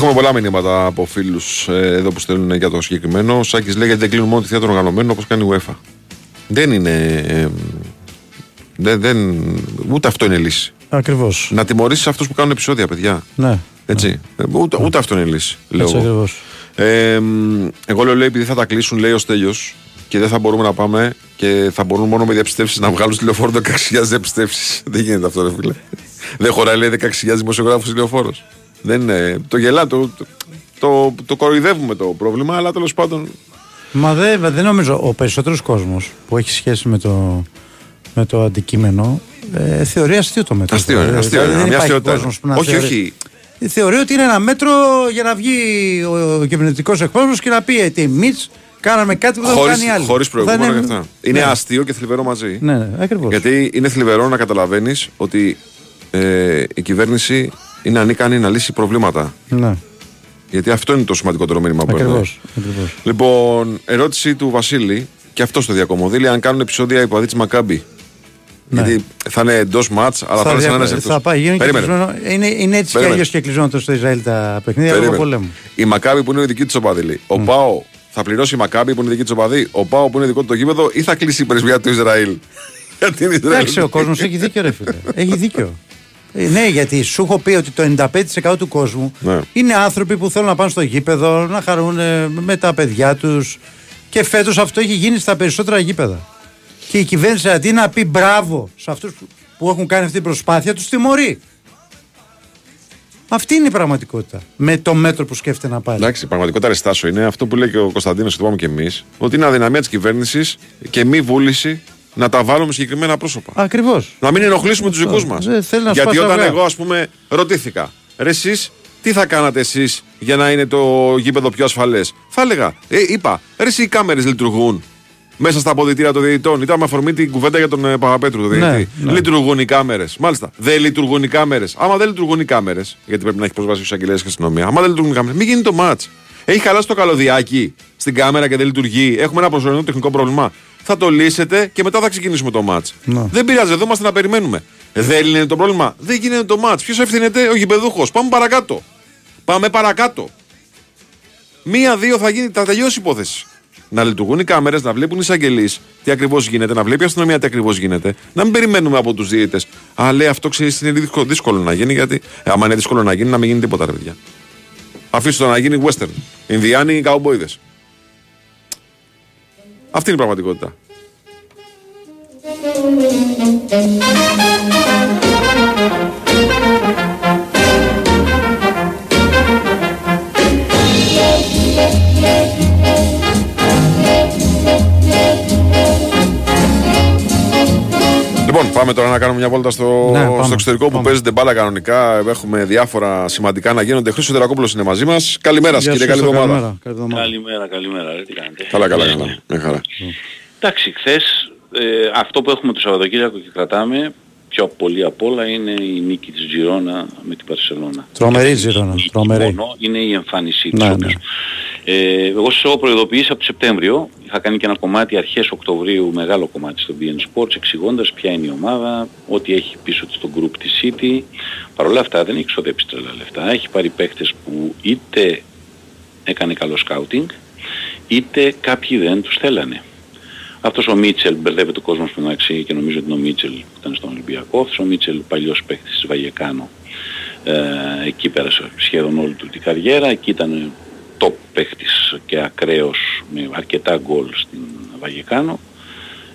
Έχουμε πολλά μηνύματα από φίλους εδώ που στέλνουν για το συγκεκριμένο. Ο Σάκης λέει γιατί δεν κλείνουν μόνο τη θεία των οργανωμένων όπως κάνει η UEFA. Δεν είναι. ε, δεν, δεν, ούτε αυτό είναι λύση. Ακριβώς. Να τιμωρήσεις αυτούς που κάνουν επεισόδια, παιδιά. Ναι. Έτσι. Ε, Ούτε, ούτε αυτό είναι λύση. Λέω Έτσι εγώ. ακριβώς. Ε, μ, εγώ λέω λέει, επειδή θα τα κλείσουν, λέει ο Στέλιος και δεν θα μπορούμε να πάμε και θα μπορούν μόνο με διαπιστεύσει να βγάλουν στη λεωφόρο 16.000 διαπιστεύσει. δεν γίνεται αυτό, ρε φίλε. δεν χωράει, λέει 16.000 δημοσιογράφους λεωφόρος. Δεν είναι. Το γελά, το, το, το, το κοροϊδεύουμε το πρόβλημα, αλλά τέλος πάντων. Μα δεν, δεν νομίζω. Ο περισσότερος κόσμος που έχει σχέση με το, με το αντικείμενο ε, θεωρεί αστείο το μέτρο. Αστείο είναι, Ε, αστείο είναι. δεν Μια υπάρχει αστείωτα κόσμος που να Όχι, θεωρεί- όχι. Θεωρεί ότι είναι ένα μέτρο για να βγει ο, ο κυβερνητικός εκπρόσωπος και να πει ότι εμεί κάναμε κάτι που δεν έχουν Χωρίς, κάνει άλλοι. χωρίς Θα προηγούμενο είναι- και αυτά. Είναι Ναι. αστείο και θλιβερό μαζί. Ναι, ναι, ακριβώς. Γιατί είναι θλιβερό να καταλαβαίνεις ότι ε, η κυβέρνηση είναι ανίκανη να λύσει προβλήματα. Ναι, Γιατί αυτό είναι το σημαντικότερο μήνυμα που ακριβώς. έρχεται. Λοιπόν, ερώτηση του Βασίλη και αυτό στο διακομωδίλη αν κάνουν επεισόδια οι παδί της Μακάμπη. Ναι. Γιατί θα είναι εντός ματ, αλλά θα, είναι σαν δια- ένας εκτός. θα πάει, γίνει και Περίμενε. κλεισμένο. είναι, είναι έτσι Περίμενε. κι αλλιώς και κλεισμένο στο Ισραήλ τα παιχνίδια λόγω Περίμενε. πολέμου. Η Μακάμπη που είναι η δική της οπαδίλη. Ο Πάο θα πληρώσει η Μακάμπη που είναι η δική της οπαδή. Ο Πάο που είναι δικό του το γήπεδο ή θα κλείσει η πρεσβεία του Ισραήλ; Γιατί είναι Ισραήλ. Εντάξει, ο κόσμος έχει δίκιο, ρε φίλε. Έχει δίκιο. Ε, ναι, γιατί σου έχω πει ότι το 95% του κόσμου Ναι. είναι άνθρωποι που θέλουν να πάνε στο γήπεδο, να χαρούν ε, με τα παιδιά τους. Και φέτος αυτό έχει γίνει στα περισσότερα γήπεδα. Και η κυβέρνηση αντί να πει μπράβο σε αυτούς που έχουν κάνει αυτή την προσπάθεια, τους τιμωρεί. Αυτή είναι η πραγματικότητα. Με το μέτρο που σκέφτεται να πάρει. Εντάξει, η πραγματικότητα ρεστάσιο είναι αυτό που λέει και ο Κωνσταντίνος και το είπαμε και εμείς, ότι είναι αδυναμία της κυβέρνησης και μη βούληση να τα βάλουμε συγκεκριμένα πρόσωπα. Ακριβώς. Να μην ενοχλήσουμε τους δικούς μας. Δεν θέλει να Γιατί σπάσει όταν αυγά. εγώ, ας πούμε, ρωτήθηκα, ρε εσείς, τι θα κάνατε εσείς για να είναι το γήπεδο πιο ασφαλές; Θα έλεγα, ε, είπα, ρε εσύ οι κάμερες λειτουργούν μέσα στα αποδητήρια των διαιτητών. Ήταν με αφορμή την κουβέντα για τον ε, Παπαπέτρου, τον Ναι, διαιτητή. ναι. Λειτουργούν οι κάμερες. Μάλιστα. Δεν λειτουργούν οι κάμερες. Άμα δεν λειτουργούν οι κάμερες, γιατί πρέπει να έχει προσβάσει ο εισαγγελέα και αστυνομία. Άμα δεν λειτουργούν οι κάμερες, μην γίνει το ματ. Έχει χαλάσει το καλωδιάκι στην κάμερα και δεν λειτουργεί. Έχουμε ένα προσωρινό τεχνικό πρόβλημα. Θα το λύσετε και μετά θα ξεκινήσουμε το ματ. Ναι. Δεν πειράζει, εδώ είμαστε να περιμένουμε. Δεν λύνεται το πρόβλημα. Δεν γίνεται το μάτ. Ποιος ευθύνεται, ο γηπεδούχος. Πάμε παρακάτω. Πάμε παρακάτω. Μία-δύο θα, γίνει, θα τελειώσει η υπόθεση. Να λειτουργούν οι κάμερες, να βλέπουν οι εισαγγελείς τι ακριβώς γίνεται, να βλέπει η αστυνομία τι ακριβώς γίνεται. Να μην περιμένουμε από τους διαιτητές. Α, λέει αυτό ξέρεις είναι δύσκολο, δύσκολο να γίνει, γιατί ε, άμα είναι δύσκολο να γίνει, να μην γίνει τίποτα, ρε παιδιά. Αφήστε το να γίνει western. Ινδιάνοι καουμπόιδε. Αυτή είναι η πραγματικότητα. Λοιπόν, πάμε τώρα να κάνουμε μια βόλτα στο, Ναι, πάμε. στο εξωτερικό που παίζεται μπάλα κανονικά. Έχουμε διάφορα σημαντικά να γίνονται. Χρήστος Τερακόπουλο είναι μαζί μας. Καλημέρα, Γεια κύριε. σου, Καλή Χρήστο, εβδομάδα. καλημέρα. Καλή εβδομάδα. Καλημέρα, καλημέρα. Ρε, τι κάνετε. Καλά, καλά, Ναι, καλά. ναι. Μια χαρά. Εντάξει, χθες ε, αυτό που έχουμε το Σαββατοκύριακο και κρατάμε πιο πολύ απ' όλα είναι η νίκη της Τζιρόνα με την Παρσελώνα. Τρομερή Ζήρονα. Τρομερή. Μόνο είναι η εμφάνισή της. Ναι, όποιος- Ε, εγώ σας έχω προειδοποιήσει από το Σεπτέμβριο. Είχα κάνει και ένα κομμάτι αρχές Οκτωβρίου, μεγάλο κομμάτι στο BN Sports, εξηγώντας ποια είναι η ομάδα, ό,τι έχει πίσω της το group της City. Παρ' όλα αυτά δεν έχει ξοδέψει τρελά λεφτά. Έχει πάρει παίχτες που είτε έκανε καλό σκάουτινγκ, είτε κάποιοι δεν τους θέλανε. Αυτός ο Μίτσελ μπερδεύεται ο κόσμος που εντάξει και νομίζω ότι είναι ο Μίτσελ που ήταν στον Ολυμπιακό. Αυτός ο Μίτσελ παλιός παίκτης της Βαγεκάνο. Ε, εκεί πέρασε σχεδόν όλη του την καριέρα. Εκεί ήταν top παίκτης και ακραίος με αρκετά γκολ στην Βαγεκάνο.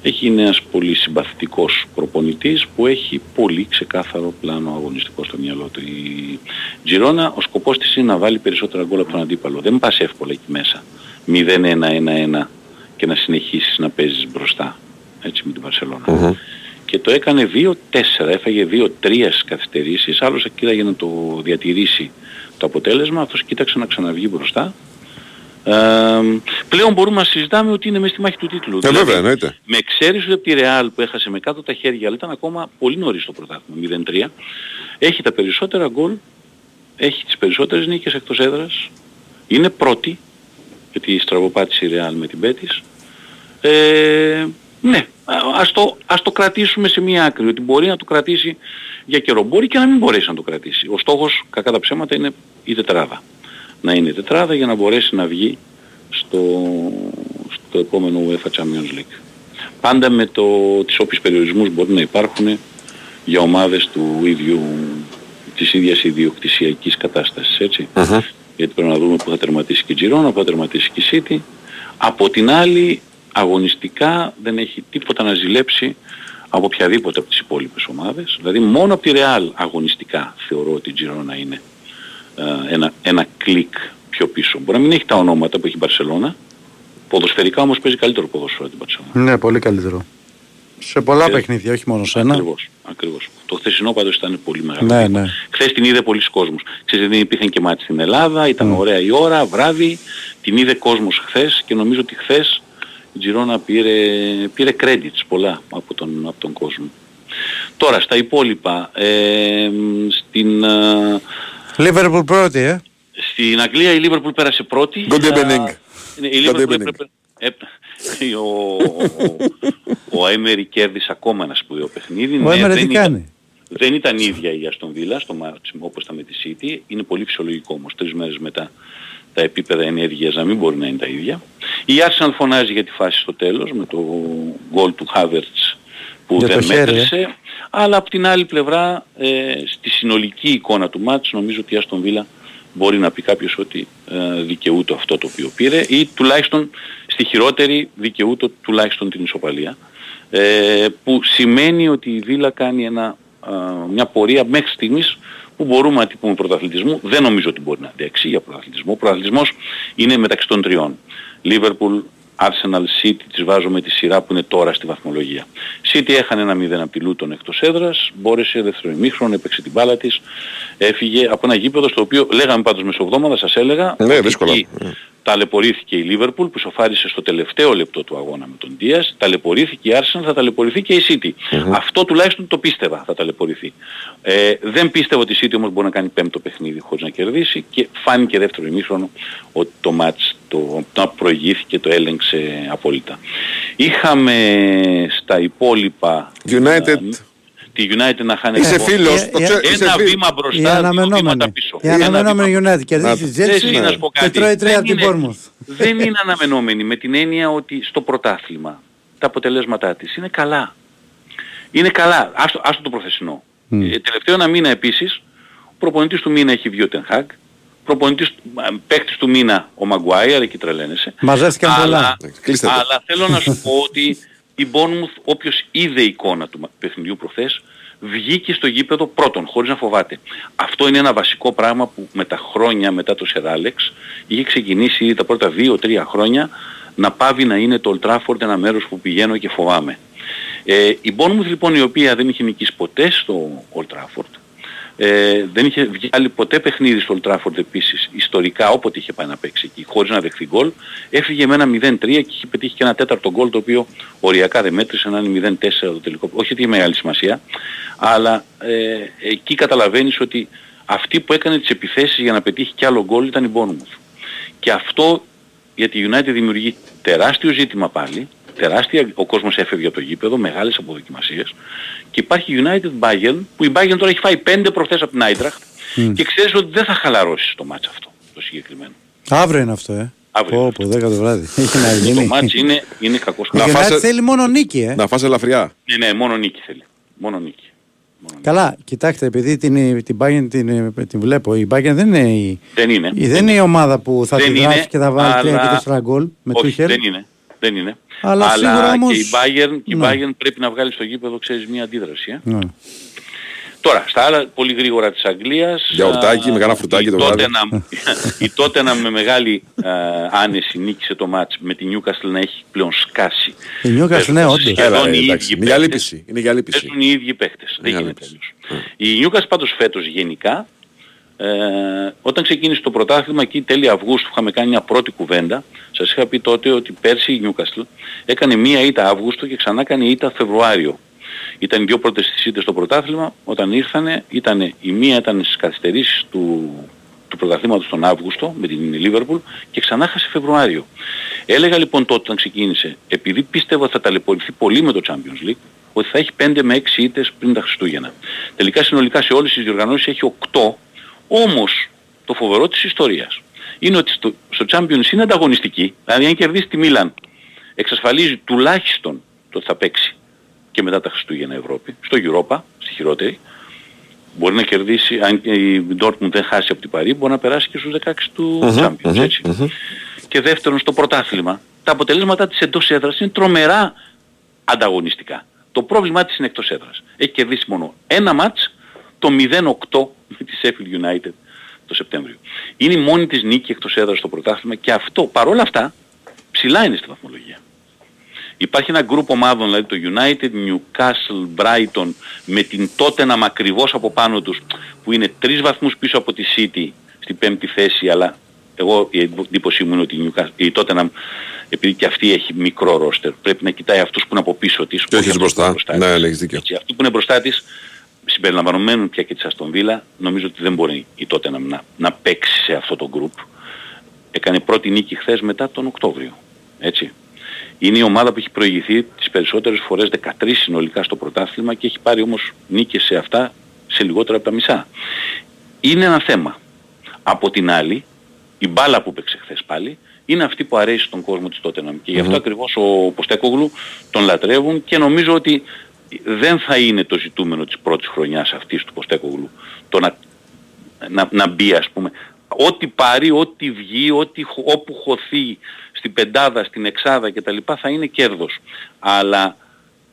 Έχει είναι ένας πολύ συμπαθητικός προπονητής που έχει πολύ ξεκάθαρο πλάνο αγωνιστικό στο μυαλό του. Η Τζιρόνα, ο σκοπός της είναι να βάλει περισσότερα γκολ από τον αντίπαλο. Δεν πας εύκολα εκεί μέσα. 0-1-1-1 και να συνεχίσεις να παίζεις μπροστά. Έτσι με την Βαρσελόνα. Και το έκανε 2-4, έφαγε 2-3 καθυστερήσεις, άλλος κοίταγε να το διατηρήσει το αποτέλεσμα, αυτός κοίταξε να ξαναβγεί μπροστά. Ε, πλέον μπορούμε να συζητάμε ότι είναι μέσα στη μάχη του τίτλου. Ε, βέβαια, εννοείται. Με εξαίρεση από τη Ρεάλ που έχασε με κάτω τα χέρια, αλλά ήταν ακόμα πολύ νωρίς το πρωτάθλημα, 0-3, έχει τα περισσότερα γκολ, έχει τις περισσότερες νίκες εκτός έδρας, είναι πρώτη, γιατί στραβοπάτησε η Ρεάλ με την Πέτης. Ε, ναι, α- ας το, ας το κρατήσουμε σε μία άκρη, ότι μπορεί να το κρατήσει για καιρό. Μπορεί και να μην μπορέσει να το κρατήσει. Ο στόχος, κακά τα ψέματα, είναι η τετράδα. Να είναι η τετράδα για να μπορέσει να βγει στο, στο επόμενο UEFA Champions League. Πάντα με το, τις όποιες περιορισμούς μπορεί να υπάρχουν για ομάδες του ίδιου, της ίδιας ιδιοκτησιακής κατάστασης, έτσι. Γιατί πρέπει να δούμε που θα τερματίσει και η Girona, που θα τερματίσει και η City. Από την άλλη, αγωνιστικά δεν έχει τίποτα να ζηλέψει από οποιαδήποτε από τις υπόλοιπες ομάδες. Δηλαδή μόνο από τη Real αγωνιστικά θεωρώ ότι η Girona είναι ε, ένα, ένα κλικ πιο πίσω. Μπορεί να μην έχει τα ονόματα που έχει η Μπαρσελώνα. Ποδοσφαιρικά όμως παίζει καλύτερο ποδοσφαίρο από την Μπαρσελώνα. Ναι, πολύ καλύτερο. Σε πολλά Και- παιχνίδια, όχι μόνο σε ένα. Ακριβώς, ακριβώς. Το χθεσινό πάντως ήταν πολύ μεγάλο. Ναι, βήμα. ναι. Χθες την είδε πολλοί κόσμος. Ξέρετε, δεν υπήρχαν και μάτια στην Ελλάδα, ήταν ωραία η ώρα, βράδυ. Την είδε κόσμος χθες και νομίζω ότι χθες η Τζιρόνα πήρε, πήρε credits πολλά από τον, από τον κόσμο. Τώρα, στα υπόλοιπα, ε, στην, ε, Λίβερπουλ πρώτη, ε. στην Αγγλία η Λίβερπουλ πέρασε πρώτη. Good evening. Ναι, η Good Liverpool evening. έπρεπε... έπ- ο, ο, ο Έμερι κέρδισε ακόμα ένα σπουδαίο παιχνίδι. Ο Έμερι δεν τι ήταν- κάνει; δεν ήταν η ίδια η Αστον Βίλα στο μάτς όπως ήταν με τη City. Είναι πολύ φυσιολογικό όμως τρεις μέρες μετά τα επίπεδα ενέργειας να μην μπορεί να είναι τα ίδια. Η Arsenal φωνάζει για τη φάση στο τέλος με το γκολ του Havertz που Για το δεν χέρι, ε. μέτρησε. Αλλά από την άλλη πλευρά ε, στη συνολική εικόνα του μάτς νομίζω ότι η Αστον Βίλα μπορεί να πει κάποιος ότι ε, δικαιούται αυτό το οποίο πήρε ή τουλάχιστον στη χειρότερη δικαιούται τουλάχιστον την ισοπαλία. Ε, που σημαίνει ότι η Βίλα κάνει ένα, α, μια πορεία μέχρι στιγμής που μπορούμε να την πούμε πρωταθλητισμού. Δεν νομίζω ότι μπορεί να αντέξει για πρωταθλητισμό. Ο πρωταθλητισμός είναι μεταξύ των τριών. Λίβερπουλ, Arsenal City τις βάζω με τη σειρά που είναι τώρα στη βαθμολογία. City έχανε ένα 0 από τη Λούτον εκτός έδρας, μπόρεσε δεύτερο ημίχρονο, έπαιξε την μπάλα της, έφυγε από ένα γήπεδο στο οποίο λέγαμε πάντως μεσοβδόμαδα, σας έλεγα, Ναι, ότι δύσκολα. εκεί ταλαιπωρήθηκε η Liverpool που σοφάρισε στο τελευταίο λεπτό του αγώνα με τον Diaz, ταλαιπωρήθηκε η Arsenal, θα ταλαιπωρηθεί και η City. Αυτό τουλάχιστον το πίστευα θα ταλαιπωρηθεί. Ε, δεν πίστευα ότι η City όμως μπορεί να κάνει πέμπτο παιχνίδι χωρίς να κερδίσει και φάνηκε δεύτερο ημίχρονο ότι το μάτς το, το προηγήθηκε, το έλεγξε απόλυτα. Είχαμε στα υπόλοιπα United. Τη United να χάνει Είσαι ένα πόντο. φίλος, το ξέ- είσαι ένα φίλος. βήμα Η μπροστά, δύο βήματα αναμενόμενη. πίσω. Η Ένα αναμενόμενη βήμα- United κερδίσει τη Εσύ, να σου Τζέλση πω και κάτι. τρώει τρία από Δεν την είναι- Bournemouth. Δεν είναι αναμενόμενη με την έννοια ότι στο πρωτάθλημα τα αποτελέσματά της είναι καλά. Είναι καλά. Άστο, άστο το προθεσινό. Ε, τελευταίο ένα μήνα επίσης, ο προπονητής του μήνα έχει βγει ο Τενχάκ, προπονητής, α, παίκτης του μήνα ο Μαγκουάιαρ, εκεί τρελαίνεσαι. Μαζεύτηκαν πολλά. Αλλά, Κλείστε το. αλλά θέλω να σου πω ότι η Bournemouth, όποιος είδε εικόνα του μα- παιχνιδιού προχθές, βγήκε στο γήπεδο πρώτον, χωρίς να φοβάται. Αυτό είναι ένα βασικό πράγμα που με τα χρόνια μετά το Σεράλεξ είχε ξεκινήσει ήδη τα πρώτα δύο-τρία χρόνια να πάβει να είναι το Old Trafford ένα μέρος που πηγαίνω και φοβάμαι. Ε, η Bournemouth λοιπόν η οποία δεν είχε νικήσει ποτέ στο Old Trafford, ε, δεν είχε βγάλει ποτέ παιχνίδι στο Old Trafford επίσης ιστορικά όποτε είχε πάει να παίξει εκεί χωρίς να δεχθεί γκολ. Έφυγε με ένα 0-3 και είχε πετύχει και ένα τέταρτο γκολ το οποίο οριακά δεν μέτρησε να είναι 0-4 το τελικό. Όχι ότι είχε μεγάλη σημασία αλλά ε, εκεί καταλαβαίνεις ότι αυτή που έκανε τις επιθέσεις για να πετύχει κι άλλο γκολ ήταν η Bournemouth. Και αυτό για τη United δημιουργεί τεράστιο ζήτημα πάλι τεράστια, ο κόσμος έφευγε από το γήπεδο, μεγάλες αποδοκιμασίες και υπάρχει United Bayern που η Bayern τώρα έχει φάει πέντε προχθές από την Eintracht και ξέρεις ότι δεν θα χαλαρώσεις το μάτς αυτό το συγκεκριμένο. Αύριο είναι αυτό, ε. Αύριο Πω, πω, 10 το βράδυ. Έχει να Το γίνει. μάτς είναι, είναι κακός Η χαλαρός. United θέλει μόνο νίκη, ε. Να φας ελαφριά. Ναι, ναι, μόνο νίκη θέλει. Μόνο νίκη. Καλά, κοιτάξτε, επειδή την, την Bayern την, την βλέπω, η Bayern δεν είναι η, Δεν είναι. η- δεν είναι η ομάδα που θα Δεν τη δράσει είναι, και θα βάλει 3 αλλά- και 4 γκολ με Όχι, Tuchel. δεν είναι. Δεν είναι. Αλλά σίγουρα όμως- και η Bayern, και η Ναι. Bayern πρέπει να βγάλει στο γήπεδο, ξέρεις, μια αντίδραση. Ε. Ναι. Τώρα, στα άλλα πολύ γρήγορα της Αγγλίας. Γιαουρτάκι, α, με κανένα φρουτάκι η το βράδυ. Tottenham- Η Tottenham με μεγάλη α, άνεση νίκησε το μάτς με την Newcastle να έχει πλέον σκάσει. Η Newcastle, Παίζουν ναι, όντως. σχεδόν Έλα, ρε, οι εντάξει, ίδιοι είναι για παίκτες. λύπηση. Είναι για λύπηση. Παίζουν οι ίδιοι παίχτες. Δεν Για γίνεται αλλιώς. Η Newcastle πάντως φέτος γενικά, ε, όταν ξεκίνησε το πρωτάθλημα εκεί τέλη Αυγούστου είχαμε κάνει μια πρώτη κουβέντα. Σας είχα πει τότε ότι πέρσι η Newcastle έκανε μία ήττα Αύγουστο και ξανά έκανε ήττα Φεβρουάριο. Ήταν οι δύο πρώτες τις ήττες στο πρωτάθλημα. Όταν ήρθανε, ήταν, η μία ήταν στις καθυστερήσεις του, του πρωταθλήματος τον Αύγουστο με την Liverpool και ξανά χάσε Φεβρουάριο. Έλεγα λοιπόν τότε όταν ξεκίνησε, επειδή πίστευα ότι θα ταλαιπωρηθεί πολύ με το Champions League, ότι θα έχει 5 με 6 ήττες πριν τα Χριστούγεννα. Τελικά συνολικά σε όλες τις διοργανώσεις έχει 8, όμως το φοβερό της ιστορίας είναι ότι στο, στο Champions είναι ανταγωνιστική, δηλαδή αν κερδίσει τη Μίλαν εξασφαλίζει τουλάχιστον το ότι θα παίξει και μετά τα Χριστούγεννα Ευρώπη, στο Europa, στη χειρότερη, μπορεί να κερδίσει, αν και η Dortmund δεν χάσει από την Παρή, μπορεί να περάσει και στους 16 του Μμμ, Champions, μμμ, έτσι. μμμ. Και δεύτερον, στο πρωτάθλημα, τα αποτελέσματα της εντός έδρας είναι τρομερά ανταγωνιστικά. Το πρόβλημά της είναι εκτός έδρας. Έχει κερδίσει μόνο ένα μάτς, το 0-8 με της Sheffield United το Σεπτέμβριο. Είναι η μόνη της νίκη εκτός έδρας στο πρωτάθλημα και αυτό παρόλα αυτά ψηλά είναι στη βαθμολογία. Υπάρχει ένα γκρουπ ομάδων, δηλαδή το United, Newcastle, Brighton, με την Tottenham ακριβώς από πάνω τους, που είναι τρεις βαθμούς πίσω από τη City στην πέμπτη θέση, αλλά εγώ η εντύπωσή μου είναι ότι η, Newcastle, η Tottenham, επειδή και αυτή έχει μικρό ρόστερ, πρέπει να κοιτάει αυτούς που είναι από πίσω της. Και όχι αυτούς μπροστά. που είναι μπροστά Ναι, της. ναι, έχεις δίκιο. Έτσι, αυτοί που είναι μπροστά της, συμπεριλαμβανομένου πια και της Aston Villa, νομίζω ότι δεν μπορεί η Tottenham να, να παίξει σε αυτό το γκρουπ. Έκανε πρώτη νίκη χθες μετά τον Οκτώβριο. Έτσι. Είναι η ομάδα που έχει προηγηθεί τις περισσότερες φορές 13 συνολικά στο πρωτάθλημα και έχει πάρει όμως νίκες σε αυτά σε λιγότερα από τα μισά. Είναι ένα θέμα. Από την άλλη, η μπάλα που παίξε χθες πάλι είναι αυτή που αρέσει στον κόσμο της Tottenham και γι' αυτό Μμμ. ακριβώς ο Ποστέκογλου τον λατρεύουν και νομίζω ότι δεν θα είναι το ζητούμενο της πρώτης χρονιάς αυτής του Ποστέκογλου το να, να, να μπει ας πούμε ό,τι πάρει, ό,τι βγει, ό,τι, χω- όπου χωθεί στην πεντάδα, στην εξάδα κτλ. θα είναι κέρδος. Αλλά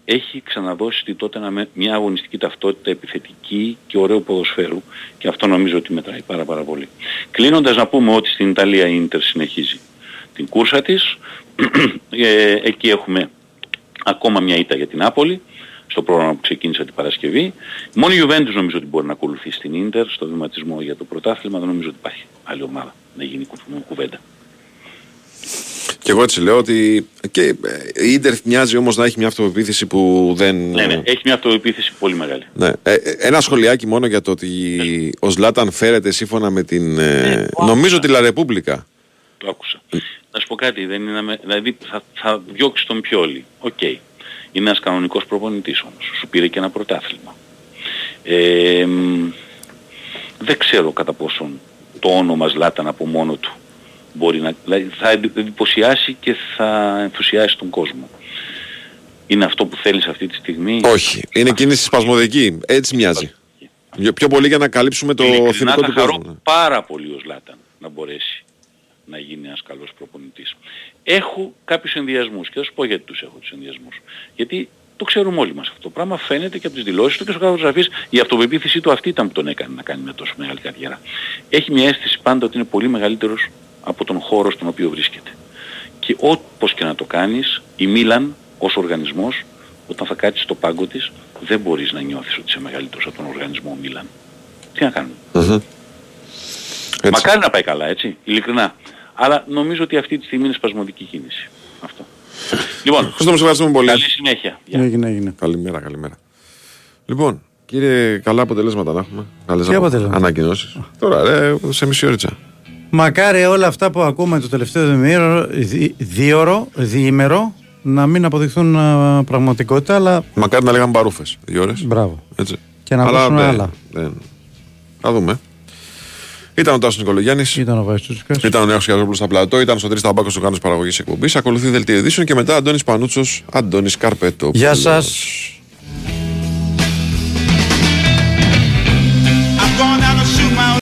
έχει ξαναδώσει στη τότε μια αγωνιστική ταυτότητα επιθετική και ωραίο ποδοσφαίρου και αυτό νομίζω ότι μετράει πάρα πάρα πολύ. Κλείνοντας να πούμε ότι στην Ιταλία η Ίντερ συνεχίζει την κούρσα της, Ε, εκεί έχουμε ακόμα μια ήττα για την Άπολη στο πρόγραμμα που ξεκίνησε την Παρασκευή. Μόνο η Juventus νομίζω ότι μπορεί να ακολουθήσει την Ίντερ στο βηματισμό για το πρωτάθλημα. Δεν νομίζω ότι υπάρχει άλλη ομάδα να γίνει κου- κουβέντα. Και εγώ έτσι λέω ότι και ε, η Ίντερ μοιάζει όμως να έχει μια αυτοπεποίθηση που δεν... Ναι, ναι, έχει μια αυτοεπίθεση πολύ μεγάλη. Ναι. Ε, ε, ένα σχολιάκι μόνο για το ότι ο Ζλάταν φέρεται σύμφωνα με την. ε, νομίζω τη Λα Ρεπούμπλικα. Το άκουσα. Να σου πω κάτι, δεν είναι, αμε- δηλαδή θα, θα διώξει τον Πιόλι. Οκ. Είναι ένας κανονικός προπονητής όμως. Σου πήρε και ένα πρωτάθλημα. Ε, μ, δεν ξέρω κατά πόσον το όνομα Ζλάταν από μόνο του μπορεί να... Δηλαδή θα εντυ- εντυπωσιάσει και θα ενθουσιάσει τον κόσμο. Είναι αυτό που θέλεις αυτή τη στιγμή; Όχι. Είναι κίνηση σπασμωδική. Έτσι μοιάζει. Πιο- Πιο πολύ για να καλύψουμε το Ειλικρινά θυμικό θα του χαρώ κόσμου. ναι. πάρα πολύ ο Ζλάταν να μπορέσει να γίνει ένας καλός προπονητής. Έχω κάποιους ενδιασμούς και θα σου πω γιατί τους έχω τους ενδιασμούς. Γιατί το ξέρουμε όλοι μας αυτό το πράγμα, φαίνεται και από τις δηλώσεις του και στο κάτω γραφής η αυτοπεποίθησή του αυτή ήταν που τον έκανε να κάνει μια τόσο μεγάλη καριέρα. Έχει μια αίσθηση πάντα ότι είναι πολύ μεγαλύτερος από τον χώρο στον οποίο βρίσκεται. Και όπως και να το κάνεις, η Μίλαν ως οργανισμός, όταν θα κάτσεις στο πάγκο της, δεν μπορείς να νιώθεις ότι είσαι μεγαλύτερος από τον οργανισμό Μίλαν. Τι να κάνουμε. Μμμ. Μακάρι να πάει καλά, έτσι, ειλικρινά. Αλλά νομίζω ότι αυτή τη στιγμή είναι σπασμωδική κίνηση. Αυτό. Λοιπόν, Ευχαριστώ, μας ευχαριστούμε πολύ. καλή συνέχεια. Έγινε, έγινε. Καλημέρα, καλημέρα. Λοιπόν, κύριε, καλά αποτελέσματα να έχουμε. Καλές Τι απο- αποτελέσματα; ανακοινώσεις. Τώρα, ρε, σε μισή ώριτσα. Μακάρι όλα αυτά που ακούμε το τελευταίο διήμερο, δι- δίωρο, διήμερο, να μην αποδειχθούν α, πραγματικότητα, αλλά Μακάρι να λέγαμε παρούφες. Δύο ώρες. μπράβο. Έτσι. Και να Αλλά ακούσουν δεν- άλλα. δεν- Θα δούμε. Ήταν ο Τάσος Νικολογιάννης. Ήταν ο Βαϊστούσικας. Ήταν ο Νέος Κιαζόπουλος στα πλατό. Ήταν στο Τρίστα Μπάκος του Κάνος Παραγωγής Εκπομπής. Ακολουθεί δελτίο ειδήσεων και μετά Αντώνης Πανούτσος, Αντώνης Καρπέτο. Γεια σας.